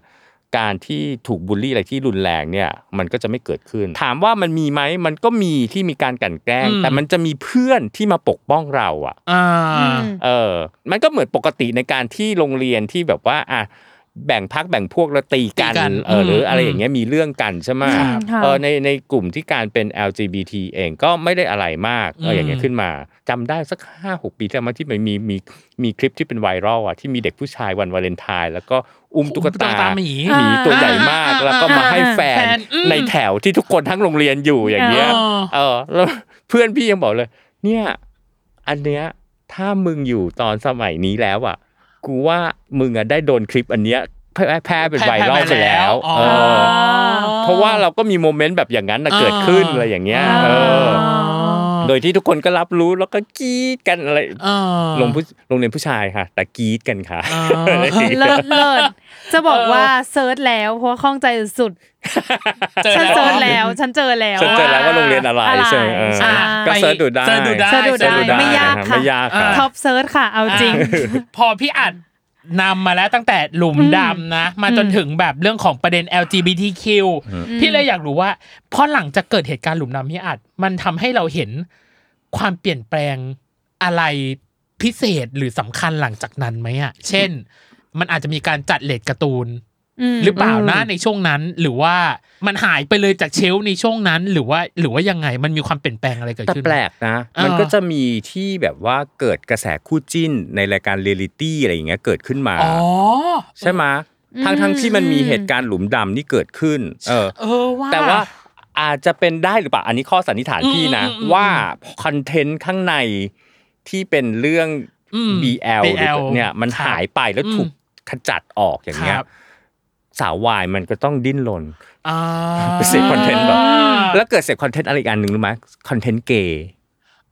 Speaker 3: การที่ถูกบูลลี่อะไรที่รุนแรงเนี่ยมันก็จะไม่เกิดขึ้น ถามว่ามันมีไหมมันก็มีที่มีการกลั่นแกล้ง แต่มันจะมีเพื่อนที่มาปกป้องเราอะเออ มันก็เหมือนปกติในการที่โรงเรียนที่แบบว่าอะ แบ่งพักแบ่งพวกแล้วตีกัน
Speaker 1: ตีกัน
Speaker 3: เออหรือ
Speaker 1: ม
Speaker 3: อะไรอย่างเงี้ยมีเรื่องกันใช่ไหม
Speaker 2: ครับค่ะ
Speaker 3: เออในในกลุ่มที่การเป็น LGBT เองก็ไม่ได้อะไรมากเอออย่างเงี้ย
Speaker 1: อืม
Speaker 3: ขึ้นมาจำได้สักห้าหกปีที่แล้วมั้งที่มันมีมีมีคลิปที่เป็นไวรัลอะที่มีเด็กผู้ชายวันวาเลนไทน์แล้วก็อุ้มตุ๊ก
Speaker 1: ตุ๊ก
Speaker 3: ตา
Speaker 1: ตาหมี
Speaker 3: หมีตัวใหญ่มาก
Speaker 1: อ่า
Speaker 3: แล้วก็มาให้แฟน
Speaker 1: แฟนอืม
Speaker 3: ในแถวที่ทุกคนทั้งโรงเรียนอยู่อย่างเงี้ย
Speaker 1: อ๋อ
Speaker 3: เออแล้วเพื่อนพี่ยังบอกเลย เนี่ย อันเนี้ยถ้ามึงอยู่ตอนสมัยนี้แล้วอะ กูว่ามึงอะได้โดนคลิปอันเนี้ยแพร่แพร่เป็นไวรัลไปแล้ว
Speaker 1: อ๋อ
Speaker 3: เออเพราะว่าเราก็มี moment แบบอย่างนั้นน่ะเกิดขึ้นอะไรอย่างเงี้ยเออ โดยที่ทุกคนก็รับรู้แล้วก็กรี๊ดกันอะไร
Speaker 1: เออ
Speaker 3: โรงผู้โรงเรียนผู้ชายค่ะ แต่กรี๊ดกันค่ะ
Speaker 1: อ๋อ
Speaker 2: เลิศเลิศจะบอกว่าเซิร์ชแล้วเพราะว่าข้องใจsearch
Speaker 1: เจอ
Speaker 2: ฉัน
Speaker 1: แล้ว
Speaker 2: search แล้ว ฉันเจอแล้ว
Speaker 3: ฉันเจอแล้วว่าโรงเรียนอะไร
Speaker 2: อะไร
Speaker 3: ใช่ไหมเออ
Speaker 2: ใช่
Speaker 3: ก็ search ดูได้
Speaker 1: search ดูได้
Speaker 2: search ดูได้
Speaker 3: search
Speaker 2: ไม่ยากค่ะ
Speaker 3: ไม่ยากค่ะ
Speaker 2: top search ค่ะเอาจริง
Speaker 1: พอพี่อัด นำมาแล้วตั้งแต่หลุมดำนะ มาจนถึงแบบเรื่องของประเด็น LGBTQ พี่เลยอยากรู้ว่าพอหลังจากเกิดเหตุการณ์หลุมดำพี่อัดมันทำให้เราเห็นความเปลี่ยนแปลงอะไรพิเศษหรือสำคัญหลังจากนั้นไหมอะ เช่น มันอาจจะมีการจัดเลดการ์ตูน
Speaker 2: ม
Speaker 1: หรือเปล่านะในช่วงนั้นหรือว่ามันหายไปเลยจากเชลฟ์ในช่วงนั้น หรือว่าหรือว่ายังไงมันมีความเปลี่ยนแปลงอะไรเกิด
Speaker 3: แต่
Speaker 1: ขึ้น
Speaker 3: แปลกนะ
Speaker 1: อ่ามั
Speaker 3: มันก็จะมีที่แบบว่าเกิดกระแสคู่จิ้นในรายการเรียลิตี้อะไรอย่างเงี้ยเกิดขึ้นมา
Speaker 1: อ๋อ
Speaker 3: ใช่ไหมทั้งทั้งที่มันมีเหตุการณ์หลุมดำนี่เกิดขึ้น เออ
Speaker 1: เออว่า
Speaker 3: แต่ว่าอาจจะเป็นได้หรือเปล่าอันนี้ข้อสันนิษฐานพี่นะ
Speaker 1: อืมอืมอืม
Speaker 3: ว่าคอนเทนต์ข้างในที่เป็นเรื่อง
Speaker 1: อืม
Speaker 3: BL หรือ
Speaker 1: BL
Speaker 3: เนี่ยมัน
Speaker 1: ครับ
Speaker 3: หายไปแล้ว
Speaker 1: อืม
Speaker 3: ถูกขจัดออกอย่างเงี้ย
Speaker 1: ครับ
Speaker 3: สาววายมันก็ต้องดิ้นรน
Speaker 1: อ่า
Speaker 3: ไปเสพคอนเทนต์แบบแล้วเกิดเสพคอนเทนต์อะไรอีกอันหนึ่งรู้ไหมคอนเทนต์เกย์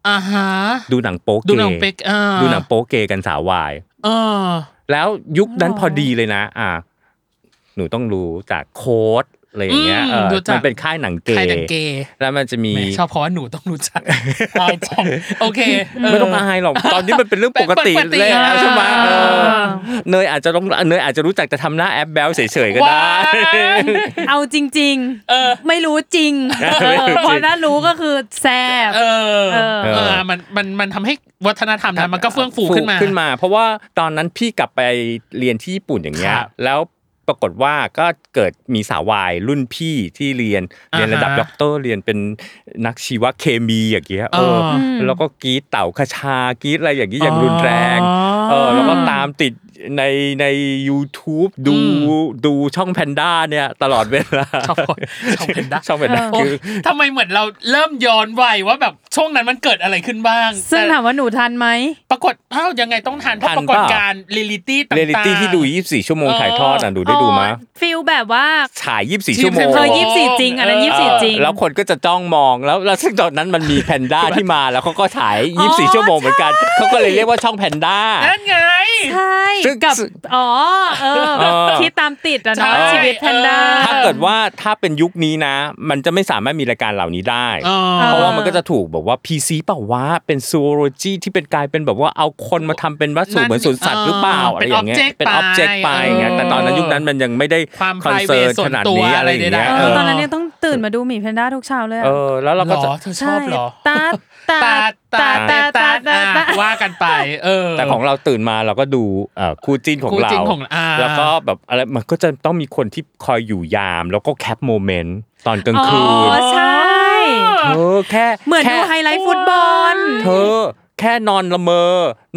Speaker 1: อ่าฮะ
Speaker 3: ดูหนังโป๊เก
Speaker 1: ดูหนัง
Speaker 3: ย์
Speaker 1: เป็กอ่า
Speaker 3: ดูหนังโป๊เกย์กันสาววาย
Speaker 1: เออ
Speaker 3: แล้วยุคนั้นพอดีเลยนะ อ่า หนูต้องรู้จากโค้ด อะไรอย่างเงี้ย
Speaker 1: อืม
Speaker 3: เออ
Speaker 1: รู้จัก
Speaker 3: มันเป็นค่ายหนังเก
Speaker 1: ใคร
Speaker 3: ย์
Speaker 1: หนังเกย์
Speaker 3: แล้วมันจะมี
Speaker 1: แหมชอบเพราะว่าหนูต้องรู้จักอายจังโอเคเไม่
Speaker 3: ต้องอายหรอกตอนนี้มันเป็นเรื่องปกติ
Speaker 1: เป็นปกติ
Speaker 3: แล้วใช่ไหม
Speaker 1: อ่า
Speaker 3: เออเนยอาจจะต้องเนยอาจจะรู้จักแต่ทำหน้าแอปแบลเฉยๆก็ได้
Speaker 1: ว้าย
Speaker 2: เอาจริง
Speaker 1: เออ
Speaker 2: ๆไม่รู้จริง
Speaker 3: ไม่รู้จริง
Speaker 2: พอถ้ารู้ก็คือแซ่บ
Speaker 1: เออ
Speaker 2: เออ
Speaker 1: เออมันมันมันทำให้วัฒนธรรมนั้นมันก็เฟื่องฟูขึ้นมา
Speaker 3: ขึ้นมา เพราะว่าตอนนั้นพี่กลับไปเรียนที่ญี่ปุ่นอย่างเงี้ย
Speaker 1: ครับ
Speaker 3: แล้ว ปรากฏว่าก็เกิดมีสาววายรุ่นพี่ที่เรียนเรียนระดับ
Speaker 1: อ่าฮะ
Speaker 3: ด็อกเตอร์เรียนเป็นนักชีวเคมีอย่างเงี้ยเออ
Speaker 1: อ๋อ
Speaker 3: แล้วก็กรี๊ดเต๋าคชากรี๊ดอะไรอย่างนี้อย่างรุนแรง
Speaker 1: อ๋อ
Speaker 3: เออแล้วก็ตามติดในใน YouTube ดู
Speaker 1: อืม
Speaker 3: ดูช่องแพนด้าเนี่ยตลอดเวลา
Speaker 1: ชอบชอบแพนด้า
Speaker 3: ช่องแพนด้า
Speaker 1: โอ๊
Speaker 3: คื
Speaker 1: ย
Speaker 3: อ
Speaker 1: ทำไมเหมือนเราเริ่มย้อนวัยว่าแบบช่วงนั้นมันเกิดอะไรขึ้นบ้าง
Speaker 2: ซึ่ง
Speaker 1: แต่
Speaker 2: ถามว่าหนูทันไหม
Speaker 1: ปรากฏอ้าวยังไงต้องทันเปล่าเพราะ
Speaker 3: ทัน
Speaker 1: ปรากฏการณ์เรียลิตี้ต่างๆ
Speaker 3: เรียลิตี้ที่ดู 24 ชั่วโมงถ่ายทอดอะดูได้ดูมั้ย
Speaker 2: feel แบบว่า
Speaker 3: ฉาย 24 ชั่วโมง
Speaker 2: เคยยี่สิบสี่จริงอันนั้นยี่สิบสี่จริง
Speaker 3: แล้วคนก็จะจ้องมองแล้วแล้วซึ่งตอนนั้นมันมีแพนด้าที่มาแล้วเขาก็ฉาย
Speaker 2: อ๋อ
Speaker 3: 24 ชั่วโมงเหมือนกันเขาก็เลยเรียกว่าช่องแพนด้า
Speaker 1: นั่นไง
Speaker 2: ใช่
Speaker 3: ซึ่ง
Speaker 2: กับ
Speaker 3: ซึ่ง
Speaker 2: อ๋อเออ
Speaker 3: เออ
Speaker 2: ที่ตามติดอะเนาะ
Speaker 1: ใช่
Speaker 2: ชีวิตแพนด้า
Speaker 1: เออ
Speaker 3: ถ้าเกิดว่าถ้าเป็นยุคนี้นะ มันจะไม่สามารถมีรายการเหล่านี้ได้
Speaker 1: อ๋อ
Speaker 3: เพราะว่ามันก็จะถูกแบบว่า PC เปล่าวะเป็น zoology ที่เป็นกลายเป็นแบบว่าเอาคนมาทำเป็นวัตถุ
Speaker 1: นั่น
Speaker 3: เหมือนสวนสัตว์หรือเปล่า
Speaker 1: เออ
Speaker 3: อะไรอย่างเงี้ย
Speaker 1: เป็น
Speaker 3: เป็น
Speaker 1: object
Speaker 3: อ็อบเจกต์ไป
Speaker 1: ไป
Speaker 3: อย่างเงี้ย
Speaker 1: เออ
Speaker 3: แต่ตอนนั้นยุคนั้นมันยังไม่ได้
Speaker 1: ความ
Speaker 3: คอนเซิร์น
Speaker 1: private ส่วน
Speaker 3: ขนาด
Speaker 1: ตัว
Speaker 3: นี้
Speaker 1: อะ
Speaker 3: อะไรไรอย่างเงี้ย
Speaker 1: ใดๆ
Speaker 2: เอ
Speaker 3: เอ
Speaker 2: อ
Speaker 3: อ
Speaker 2: ตอนนั้นยังต้องตื่นมาดูหมีแพนด้าทุกเช้าเลยอะ
Speaker 3: เออแล้วเราก็
Speaker 1: หร
Speaker 3: จะ
Speaker 1: อเธอชอบเหรอ
Speaker 2: ตาตา
Speaker 1: ตา
Speaker 2: ตา
Speaker 1: ตา
Speaker 2: ตา
Speaker 1: ว่ากันไป เออ
Speaker 3: แต่ของเราตื่นมาเราก็ดูคู่จิ้นของเราแล้วก็แบบอะไรมันก็จะต้องมีคนที่คอยอยู่ยาม แล้วก็ cap moment ตอนกลางคืน
Speaker 2: ใช่
Speaker 3: เธอ cap่
Speaker 2: เหมือนดูไฮไลท์ฟุตบอล
Speaker 3: เธอแค่นอนละเมอ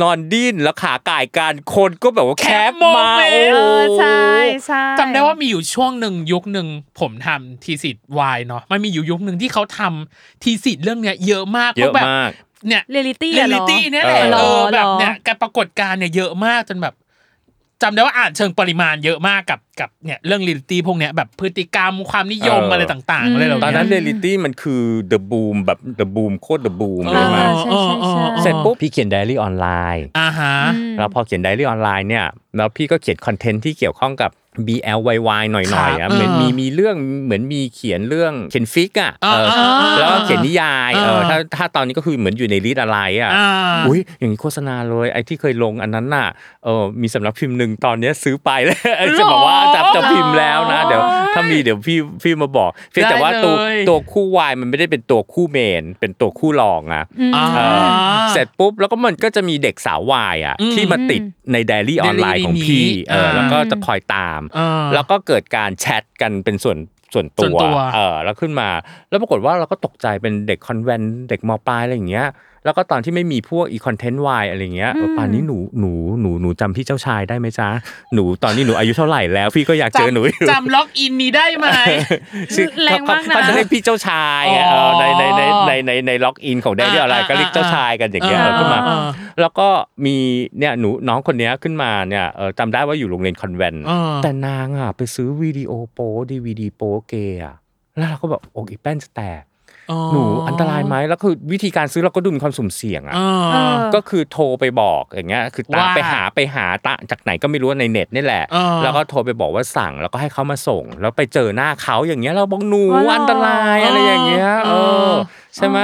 Speaker 3: นอนดิ้นแล้วขาก่ายกันคนก็แบบว่าแคมา
Speaker 1: โอ้
Speaker 2: ใช่ใช่
Speaker 1: จำได้ว่ามีอยู่ช่วงหนึ่งยุคหนึ่งผมทำ thesis วายเนาะมันมีอยู่ยุคหนึ่งที่เขาทำ thesis เรื่องเนี้ยเยอะมาก
Speaker 3: เพ
Speaker 1: ราะแบบ เนี่ย
Speaker 2: เรียลิตี้อะเหร
Speaker 1: ลิตี้เนี่ยแหละ
Speaker 3: เออ
Speaker 1: เออ
Speaker 2: เหรอ
Speaker 1: แบบเนี่ยการปรากฏการณ์เนี่ยเยอะมากจนแบบจำได้ว่าอ่านเชิงปริมาณเยอะมากกับกับเนี่ยเรื่องเรียลิตี้พวกเนี้ยแบบพฤติกรรมความนิยม
Speaker 3: เอออ
Speaker 1: อะไรต่างๆอะไรเหล่า
Speaker 3: ตอน
Speaker 1: นี้
Speaker 3: นั้นเรียลิตี้มันคือ The Boom แบบ The Boom โคตร The Boom เลย
Speaker 1: เอ
Speaker 3: มา
Speaker 1: อ
Speaker 2: ใช่ใช่ใช่
Speaker 3: เสร็จปุ๊บพี่เขียนไดอารี่ออนไลน์
Speaker 1: อ่าฮะ
Speaker 3: แล้วพอเขียนไดอารี่ออนไลน์เนี่ยแล้วพี่ก็เขียนคอนเทนต์ที่เกี่ยวข้องกับ BL YY หน่อยๆอะครั
Speaker 1: บ
Speaker 3: เหมือน
Speaker 1: เออ
Speaker 3: มีมีเรื่องเหมือนมีเขียนเรื่องเขียน fic อะ
Speaker 1: อ่า
Speaker 3: เออ
Speaker 1: อ่าอ่า
Speaker 3: แล้วก็เขียนนิยายเออ
Speaker 1: อ่า
Speaker 3: ถ้าถ้าตอนนี้ก็คือเหมือนอยู่ใน list อะไรอะ
Speaker 1: อ่า
Speaker 3: อุ้ยอย่างนี้โฆษณาเลยไอ้ที่เคยลงอันนั้นน่ะเออมีสำนักพิมพ์หนึ่งตอนเนี้ยซื้อไปแล้วจะบอกว่าจะจะพิมพ์แล้วนะ เดี๋ยวถ้ามีเดี๋ยวพี่พี่มาบอกเพียงแต่ว่าตัว
Speaker 1: ได้เลย
Speaker 3: ตัวคู่วายมันไม่ได้เป็นตัวคู่ main เป็นตัวคู่รองอะ
Speaker 1: อ่า
Speaker 3: เออเสร็จปุ๊บแล้วก็มันก็จะมีเด็กสาววายอะ
Speaker 1: อืม
Speaker 3: ที่มาติดในไดอารี่ออนไลน์ของพี่
Speaker 1: นี้
Speaker 3: เออ
Speaker 1: อ่า
Speaker 3: แล้วก็จะคอยตาม
Speaker 1: อ่า
Speaker 3: แล้วก็เกิดการแชทกันเป็นส่วนส่วนตัว
Speaker 1: ส่วนตัว
Speaker 3: เออแล้วขึ้นมา แล้วปรากฏว่าเราก็ตกใจเป็นเด็กคอนแวนต์เด็กมปลายอะไรอย่างเงี้ยแล้วก็ตอนที่ไม่มีพวกอีคอนเทนต์วายอะไรเงี้ยเออป่านนี้หนูหนูหนูหนูจำพี่เจ้าชายได้ไหมจ๊ะหนูตอนนี้หนูอายุเท่าไหร่แล้วพี่ก็อยากเจอหนูอยู่
Speaker 1: จำ login นี้ได้ไหม
Speaker 3: ชื่อ
Speaker 2: แรงมากนะ
Speaker 3: เขาจะเรียกพี่เจ้าชายไง
Speaker 1: อ๋อ
Speaker 3: เออในในในในในใน login ของแดดี้อะไร
Speaker 1: อ่า
Speaker 3: ก็เรียกเจ้าชายกันอย่างเงี้ย
Speaker 1: อ่า
Speaker 3: เออขึ้นมา
Speaker 1: อ่า
Speaker 3: แล้วก็มีเนี่ยหนูน้องคนเนี้ยขึ้นมาเนี่ยเออจำได้ว่าอยู่โรงเรียนคอนแวนต์
Speaker 1: อ่า
Speaker 3: แต่นางอะไปซื้อวิดีโอโป๊ดีวีดีโป๊เกย์อะแล้วเราก็แบบอกอีแป้นจะแตก หนูอันตรายไหมแล้วคือวิธีการซื้อเราก็ดูมีความสุ่มเสี่ยงอะ
Speaker 1: อ่า
Speaker 2: เออ
Speaker 3: ก็คือโทรไปบอกอย่างเงี้ยคือตาม
Speaker 1: ว่า
Speaker 3: ไปหาไปหาตะจากไหนก็ไม่รู้ในเน็ตนี่แหละ
Speaker 1: อ่า
Speaker 3: แล้วก็โทรไปบอกว่าสั่งแล้วก็ให้เขามาส่ง แล้วไปเจอหน้าเขาอย่างเงี้ยเราบอกหนู
Speaker 2: อ๋อเหรออั
Speaker 3: อันตรายอะไรอย่างเงี้ยเอ
Speaker 1: อ๋อ
Speaker 3: อใช่ไหม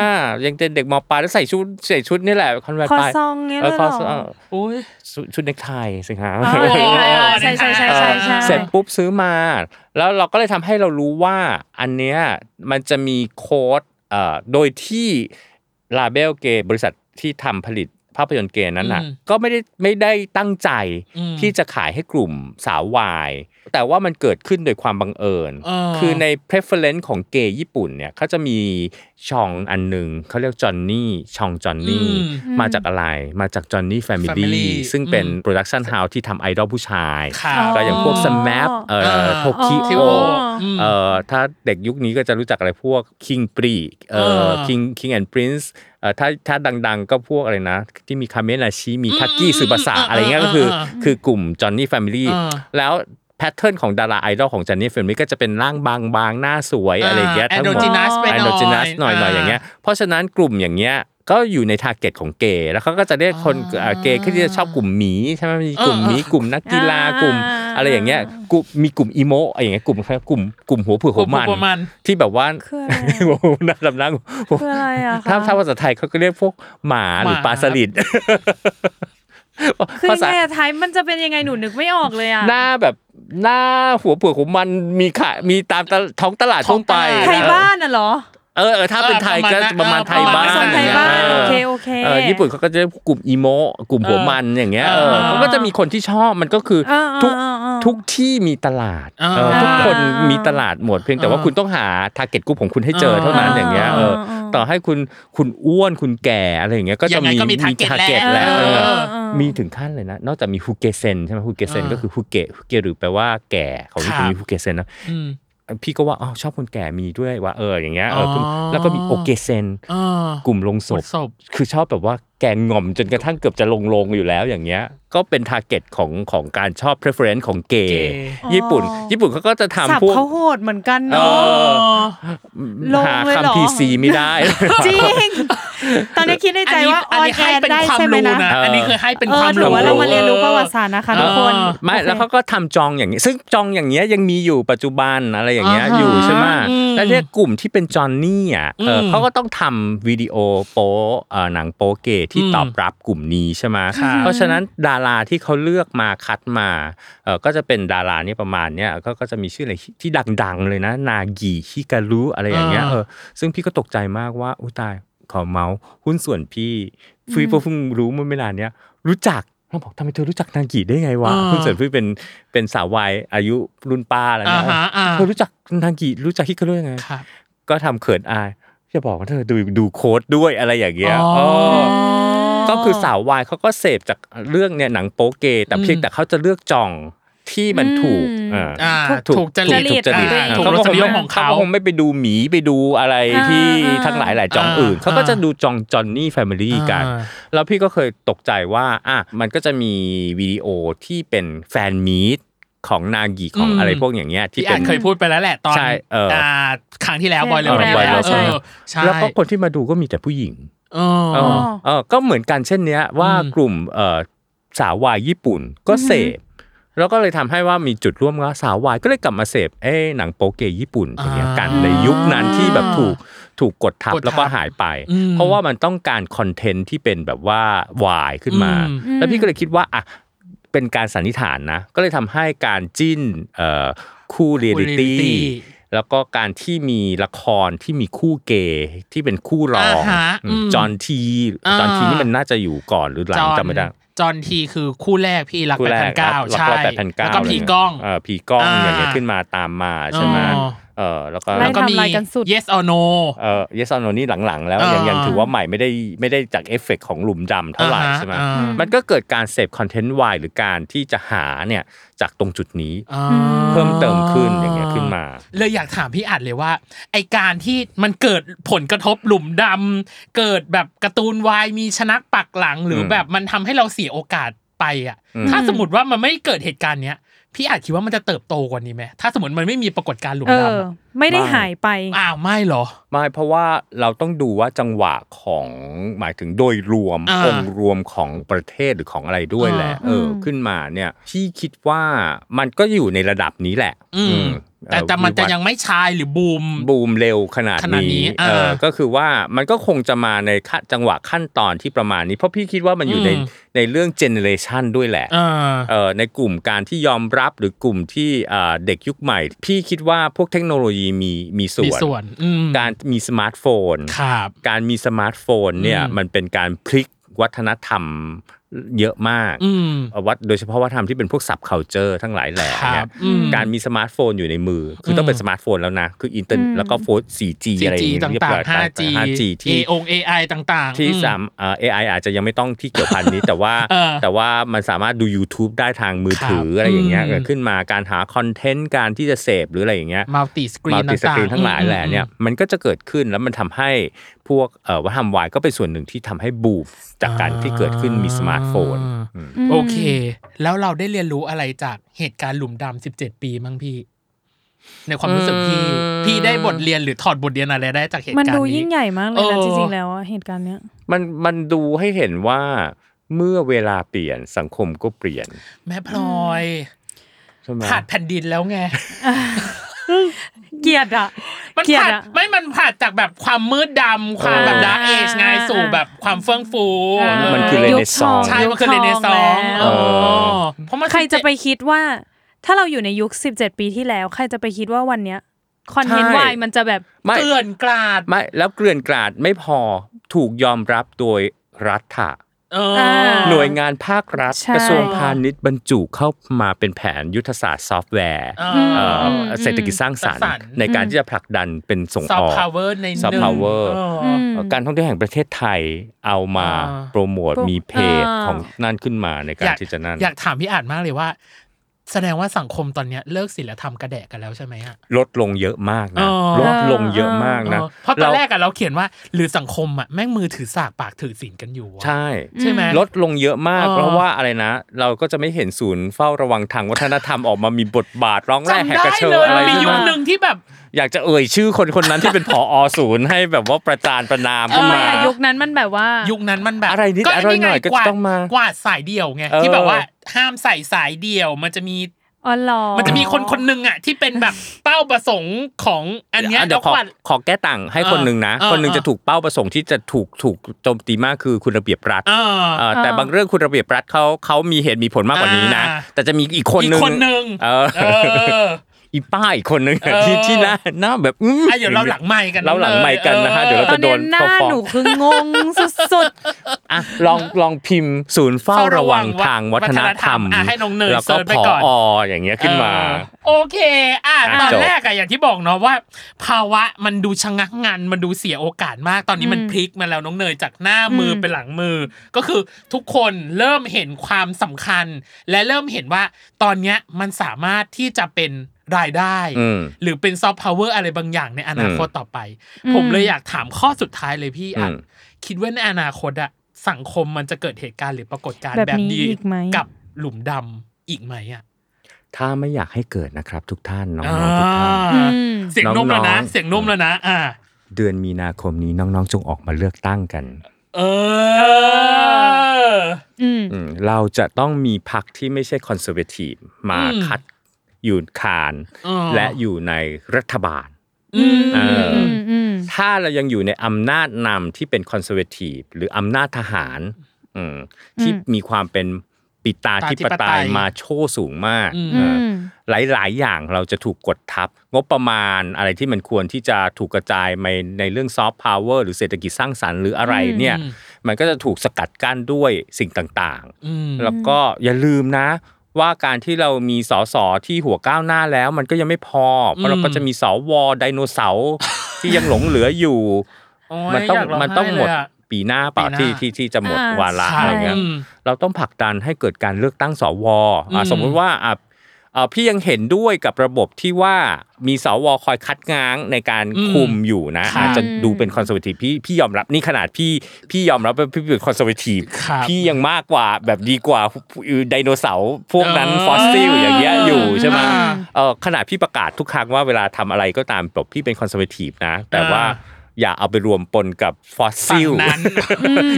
Speaker 3: ยังเป็นเด็กมปลายแล้วใส่ชุดใส่ชุดนี่แหละคอนแวน
Speaker 2: คอ
Speaker 3: ไป
Speaker 2: ซองเงี้ย
Speaker 3: เอ
Speaker 2: เล
Speaker 3: อยคอ
Speaker 2: เหร
Speaker 3: ซอง
Speaker 2: อ
Speaker 1: อุ้ย
Speaker 3: ชุดชุดเนคไทสิฮะ
Speaker 2: อ๋อเออใช่ใช่ใช่ใช่ใช่
Speaker 3: เสร็จปุ๊บซื้อมา แล้วเราก็เลยทำให้เรารู้ว่าอันเนี้ยมันจะมีโค้ดเอ่อ โดยที่ลาเบลเกบริษัทที่ทำผลิตภาพยนตร์เกย์นั้นน่ะ
Speaker 1: อืม
Speaker 3: ก็ไม่ได้ไม่ได้ตั้งใจ
Speaker 1: อืม
Speaker 3: ที่จะขายให้กลุ่มสาววาย แต่ว่ามันเกิดขึ้นโดยความบังเอิญ
Speaker 1: เออ
Speaker 3: คือใน preference ของเกย์ญี่ปุ่นเนี่ยเขาจะมีช่องอันหนึ่งเขาเรียก Johnny ช่อง Johnny อื
Speaker 1: ม
Speaker 3: มาจากอะไรมาจากจอนนี่แฟมิ
Speaker 1: Family
Speaker 3: ลี่ซึ่งเป็น
Speaker 1: อืม
Speaker 3: production house ที่ทำไอดอลผู้ชาย
Speaker 1: ค่ะ
Speaker 3: ก็อย่างพวก SMAP เอ่
Speaker 1: เอ
Speaker 3: อ
Speaker 1: อ
Speaker 3: TOKIO อ๋
Speaker 2: ออื
Speaker 1: ม
Speaker 3: เอ่อถ้าเด็กยุคนี้ก็จะรู้จักอะไรพวก King Pri เอ่อ
Speaker 1: เออ
Speaker 3: King King and Prince เอ่อถ้าถ้าดังๆ ก็พวกอะไรนะ ที่มีคาเมนาชิมีทักกี้
Speaker 1: อืม
Speaker 3: สืบภาษา
Speaker 1: อืม
Speaker 3: อะไรเงี้ย
Speaker 1: เออ
Speaker 3: ก็คือ
Speaker 1: เออ
Speaker 3: คือกลุ่มจอ h นนี่แฟมิลี่
Speaker 1: เออ
Speaker 3: แล้ว pattern ของดาราไอดอลของจอ h นนี่แฟมิลี่ก็จะเป็นร่างบางๆหน้าสวยอะไรอย่างเงี้ย
Speaker 1: แอน
Speaker 3: ทั้ง
Speaker 1: โด
Speaker 3: หมด
Speaker 1: จินัสไปหน่อย
Speaker 3: androgynous หน่อยๆอย่างเงี้ยเพราะฉะนั้นกลุ่มอย่างเงี้ยก็อยู่ใน target ของเกย์แล้วเขาก็จะเรียกคน
Speaker 1: อ่า
Speaker 3: เอ่อเกย์ที่จะชอบกลุ่มหมีใช่ไหมมีกลุ่ม
Speaker 1: เออ
Speaker 3: หมีกลุ่มนักกีฬา
Speaker 2: อ่าก
Speaker 3: ลุ่ม อะไรอย่างเงี้ยกลุ่มมีกลุ่ม emo อะไรอย่างเงี้ยกลุ่มกลุ่มกลุ่มหัวเผือกหัวมัน
Speaker 1: หัวมัน
Speaker 3: ที่แบบว่า
Speaker 2: คืออะไร
Speaker 3: โอ้โหน่าดำนัก
Speaker 2: คืออะไรอะคะ
Speaker 3: ถ้าถ้าภาษาไทยเขาก็เรียกพวกหมาหรือ
Speaker 1: หมา
Speaker 3: ปลาสลิด
Speaker 2: คือ
Speaker 3: ภา
Speaker 2: ยัง
Speaker 3: ษา
Speaker 2: ไงอะไทยมันจะเป็นยังไงหนูนึกไม่ออกเลยอะ
Speaker 3: หน้าแบบหน้าหัวเผือกหัวมันมีขายมีตามตลท้องตลาดทั่วไป
Speaker 1: ท้องตลาด
Speaker 2: ไทยบ้านน่ะเหรอ
Speaker 3: เออเออถ้าเป็นไทยก็
Speaker 1: เออ
Speaker 3: ป
Speaker 1: ประระ
Speaker 3: มา
Speaker 1: มา
Speaker 3: ณ
Speaker 1: ณ
Speaker 3: ไทยบ้าน
Speaker 1: เออ
Speaker 2: ทรงไทยบ้าน
Speaker 3: อ
Speaker 2: โอ
Speaker 3: อ
Speaker 2: เคโอเค
Speaker 3: เออญี่ปุ่นเขาก็จะเรียกกลุ่มอีโมกลุ่มหัวมันอย่างเงี้ยเออ
Speaker 1: เออ
Speaker 3: เขาก็จะมีคนที่ชอบมันก็คือ
Speaker 2: เออ
Speaker 3: ทุก
Speaker 2: เออเออ
Speaker 3: ทุกที่มีตลาด
Speaker 1: อ่า
Speaker 3: เออทุกคน
Speaker 2: อ่ามี
Speaker 3: มีตลาดหมดเพียงแต่ว่า
Speaker 1: อ่า
Speaker 3: คุณต้องหาทาร์เก็ตกลุ่มของคุณให้เจอเท่านั้น
Speaker 1: อ่า
Speaker 3: อย่างเงี้ยเออ
Speaker 2: อ่า
Speaker 3: ต่อให้คุณคุณอ้วนคุณแก่อะไรอย่างเงี้ยก็
Speaker 1: ยั
Speaker 3: จะ
Speaker 1: งไง
Speaker 3: มี
Speaker 1: ก็มี target
Speaker 3: ทาร์เก็ต
Speaker 1: แห
Speaker 3: แล้
Speaker 1: ละ
Speaker 3: วเออ
Speaker 1: เออ
Speaker 3: มีถึงขั้นเลยนะ นอกจากมีฮุเกเซนใช่ไหมฮุเกเซน
Speaker 1: อ่า
Speaker 3: ก็คือฮุเกะฮุเกะหรือแปลว่าแก่ของญี่ปุ่น
Speaker 1: ครับ
Speaker 3: มีฮุเกเซนนะ
Speaker 1: อืม
Speaker 3: พี่ก็ว่าอ๋อชอบคนแก่มีด้วยว่าเอออย่างเงี้ยเอออ
Speaker 1: อ
Speaker 3: แล้วก็มีโอเกเซน
Speaker 1: อ่าก
Speaker 3: ลุ่มลงศพ
Speaker 1: ศพ
Speaker 3: คือชอบแบบว่าแกงง่อมจนกระทั่งเกือบจะลงลงอยู่แล้วอย่างเงี้ย ก็เป็นทาร์เก็ตของของการชอบ preference ของเก
Speaker 1: เก
Speaker 3: ย์
Speaker 1: ย์
Speaker 3: ญี่ปุ่น
Speaker 2: อ๋อ
Speaker 3: ญี่ปุ่นเขาก็จะ
Speaker 2: สับ
Speaker 3: ทำพวก
Speaker 2: เขาโหดเหมือนกัน
Speaker 3: เอ
Speaker 2: เนาะ
Speaker 3: อ
Speaker 2: ลง
Speaker 3: หา
Speaker 2: เลยเหรอ
Speaker 3: คำพีซีไม่ได้
Speaker 2: จริง ตอนนี้คิดในใจว่าออนแอ
Speaker 1: ให้
Speaker 2: ร์
Speaker 1: เป็น
Speaker 2: ได้
Speaker 1: ความ
Speaker 2: ใช่ไหม
Speaker 1: รู้
Speaker 2: นะ
Speaker 1: นะอันนี้คือให้เป็น
Speaker 2: เอ
Speaker 1: ค
Speaker 2: อ
Speaker 1: วาม
Speaker 2: ถือ
Speaker 1: รู้
Speaker 2: ว่าเรามาเรียนรู้ประวัติศาสตร์นะคะทุกคน
Speaker 3: ไม่
Speaker 2: โอเค
Speaker 3: แล้วเขาก็ทำจองอย่างนี้ ซึ่งจองอย่างเงี้ยยังมีอยู่ปัจจุบันอะไรอย่างเงี้ย
Speaker 1: อ่าฮะ
Speaker 3: อยู่ใช่ไหม
Speaker 1: อืม
Speaker 3: แล้วเนี่ยกลุ่มที่เป็นจอนนี่อะเออ
Speaker 1: อืม
Speaker 3: เขาก็ต้องทำวิดีโอโป๊เอ่อหนังโป๊เกย์ที่
Speaker 1: อืม
Speaker 3: ตอบรับกลุ่มนี้ใช่ไหม
Speaker 1: ครับ
Speaker 3: เพราะฉะนั้นดาราที่เขาเลือกมาคัดมาเออก็จะเป็นดารานี่ประมาณเนี้ยก็ก็จะมีชื่ออะไรที่ดัง ๆ เลยนะ นากิฮิการุอะไรอย่างเงี้ย
Speaker 1: อ่า
Speaker 3: เออซึ่งพี่ก็ตกใจมากว่าอุ้ยตายขอเมาส์หุ้นส่วนพี่ฟรีเพิ่งรู้เมื่อไม่นานเนี้ยรู้จักเราบอกทำไมเธอรู้จักนากิได้ไงวะ
Speaker 1: อ่า
Speaker 3: หุ้นส่วนพี่เป็นเป็นสาววัยอายุรุ่นป้าแล้ว
Speaker 1: อ่า
Speaker 3: นะ
Speaker 1: ฮะอ่า
Speaker 3: เธอรู้จักนากิรู้จักฮิการุยังไง
Speaker 1: ครับ
Speaker 3: ก็ทำเขินอาย จะบอกว่าเธอดูดูโค้ดด้วยอะไรอย่างเงี้ย
Speaker 1: อ๋อ
Speaker 3: เออก็คือสาววายเขาก็เสพจากเรื่องเนี่ยหนังโป๊เกย์แต่เพียงแต่เขาจะเลือกจองที่มันถูก
Speaker 2: อืม
Speaker 3: เออ
Speaker 1: อ่า
Speaker 3: ถูก
Speaker 1: ถูกจริต
Speaker 3: ถูกจริต
Speaker 1: อ่า
Speaker 3: อ่า
Speaker 1: ถูก
Speaker 3: เขา
Speaker 1: ร
Speaker 3: ก็
Speaker 1: ส
Speaker 3: คง
Speaker 1: นิย
Speaker 3: ไม่
Speaker 1: มของ
Speaker 3: เขา
Speaker 1: เขา
Speaker 3: ก็คงไม่ไปดูหมีไปดูอะไรที่
Speaker 2: อ่า
Speaker 3: ทั้งหลายหลายจอง
Speaker 1: อ่า
Speaker 3: อื่นเขาก็
Speaker 1: อ่า
Speaker 3: จะดูจองจอนนี่แฟมิลี่กัน
Speaker 1: อ่า
Speaker 3: แล้วพี่ก็เคยตกใจว่าอะมันก็จะมีวิดีโอที่เป็นแฟนมีต ของนากิของ
Speaker 1: อืม
Speaker 3: อะไรพวกอย่างเงี้ยที่
Speaker 1: ที่
Speaker 3: เป็
Speaker 1: อานจเคยพูดไปแล้วแหละตอน
Speaker 3: ใช่เอออ่า
Speaker 1: ครั้งที่แล้วบอยเล
Speaker 2: เออ
Speaker 1: ว
Speaker 2: Boy Love
Speaker 1: เออใช่
Speaker 3: แล้วก็คนที่มาดูก็มีแต่ผู้หญิง
Speaker 1: เออ
Speaker 3: เออเออก็เหมือนกันเช่นเนี้ยว่า
Speaker 1: อืม
Speaker 3: กลุ่มเอ่อสาววายญี่ปุ่นก็เสพแล้วก็เลยทำให้ว่ามีจุดร่วมว่าสาววายก็เลยกลับมาเสพเอ้หนังโปเกย์ญี่ปุ่นอย่างเงี้ยกันในยุคนั้นที่แบบถูกถูกกดทับ
Speaker 1: กดทับ
Speaker 3: แล้วก็หายไป
Speaker 1: อืม
Speaker 3: เพราะว่ามันต้องการคอนเทนต์ที่เป็นแบบว่าวายขึ้นมา
Speaker 1: อืม
Speaker 3: แล้วพี่ก็เลยคิดว่าอะ เป็นการสันนิษฐานนะ ก็เลยทำให้การจิ้นเอ่อคู่เรียลิตี้
Speaker 1: reality
Speaker 3: แล้วก็การที่มีละครที่มีคู่เกย์ที่เป็นคู่รอง
Speaker 1: อ่าฮะอืม
Speaker 3: จอห์นที
Speaker 1: อ่า
Speaker 3: จอห์นทีนี่มันน่าจะอยู่ก่อนหรือหลั
Speaker 1: จ
Speaker 3: ง
Speaker 1: อน
Speaker 3: จำไม่ได้
Speaker 1: จอนทีคือคู่แรกพี่รัก
Speaker 3: คู่
Speaker 1: แปด
Speaker 3: แร
Speaker 1: พั
Speaker 3: ก
Speaker 1: นเก้า
Speaker 3: แล้ว
Speaker 1: ใช่
Speaker 3: ก็แปดพันเก้า
Speaker 1: แล้วก็ผีกล้อง
Speaker 3: เออผีกล้อง
Speaker 1: อ่า
Speaker 3: อย่างเงี้ยขึ้นมาตามมาใช่ไหม
Speaker 1: อ๋อ
Speaker 3: เออแล้วก็
Speaker 2: ไล่
Speaker 1: แล้วก็มี
Speaker 2: ทำลายกันสุด
Speaker 1: yes or no
Speaker 3: เออ yes or no นี่หลังๆ แล้ว
Speaker 1: อ่ายั
Speaker 3: ยังยังถือว่าใหม่ไม่ได้ไม่ได้จากเอฟเฟกต์ของหลุมดำเท่าไหร่
Speaker 1: อ่าฮะ
Speaker 3: ใช่ไหม
Speaker 1: อ่า
Speaker 3: มันก็เกิดการเสพคอนเทนต์วายหรือการที่จะหาเนี่ยจากตรงจุดนี้
Speaker 1: อ่า
Speaker 3: เพิ่มเติมขึ้นอย่างเงี้ยขึ้นมา
Speaker 1: เลยอยากถามพี่อัดเลยว่า ไอการที่มันเกิดผลกระทบหลุมดำเกิดแบบการ์ตูนวายมีชนักปักหลังหรืออ
Speaker 3: ม
Speaker 1: แบบมันทำให้เราเสียโอกาสไปอะ
Speaker 3: อืม
Speaker 1: ถ้าสมมติว่ามันไม่เกิดเหตุการณ์เนี้ย พี่อาจคิดว่ามันจะเติบโตกว่านี้ไหมถ้าสมมติมันไม่มีปรากฏการณ์หลุม
Speaker 2: เออ
Speaker 1: ดำอะ
Speaker 2: ไม่ได้หายไป
Speaker 1: อ้าวไม่เหรอ
Speaker 3: ไม่เพราะว่าเราต้องดูว่าจังหวะของหมายถึงโดยรวม
Speaker 1: อ่า
Speaker 3: องค์รวมของประเทศหรือของอะไรด้วยแหละ
Speaker 1: อ่า
Speaker 3: เอออ
Speaker 2: ม
Speaker 3: ขึ้นมาเนี่ยพี่คิดว่ามันก็อยู่ในระดับนี้แหละ
Speaker 1: อืม
Speaker 3: อืม
Speaker 1: แต่
Speaker 3: เอ่อ
Speaker 1: แต่มันจะ
Speaker 3: วิวัฒ
Speaker 1: ยังไม่ชายหรือบูม
Speaker 3: บูมเร็วขนาด
Speaker 1: ขนาดนี้อ่า
Speaker 3: เออก็คือว่ามันก็คงจะมาในขั้นจังหวะขั้นตอนที่ประมาณนี้ เพราะพี่คิดว่ามันอยู่ใน
Speaker 1: อืม
Speaker 3: ในเรื่อง generation ด้วยแหละ
Speaker 1: เออ
Speaker 3: เออในกลุ่มการที่ยอมรับหรือกลุ่มที่เอ่อเด็กยุคใหม่ พี่คิดว่าพวกเทคโนโลยีมีมีส่
Speaker 1: มี
Speaker 3: วน
Speaker 1: ส่วนอืม
Speaker 3: การมีสมาร์ทโฟน
Speaker 1: ครับ
Speaker 3: การมีสมาร์ทโฟนเนี่ย
Speaker 1: อืม
Speaker 3: มันเป็นการพลิกวัฒนธรรม เยอะมาก
Speaker 1: อืม
Speaker 3: เอ่อวัดโดยเฉพาะวัฒนธรรมที่เป็นพวก sub culture ทั้งหลายแหล่
Speaker 1: ครั
Speaker 3: เนี่
Speaker 1: บ
Speaker 3: ย
Speaker 1: อืม
Speaker 3: การมีสมาร์ทโฟนอยู่ในมือ คือต้องเป็นสมาร์ทโฟนแล้วนะ คืออินเทอร์
Speaker 2: อืม
Speaker 3: แล้วก็โฟน 4G อะไรอย่าง
Speaker 1: 4G
Speaker 3: เงี้ยเรียบ
Speaker 1: ต่าง
Speaker 3: ร้อย
Speaker 1: ๆ 5G
Speaker 3: 5G ที่
Speaker 1: A อง AI ต่างๆ
Speaker 3: ที่
Speaker 1: อืม
Speaker 3: สามเอ่อ AI อาจจะยังไม่ต้องที่เกี่ยวพันนี้ แต่ว่า
Speaker 1: เออ
Speaker 3: แต่ว่ามันสามารถดู YouTube ได้ทางมือถือ
Speaker 1: ครับ
Speaker 3: อะไรอย่างเงี้ย
Speaker 1: อืม
Speaker 3: เกิดขึ้นมาการหาคอนเทนต์การที่จะเสพหรืออะไรอย่างเงี้ย
Speaker 1: มัลติสกรี
Speaker 3: มัล
Speaker 1: น
Speaker 3: ติสกรีน
Speaker 1: ต่างๆ
Speaker 3: ทั้งหลายแหละเนี่ยมันก็จะเกิดขึ้นแล้วมันทำให้พวกเอ่อวัฒนธรรมวายก็เป็นส่วนหนึ่งที่ทำให้บูมจากการที่เกิดขึ้นมีสมาร์ทโฟนอืม
Speaker 1: โอเค แล้วเราได้เรียนรู้อะไรจากเหตุการณ์หลุมดำสิบเจ็ดปีมั้งพี่ ในความรู้สึกพี่
Speaker 3: อืม
Speaker 1: พี่ได้บทเรียนหรือถอดบทเรียนอะไรได้จากเหตุ
Speaker 2: มัน
Speaker 1: การณ์
Speaker 2: ดู
Speaker 1: นี้
Speaker 2: ยิ่งใหญ่มากเลย
Speaker 1: เอ
Speaker 2: นะ
Speaker 1: อ
Speaker 2: จริงๆแล้วอะเหตุการณ์เนี้ย
Speaker 3: มันมันดูให้เห็นว่าเมื่อเวลาเปลี่ยนสังคมก็เปลี่ยน
Speaker 1: แม่พลอย
Speaker 3: ใช่ไหม
Speaker 1: ผ่านแผ่นดินแล้วไง
Speaker 2: เกลียดอะ
Speaker 1: มัน
Speaker 2: เกลียด
Speaker 1: ผ่าน
Speaker 2: อะ
Speaker 1: ไม่มันผ่านจากแบบความมืดดำความแบบ
Speaker 2: อ่า
Speaker 1: ดาร์กเอจไงสู่แบบความเฟื่องฟู
Speaker 2: อ่า
Speaker 3: มันคือ
Speaker 2: ยุค
Speaker 3: Renaissance
Speaker 2: ทง
Speaker 1: ใช่มันคือเรเนซอง
Speaker 2: ยุคท
Speaker 1: เอ
Speaker 2: แล้ว
Speaker 1: อเพราะมัน
Speaker 2: ใครจะไปคิดว่า ถ้าเราอยู่ในยุค 17 ปีที่แล้ว ใครจะไปคิดว่าวันเนี้ยคอนเทนต์
Speaker 3: ใช่
Speaker 2: วายมันจะแบบ
Speaker 3: ไม่
Speaker 1: เกลื่อนกลาด
Speaker 3: ไม่แล้วเกลื่อนกราดไม่พอถูกยอมรับโดยรัฐะ
Speaker 1: เออ
Speaker 2: อ่า
Speaker 3: หน่วยงานภาครัฐ
Speaker 2: ใช่
Speaker 3: กระทรวงพาณิชย์บรรจุเข้ามาเป็นแผนยุทธศาสตร์ซอฟต์แวร์
Speaker 1: เออ
Speaker 3: เอ่ออ
Speaker 2: ม
Speaker 3: เศรษฐกิจสร้างสรร
Speaker 1: สร้าง
Speaker 3: ค์
Speaker 1: สรรค์
Speaker 3: ในการที่จะผลักดันเป็นส่ง
Speaker 1: ซอ
Speaker 3: อ
Speaker 1: ฟ
Speaker 3: อก
Speaker 1: ต์พาวเวอร์ใน
Speaker 3: soft
Speaker 1: หนึ่ง
Speaker 3: power
Speaker 1: เออ
Speaker 2: อืม
Speaker 3: เอ่อการท่องเที่ยวแห่งประเทศไทยเอามา
Speaker 1: อ่า
Speaker 3: โปรโมท
Speaker 2: โปร
Speaker 3: มีเพจ
Speaker 2: อ่า
Speaker 3: ของนั่นขึ้นมาในกา
Speaker 1: อ
Speaker 3: ร
Speaker 1: ยาก
Speaker 3: ที่จะนั่น
Speaker 1: อยากถามพี่อาจมากเลยว่า แสดงว่าสังคมตอนเนี้ยเลิกศีลธรรมกระแดกกันแล้วใช่ไหมฮะ
Speaker 3: ลดลงเยอะมาก
Speaker 1: เอ
Speaker 3: นะ
Speaker 1: อ
Speaker 3: ลดลงเยอะมากนะ
Speaker 1: เออเพราะตอน
Speaker 3: เรา
Speaker 1: แรกอะเราเขียนว่า หรือสังคมอะแม่งมือถือสากปากถือศีลกันอยู่อะ
Speaker 3: ใช่
Speaker 1: ใช่ไหม
Speaker 3: ลดลงเยอะมาก
Speaker 1: เออ
Speaker 3: เพราะว่าอะไรนะ เราก็จะไม่เห็นศูนย์เฝ้าระวังทางวัฒนธรรมออกมามีบทบาทร้องแรกแหก
Speaker 1: จำ
Speaker 3: ก
Speaker 1: ได้
Speaker 3: ระเชิ
Speaker 1: เล
Speaker 3: ญ
Speaker 1: ย
Speaker 3: อะไร
Speaker 1: มี
Speaker 3: ใช่
Speaker 1: ยุ
Speaker 3: ไห
Speaker 1: ค
Speaker 3: ม
Speaker 1: หนึ่งที่แบบ
Speaker 3: อยากจะเอ่ยชื่อคนคนนั้นที่เป็นผอศูนย์ให้แบบว่าประจานประนามขึ้น
Speaker 2: ทำไม
Speaker 3: มา
Speaker 2: อะยุคนั้นมันแบบว่า
Speaker 1: ยุคนั้นมันแบบ
Speaker 3: อะไรนิด
Speaker 1: ก็
Speaker 3: อะไรหน่อย
Speaker 1: ไง
Speaker 3: ก็
Speaker 1: วาด
Speaker 3: ต้องมา
Speaker 1: กวาดสายเดี่ยวไง
Speaker 3: เออ
Speaker 1: ที่แบบว่าห้ามใส่สายเดี่ยวมันจะมี
Speaker 2: อ๋อเหรอ
Speaker 1: มันจะมีคนคนหนึ่งอะที่เป็นแบบเป้าประสงค์ของอันเนี้ย
Speaker 3: เดี๋ยวขอ
Speaker 1: แล้กวาด
Speaker 3: ขอแก้ต่างให้คนหนึ่งนะ
Speaker 1: เออ
Speaker 3: คนหนึ่ง
Speaker 1: เออ
Speaker 3: จะถูกเป้าประสงค์ที่จะถูกถูกโจมตีมากคือคุณระเบียบรัฐ
Speaker 1: เออ
Speaker 3: เออแต่บางเรื่องคุณระเบียบรัฐเขาเขามีเหตุมีผลมากกว่านี้นะ
Speaker 1: อ่า
Speaker 3: แต่จะมีอีกคน
Speaker 1: อี
Speaker 3: หนึ่
Speaker 1: ก
Speaker 3: ง
Speaker 1: คนหนึ่ง
Speaker 3: เออ
Speaker 1: เออ
Speaker 3: อีป้าอีกคนหนึ่ง
Speaker 1: เออ
Speaker 3: ที่ที่หน้าหน้าแบบอื้อ
Speaker 1: อะเดี๋ยวเราหลังไมค์กัน
Speaker 3: เราหลังไมค์กันนะฮะเดี๋ยวเรา
Speaker 2: ตอ
Speaker 3: จะ
Speaker 2: น
Speaker 3: โด
Speaker 2: เนี้ย
Speaker 3: น
Speaker 2: หน้า
Speaker 3: เขาฟ้อง
Speaker 2: หนูคืองงสุด
Speaker 3: อะลองลองพิมพ์ศูนย์เฝ้าระวังทางวัฒนธรรม
Speaker 1: อะให้น้องเนย
Speaker 3: แล้วก็
Speaker 1: เซิร์ชไป
Speaker 3: พ
Speaker 1: ก่อน
Speaker 3: ออย่างเงี้ยขึ้นมา
Speaker 1: เออโอเค อะ
Speaker 3: อะ
Speaker 1: ตอน
Speaker 3: จบ
Speaker 1: แรกอะอย่างที่บอกเนาะว่า ภาวะมันดูชะงักงันมันดูเสียโอกาสมากตอนนี้มันพลิกมาแล้วน้องเนยจากหน้ามือเป็นหลังมือ ก็คือทุกคนเริ่มเห็นความสำคัญ และเริ่มเห็นว่าตอนเนี้ยมันสามารถที่จะเป็น รายได้
Speaker 3: อืม
Speaker 1: หรือเป็นซอฟต์พาวเวอร์อะไรบางอย่างในอนาคตต่อไป
Speaker 2: อืม
Speaker 1: ผมเลยอยากถามข้อสุดท้ายเลยพี่อัด
Speaker 3: อืม
Speaker 1: คิดว่าในอนาคตอะสังคมมันจะเกิดเหตุการณ์หรือปรากฏการณ์
Speaker 2: แบบ
Speaker 1: แบบ
Speaker 2: นี้
Speaker 1: นี้
Speaker 2: อีกไหม
Speaker 1: กับหลุมดำอีกไหมอะ
Speaker 3: ถ้าไม่อยากให้เกิดนะครับ ทุกท่านน้อง
Speaker 1: อ่า
Speaker 3: ๆทุกท่าน
Speaker 2: ๆอืม
Speaker 1: เสียงนุ่มแล้วนะ
Speaker 3: น้องๆ
Speaker 1: เสียงนุ่มแล้วนะ อ่า
Speaker 3: เดือนมีนาคมนี้น้องๆจงออกมาเลือกตั้งกัน
Speaker 1: เออ
Speaker 2: อืม
Speaker 3: อืมเราจะต้องมีพรรคที่ไม่ใช่ conservative มา
Speaker 1: อืม
Speaker 3: คัดคาน
Speaker 1: อยู่อืม
Speaker 3: และอยู่ในรัฐบาล
Speaker 1: อืม
Speaker 3: เอออื
Speaker 2: มอืม
Speaker 3: ถ้าเรายังอยู่ในอำนาจนำที่เป็น conservative หรืออำนาจทหารอืมที่มีความเป็นปิตาธิปไตยมาโชว์สูงมาก
Speaker 1: อืม
Speaker 3: เออ
Speaker 2: อืม
Speaker 3: หลายๆอย่างเราจะถูกกดทับ งบประมาณอะไรที่มันควรที่จะถูกกระจายในในเรื่องซอฟต์พาวเวอร์หรือเศรษฐกิจสร้างสรรค์หรืออะไรเนี่ย
Speaker 1: อืม
Speaker 3: มันก็จะถูกสกัดกั้นด้วยสิ่งต่าง
Speaker 1: อืม
Speaker 3: ๆแล้วก็อย่าลืมนะ ว่าการที่เรามีสสที่หัวก้าวหน้าแล้ว มันก็ยังไม่พอ เพราะเราก็จะมีสวไดโนเสาร์ที่ยังหลงเหลืออยู่
Speaker 1: โอ้
Speaker 3: มั
Speaker 1: ย
Speaker 3: ต้อง
Speaker 1: อยากร้อง
Speaker 3: มันต้อง
Speaker 1: ไห้
Speaker 3: หมด
Speaker 1: เลยอะ
Speaker 3: ปีหน้าเปล่า
Speaker 1: ปีหน้า
Speaker 3: ที่ที่ที่จะหมด
Speaker 2: อ่าวา
Speaker 3: ระ
Speaker 2: ใช่
Speaker 3: อะไรเงี้ย
Speaker 1: อืม
Speaker 3: เราต้องผลักดันให้เกิดการเลือกตั้งสวอะ
Speaker 1: อืม
Speaker 3: สมมุติว่าอะเอ่อ พี่ยังเห็นด้วยกับระบบที่ว่ามีสวคอยคัดง้างในการคุมอยู่นะ
Speaker 1: ครับ
Speaker 3: อาจจะดูเป็นคอนเซอร์วทีฟพี่พี่ยอมรับนี่ขนาดพี่พี่ยอมรับว่าพี่เป็นคอนเซอร์วทีฟ
Speaker 1: ครับ
Speaker 3: พี่ยังมากกว่าแบบดีกว่าไดโนเสาร์พวกนั้น
Speaker 1: เออ
Speaker 3: ฟอสซิลอย่างเงี้ยอยู่ใช่ไหม
Speaker 1: อ่า
Speaker 3: เออขนาดพี่ประกาศทุกครั้งว่าเวลาทำอะไรก็ตามแบบพี่เป็นคอนเซอร์วทีฟนะ แต่ว่า
Speaker 1: อ่า
Speaker 3: อย่าเอาไปรวมปนกับฟอสซิล
Speaker 1: ฝั่งนั้น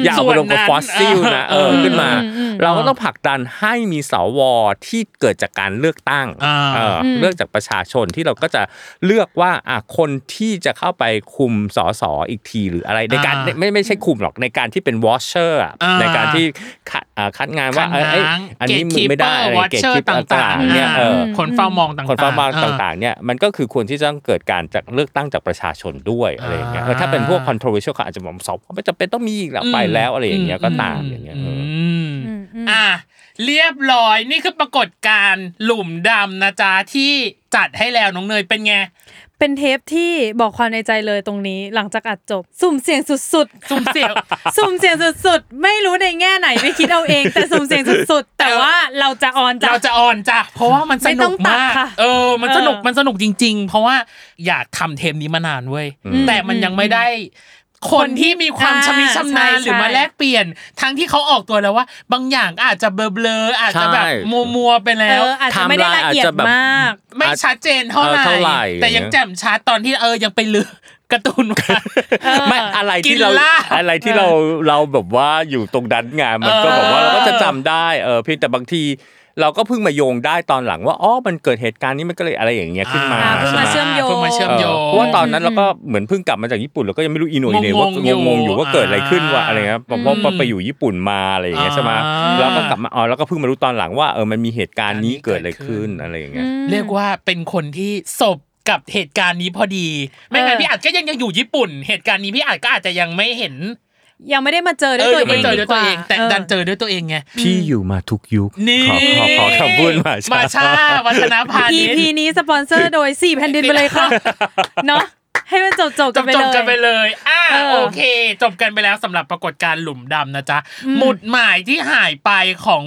Speaker 3: อย่าเอาไปรวมกับ
Speaker 1: ส่
Speaker 3: ฟ
Speaker 1: ว
Speaker 3: อนส
Speaker 1: นั้น
Speaker 3: ซิลนะเออ
Speaker 1: เออ
Speaker 3: ขึ้นมา
Speaker 2: อืมอืม
Speaker 3: เราก็ต้องผลักดันให้มีสวที่เกิดจากการเลือกตั้ง
Speaker 1: อ่า
Speaker 3: เอออเลือกจากประชาชนที่เราก็จะเลือกว่าอะคนที่จะเข้าไปคุมสสอีกทีหรืออะไรในการ
Speaker 1: อ่า
Speaker 3: ไม่ไม่ใช่คุมหรอกในการที่เป็นวอชเชอร์
Speaker 1: อ่า
Speaker 3: ในการที่คัดอ่าคัดงานว่า
Speaker 1: คัด
Speaker 3: เอ้ย
Speaker 1: ง้าง
Speaker 3: อันนี้มึง
Speaker 1: gatekeeper
Speaker 3: ไม่ได้อะไร
Speaker 1: watcher
Speaker 3: เกตคิป
Speaker 1: ต่างๆ
Speaker 3: เนี่ยเออ
Speaker 1: คนเฝ้ามองต่างๆ
Speaker 3: คนเฝ้ามอง
Speaker 1: อ่า
Speaker 3: ต่างๆเนี่ยมันก็คือควรที่จะต้องเกิดการจากเลือกตั้งจากประชาชนด้วยอะไรอย่างเงี้ยเออถ้าเป็นพวก controversial เขาอาจจะบอกสอบไม่จำเป็นต้องมีอีกแล้วไปแล้วอะไรอย่างเงี้ยก็ตามอย่างเงี้ยเออ
Speaker 1: ม
Speaker 2: อืมอืม
Speaker 1: อะเรียบร้อยนี่คือปรากฏการณ์หลุมดำนะจ๊ะที่จัดให้แล้วน้องเนยเป็นไง
Speaker 2: เป็นเทปที่บอกความในใจเลยตรงนี้ หลังจากอัดจบ สุ่มเสี่ยงสุด
Speaker 1: สุ่มเสี่ยง
Speaker 2: ๆสุ่มเสี่ยงสุดๆ ไม่รู้ในแง่ไหนไปคิดเอาเอง แต่สุ่มเสี่ยงสุดๆ แต่ว่าเราจะออนจ้ะ
Speaker 1: เราจะออนจ้ะเพราะว่ามันส
Speaker 2: ไม่
Speaker 1: นุ
Speaker 2: ต้อกงตัด
Speaker 1: มาก
Speaker 2: ค่ะ
Speaker 1: เออ มันสนุก
Speaker 2: เออ
Speaker 1: มันสนุกจริง ๆ เพราะว่าอยากทำเทปนี้มานานเว้ย
Speaker 3: อืม
Speaker 1: แต่มันยังไม่ได้ คนที่มีความ
Speaker 2: อ่า
Speaker 1: ชำนิชำนาญ
Speaker 2: ใช่
Speaker 1: หรือมา
Speaker 2: ใช่
Speaker 1: แลกเปลี่ยน ทั้งที่เขาออกตัวแล้วว่า บางอย่างอาจจะเบลอๆอาจจะแบบ
Speaker 3: ใช่
Speaker 1: มัวๆไป
Speaker 2: เอ
Speaker 1: แล้ว
Speaker 2: ออาจจะไม่ได้ละเอียด
Speaker 3: ไทม์ไลน์อาจจะแบบ
Speaker 2: มาก
Speaker 1: ไม่ชัดเจนเท่าไหร่
Speaker 3: เออเท่าไหร่
Speaker 1: แต่ยังแจ่มชัดตอนที่เออยังไปลือการ์ตูนว่า
Speaker 3: ไม่อะไร
Speaker 1: กิ
Speaker 3: ที่
Speaker 1: น
Speaker 3: เรา
Speaker 1: ลาบ
Speaker 3: อะไรที่เราเราแบบว่าอยู่ตรงนั้นไงมันก็
Speaker 1: เออ
Speaker 3: แบบว่าเราก็จะจำได้เออเพียงแต่บางที เราก็เพิ่งมาโยงได้ตอนหลังว่าอ๋อมันเกิดเหตุการณ์นี้มันก็เลยอะไรอย่างเงี้ยขึ้นมา
Speaker 2: อ่าเพิ่ง
Speaker 3: ใช่
Speaker 2: มา
Speaker 3: ไหม
Speaker 2: เชื่อมโยง
Speaker 1: เพิ่งมาเชื่อม
Speaker 3: เออ
Speaker 1: โยง
Speaker 3: เพราะว่าตอนนั้นเราก็เหมือนเพิ่งกลับมาจากญี่ปุ่นเราก็ยังไม่รู้อินโนอินเนว่าง
Speaker 1: งๆอยู่
Speaker 3: งงๆอยู่ว่าเกิดอะไรขึ้นว่าอะไรเงี้ยเพราะเพราะ
Speaker 1: อืม
Speaker 3: เพราะไปอยู่ญี่ปุ่นมาอะไรอย่างเงี้ยใช่ไหม
Speaker 1: อ่า
Speaker 3: แล้วก็กลับมาอ๋อแล้วก็เพิ่งมารู้ตอนหลังว่าเออมันมีเหตุการณ์นี้
Speaker 1: อันนี้
Speaker 3: เกิดอะไร
Speaker 1: เกิดขึ้
Speaker 3: ขึ้น
Speaker 1: น
Speaker 3: อะไรอย่างเงี้ย
Speaker 1: เรียกว่าเป็นคนที่ศพกับเหตุการณ์นี้พอดี ไม่งั้น
Speaker 2: เออ
Speaker 1: พี่อาจก็ยังยังอยู่ญี่ปุ่น เหตุการณ์นี้พี่อาจก็อาจจะยังไม่เห็น
Speaker 2: ยังไม่ได้มาเจอด้วย
Speaker 1: เออ
Speaker 2: ตัว
Speaker 1: ยัง
Speaker 2: เอ
Speaker 1: ไม่
Speaker 2: ง
Speaker 1: เจอด้วยตัวเอง
Speaker 2: ดีกา
Speaker 1: แต่ดันเจอด้วยตัวเองไง
Speaker 3: พี่อยู่มาทุกยุค
Speaker 1: นี่
Speaker 3: ขอขอขอคำพูดมา
Speaker 1: มา
Speaker 3: ช้า
Speaker 1: ชาวัฒนพาณิช
Speaker 2: EP
Speaker 1: ย์
Speaker 2: นี้สปอนเซอร์โดยสี่แผ่นดินไปเลยค่ะเนาะให้มันจบจบๆ
Speaker 1: จ
Speaker 2: กัน
Speaker 1: บ
Speaker 2: ไป
Speaker 1: จ
Speaker 2: เล
Speaker 1: บ
Speaker 2: ย
Speaker 1: กันไปเลยอ่า
Speaker 2: เออ
Speaker 1: โอเค จบกันไปแล้วสำหรับปรากฏการณ์หลุมดำนะจ๊ะหมุดหมายที่หายไปของ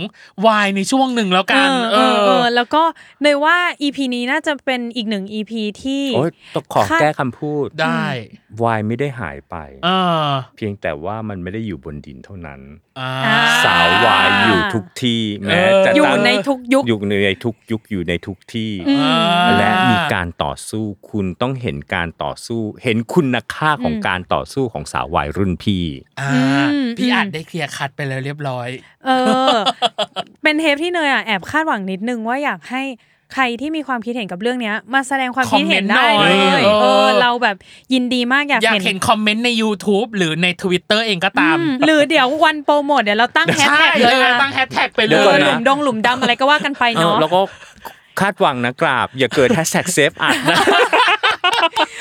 Speaker 1: วายในช่วงหนึ่งแล้วกัน
Speaker 2: เออเออเออแล้วก็เนยว่า EP นี้น่าจะเป็นอีกหนึ่ง EP ที่
Speaker 3: โอ้ยต้องขอ
Speaker 2: คาด
Speaker 3: แก้คำพูด
Speaker 1: ได้
Speaker 3: วายไม่ได้หายไป
Speaker 1: เออ
Speaker 3: เพียงแต่ว่ามันไม่ได้อยู่บนดินเท่านั้น
Speaker 1: อ่า
Speaker 2: อ่า
Speaker 3: สาววายอยู่ทุกที่แม้จะ
Speaker 2: อยู่
Speaker 3: ตั้ง
Speaker 2: ในทุกยุค
Speaker 3: อยู่ในทุกยุคอยู่ในทุกที่
Speaker 2: อืม
Speaker 3: และมีการต่อสู้คุณต้องเห็นการต่อสู้ เห็นคุณค่าของการต่อสู้ของสาววายรุ่นพี่
Speaker 1: อ่า
Speaker 2: อืม
Speaker 1: พี่
Speaker 2: อืม
Speaker 1: อาจได้เคลียร์คัดไปแล้วเรียบร้อย
Speaker 2: เออ เป็นเทปที่เนยอะแอบคาดหวังนิดนึงว่าอยากให้ใครที่มีความคิดเห็นกับเรื่องเนี้ย มาแสดงความคิดเห็นได้
Speaker 1: คอม
Speaker 2: เล
Speaker 1: เมนต์หน่อย
Speaker 2: ย
Speaker 1: เออ
Speaker 2: เออเราแบบยินดีมากอยาก
Speaker 1: อยาก
Speaker 2: เห็น
Speaker 1: เห็นคอมเมนต์ใน YouTube หรือใน Twitter เองก็ตาม
Speaker 2: อืมหรือเดี๋ยววันโปรโมทเดี๋ยวเราตั้งแฮช
Speaker 1: ใช่
Speaker 2: แท็ก
Speaker 1: เล
Speaker 2: เลยย
Speaker 1: อะ
Speaker 2: นะ
Speaker 1: ตั้งแฮชแท็กไปเล
Speaker 3: เดี๋ยวก่อน
Speaker 1: ย
Speaker 2: หลุ
Speaker 3: นะ
Speaker 2: มดงหลุมดำอะไรก็ว่ากันไป
Speaker 3: เออ
Speaker 2: เนาะ
Speaker 3: แล้วก็คาดหวังนะกราบ อย่าเกิดแฮชแท็กเซฟอัดนะ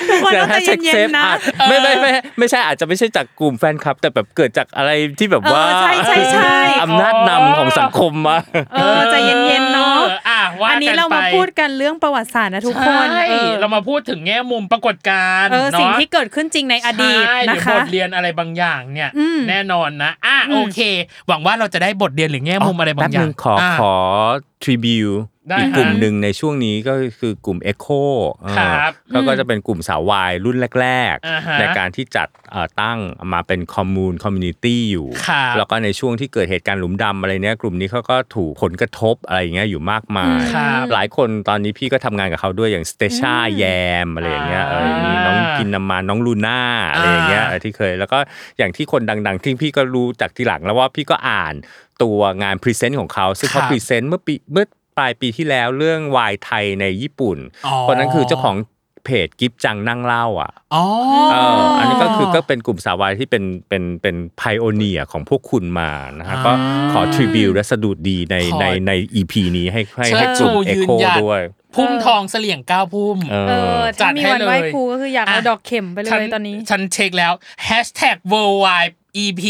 Speaker 2: ทุกคน
Speaker 3: อย่า
Speaker 2: ต้อง
Speaker 3: แฮ
Speaker 2: ใจ
Speaker 3: ชแท็ก
Speaker 2: เย็
Speaker 3: เซฟ
Speaker 2: นๆนะ
Speaker 3: อัดไม่ไม่ไม่ไม่ใช่อาจจะไม่ใช่จากกลุ่มแฟนคลับ แต่แบบเกิดจากอะไรที่แบบว่า
Speaker 2: เออใช่ใช่ใช่
Speaker 3: อำนาจนำของสังคมมา
Speaker 2: เออใจเย็นๆเนาะ
Speaker 1: อออะว่า
Speaker 2: อันนี้
Speaker 1: กั
Speaker 2: เรามา
Speaker 1: ไป
Speaker 2: พูดกันเรื่องประวัติศาสตร์นะทุกคน
Speaker 1: ใช่
Speaker 2: เออ
Speaker 1: เรามาพูดถึงแง่มุมปรากฏการณ์
Speaker 2: เออสิ่ง
Speaker 1: เนาะ
Speaker 2: ที่เกิดขึ้นจริงในอดีต
Speaker 1: ใช่ห
Speaker 2: นะ
Speaker 1: รือ
Speaker 2: คะ
Speaker 1: บทเรียนอะไรบางอย่างเนี่ย
Speaker 2: อืม
Speaker 1: แน่นอนนะอะ
Speaker 2: อืม
Speaker 1: โอเค หวังว่าเราจะได้บทเรียนหรือแง่มุมอะไรบางอย่าง
Speaker 3: แป๊นึขอ
Speaker 1: อะ
Speaker 3: ขอทริบิว
Speaker 1: ได้
Speaker 3: อีกกลุ่ม
Speaker 1: ฮะ
Speaker 3: หนึ่งในช่วงนี้ก็คือกลุ่ม Echo อ่า
Speaker 1: ครับ
Speaker 3: เขาก็จะเป็นกลุ่มสาววายรุ่นแรก
Speaker 1: อ่าฮะ
Speaker 3: ๆในการที่จัดเอ่อตั้งมาเป็น commu community อยู่
Speaker 1: ครับ
Speaker 3: แล้วก็ในช่วงที่เกิดเหตุการณ์หลุมดำอะไรเนี้ยกลุ่มนี้เขาก็ถูกผลกระทบอะไรอย่างเงี้ยอยู่มากมาย
Speaker 1: ครับ
Speaker 3: หลายคนตอนนี้พี่ก็ทำงานกับเขาด้วยอย่างสเตชาแยมอะไรอย่างเงี้ยเออมีน้องกินน้ำมันน้องลูน่าอะไรอย่างเงี้ย
Speaker 1: อ่า
Speaker 3: เออที่เคย แล้วก็อย่างที่คนดัง ๆ ที่พี่ก็รู้จากทีหลังแล้วว่าพี่ก็อ่านตัวงาน present ของเขา ซึ่งเขา
Speaker 1: ครับ
Speaker 3: present เมื่อปีเมื่อ ปลายปีที่แล้วเรื่องวายไทยในญี่ปุ่น
Speaker 1: อ๋อ
Speaker 3: คนนั้นคือเจ้าของเพจกิฟจังนั่งเล่าอะ
Speaker 1: อ๋อ
Speaker 3: เอออันนี้ก็คือก็เป็นกลุ่มสาววายที่เป็นเป็นเป็นไพโอเนียของพวกคุณมานะฮะก็ขอทริบิวและสะดุดดีใน
Speaker 1: ขอ
Speaker 3: ในใน EP นี้ให้ให้
Speaker 1: เชิ
Speaker 3: ให้
Speaker 1: ด
Speaker 3: กลุ่ม
Speaker 1: ชู
Speaker 3: เอ
Speaker 1: ยืน
Speaker 3: โค
Speaker 1: หยัด
Speaker 3: ด้วย
Speaker 1: พุ่มทองเสลี่ยงเก้าพุ่ม
Speaker 3: เอ
Speaker 2: เออ
Speaker 3: อ
Speaker 2: ถ้ามีวันไหว้
Speaker 1: จัดให้เลย
Speaker 2: ครูก็คืออยากเอา
Speaker 1: อะ
Speaker 2: ดอกเข็มไปเล
Speaker 1: ฉั
Speaker 2: ยตอนนี้
Speaker 1: ฉันเช็คแล้ว hashtag worldwide EP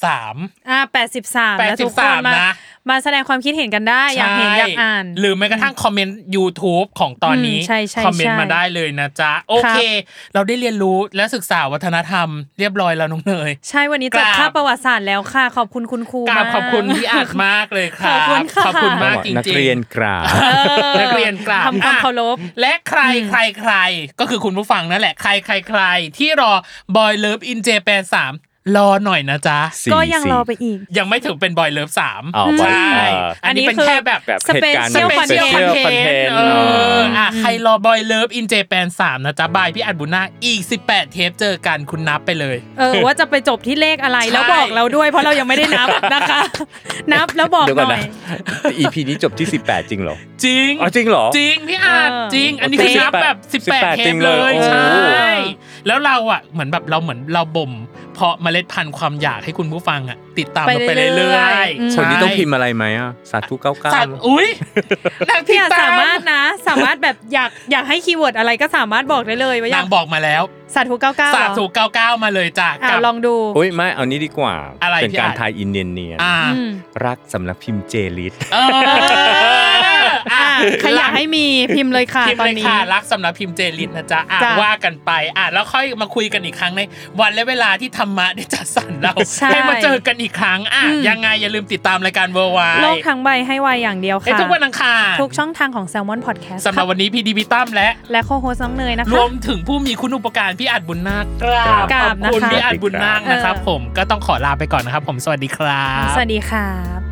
Speaker 1: 83
Speaker 2: อ่าแปดสิบสามแล้วทุกคน
Speaker 1: 83
Speaker 2: มา
Speaker 1: นะ
Speaker 2: มาแสดงความคิดเห็นกันได้ อยากเห็นอยากอ่าน
Speaker 1: หรือแม้กระทั่งคอมเมนต์ YouTube ของตอนนี้
Speaker 2: อืมใช่ใช่
Speaker 1: คอมเมนต์
Speaker 2: ใช่
Speaker 1: มาได้เลยนะจ๊ะ โอเค เราได้เรียนรู้และศึกษาวัฒนธรรมเรียบร้อยแล้วน้องเนย
Speaker 2: ใช่วันนี้
Speaker 1: ก
Speaker 2: จ
Speaker 1: รา
Speaker 2: บบคาบประวัติศาสตร์แล้วค่ะ ขอบคุณคุณครู
Speaker 1: กราบ
Speaker 2: มาก
Speaker 1: ขอบคุณพี่อาจมากเลยครั
Speaker 2: ข
Speaker 1: บ
Speaker 2: อบคุณค่ะ
Speaker 1: ขอบคุณมากจริงๆ
Speaker 3: นักเรียนกราบ
Speaker 2: เออ
Speaker 1: นักเรียนกราบ
Speaker 2: ทำความเคารพ
Speaker 1: อะและใครใครใครก็คือคุณผู้ฟังนั่นแหละใครใครใครที่รอบอยเลิฟอินเจแปนสาม รอหน่อยนะจ๊ะ
Speaker 3: สี่
Speaker 2: ก็ยัง
Speaker 3: สี่
Speaker 2: รอไปอีก
Speaker 1: ยังไม่ถึงเป็นบอยเลิฟสาม
Speaker 3: อ๋อ Boy
Speaker 1: ใช่
Speaker 3: เอออั
Speaker 1: อันนี้
Speaker 2: อันนี้
Speaker 1: เป็น
Speaker 2: คือ
Speaker 1: แค่แบบ
Speaker 3: แบบ
Speaker 2: ส
Speaker 3: เห
Speaker 2: เป
Speaker 3: ตุการณ์
Speaker 2: เชียล
Speaker 3: แบบ
Speaker 2: คอนเทนต์
Speaker 3: special content
Speaker 1: เอออะ
Speaker 2: อืม
Speaker 1: ใครรอบอยเลิฟอินเจแปนสามนะจ๊ะบายพี่อัดบุญนาคอีก 18 เทปเจอกันคุณนับไปเลย
Speaker 2: เออว่าจะไปจบที่เลขอะไร
Speaker 1: ใช่
Speaker 2: แล้วบอกเราด้วยเพราะเรายังไม่ได้นับนะคะ นับแล้วบอก
Speaker 3: เดี๋ยว
Speaker 2: ห
Speaker 3: ก่อน
Speaker 2: น่อ
Speaker 3: นะ
Speaker 2: ย
Speaker 3: EP นี้จบที่ 18 จริงเหรอ
Speaker 1: จริง
Speaker 3: อ๋อจริงเหรอ
Speaker 1: จริงพี่อาจ
Speaker 2: เออ
Speaker 1: จริง อันนี้คือนับแบบ 18
Speaker 3: 18
Speaker 1: เท
Speaker 3: จริ
Speaker 1: ป
Speaker 3: ง
Speaker 1: เล
Speaker 3: เลย
Speaker 1: ย
Speaker 3: โอ้
Speaker 1: ใช่ แล้วเราอะเหมือนแบบเราเหมือนเราบ่ม เพาะเมล็ดพันธุ์ความอยากให้คุณผู้ฟังอะติดตามเราไป
Speaker 2: ไปเรื่
Speaker 1: เรื่
Speaker 2: อ
Speaker 1: อย
Speaker 2: ๆอืม
Speaker 1: ๆ
Speaker 3: คนนี้ต้อง
Speaker 1: ใช่
Speaker 3: พิมพ์อะไรไหมอะสาธุเก้าเก้า
Speaker 1: สัตว์อุ้ยนางติ
Speaker 2: พี่
Speaker 1: ด
Speaker 2: อาจ
Speaker 1: ตา
Speaker 2: สามมารถนะ สามารถแบบอยากอยากให้คีย์เวิร์ดอะไรก็สามารถบอกได้เลยว่าอยานา
Speaker 1: กงบอกมาแล้ว
Speaker 2: สาธุเก้าเก้า
Speaker 1: สาธุ99มาเลยจ้ะ
Speaker 2: อะ
Speaker 1: กับ
Speaker 2: ลองดู
Speaker 3: อุ้ยไม่เอานี้ดีกว่า
Speaker 1: อะไร
Speaker 3: เป็น
Speaker 1: พี่
Speaker 3: การ
Speaker 1: อาร์ต
Speaker 3: ทายอินเนียนเนียน
Speaker 1: อ่า
Speaker 2: อืม
Speaker 3: รักสำนักพิมพ์เจลิส
Speaker 1: เออ
Speaker 2: อะใครอยากให้มีพิมพ์เลยค่ะ
Speaker 1: พิมพ์
Speaker 2: ตอน
Speaker 1: เลย
Speaker 2: นี้
Speaker 1: ค่ะรักสำหรับพิมพ์เจลินนะจ๊ะอะ
Speaker 2: จ้ะ
Speaker 1: ว่ากันไปอะแล้วค่อยมาคุยกันอีกครั้งในวันและเวลาที่ธรรมะได้จัดสรรเรา
Speaker 2: ใช่
Speaker 1: ให้มาเจอกันอีกครั้งอะ
Speaker 2: อืม
Speaker 1: ยังไงอย่าลืมติดตามรายการเวอร์ไว
Speaker 2: โลกทั้งใบให้วายอย่างเดียว
Speaker 1: เอ้ย
Speaker 2: ค่ะ
Speaker 1: ทุกวันอังคาร
Speaker 2: ทุกช่องทางของ Salmon Podcast
Speaker 1: สำหรับวันนี้พี่ดีพิตั้มและ
Speaker 2: และโคโฮสน้องเนยนะ
Speaker 1: ร
Speaker 2: คะ
Speaker 1: วมถึงผู้มีคุณอุปการพี่อัดบุญนาคกราบ
Speaker 2: กราบ
Speaker 1: ขอบคุณ
Speaker 2: นะคะ
Speaker 1: พี่อัดบุญนาคนะครับ
Speaker 2: เออ
Speaker 1: ผมก็ต้องขอลาไปก่อนนะครับ ผมสวัสดีครับ
Speaker 2: สวัสดีครับ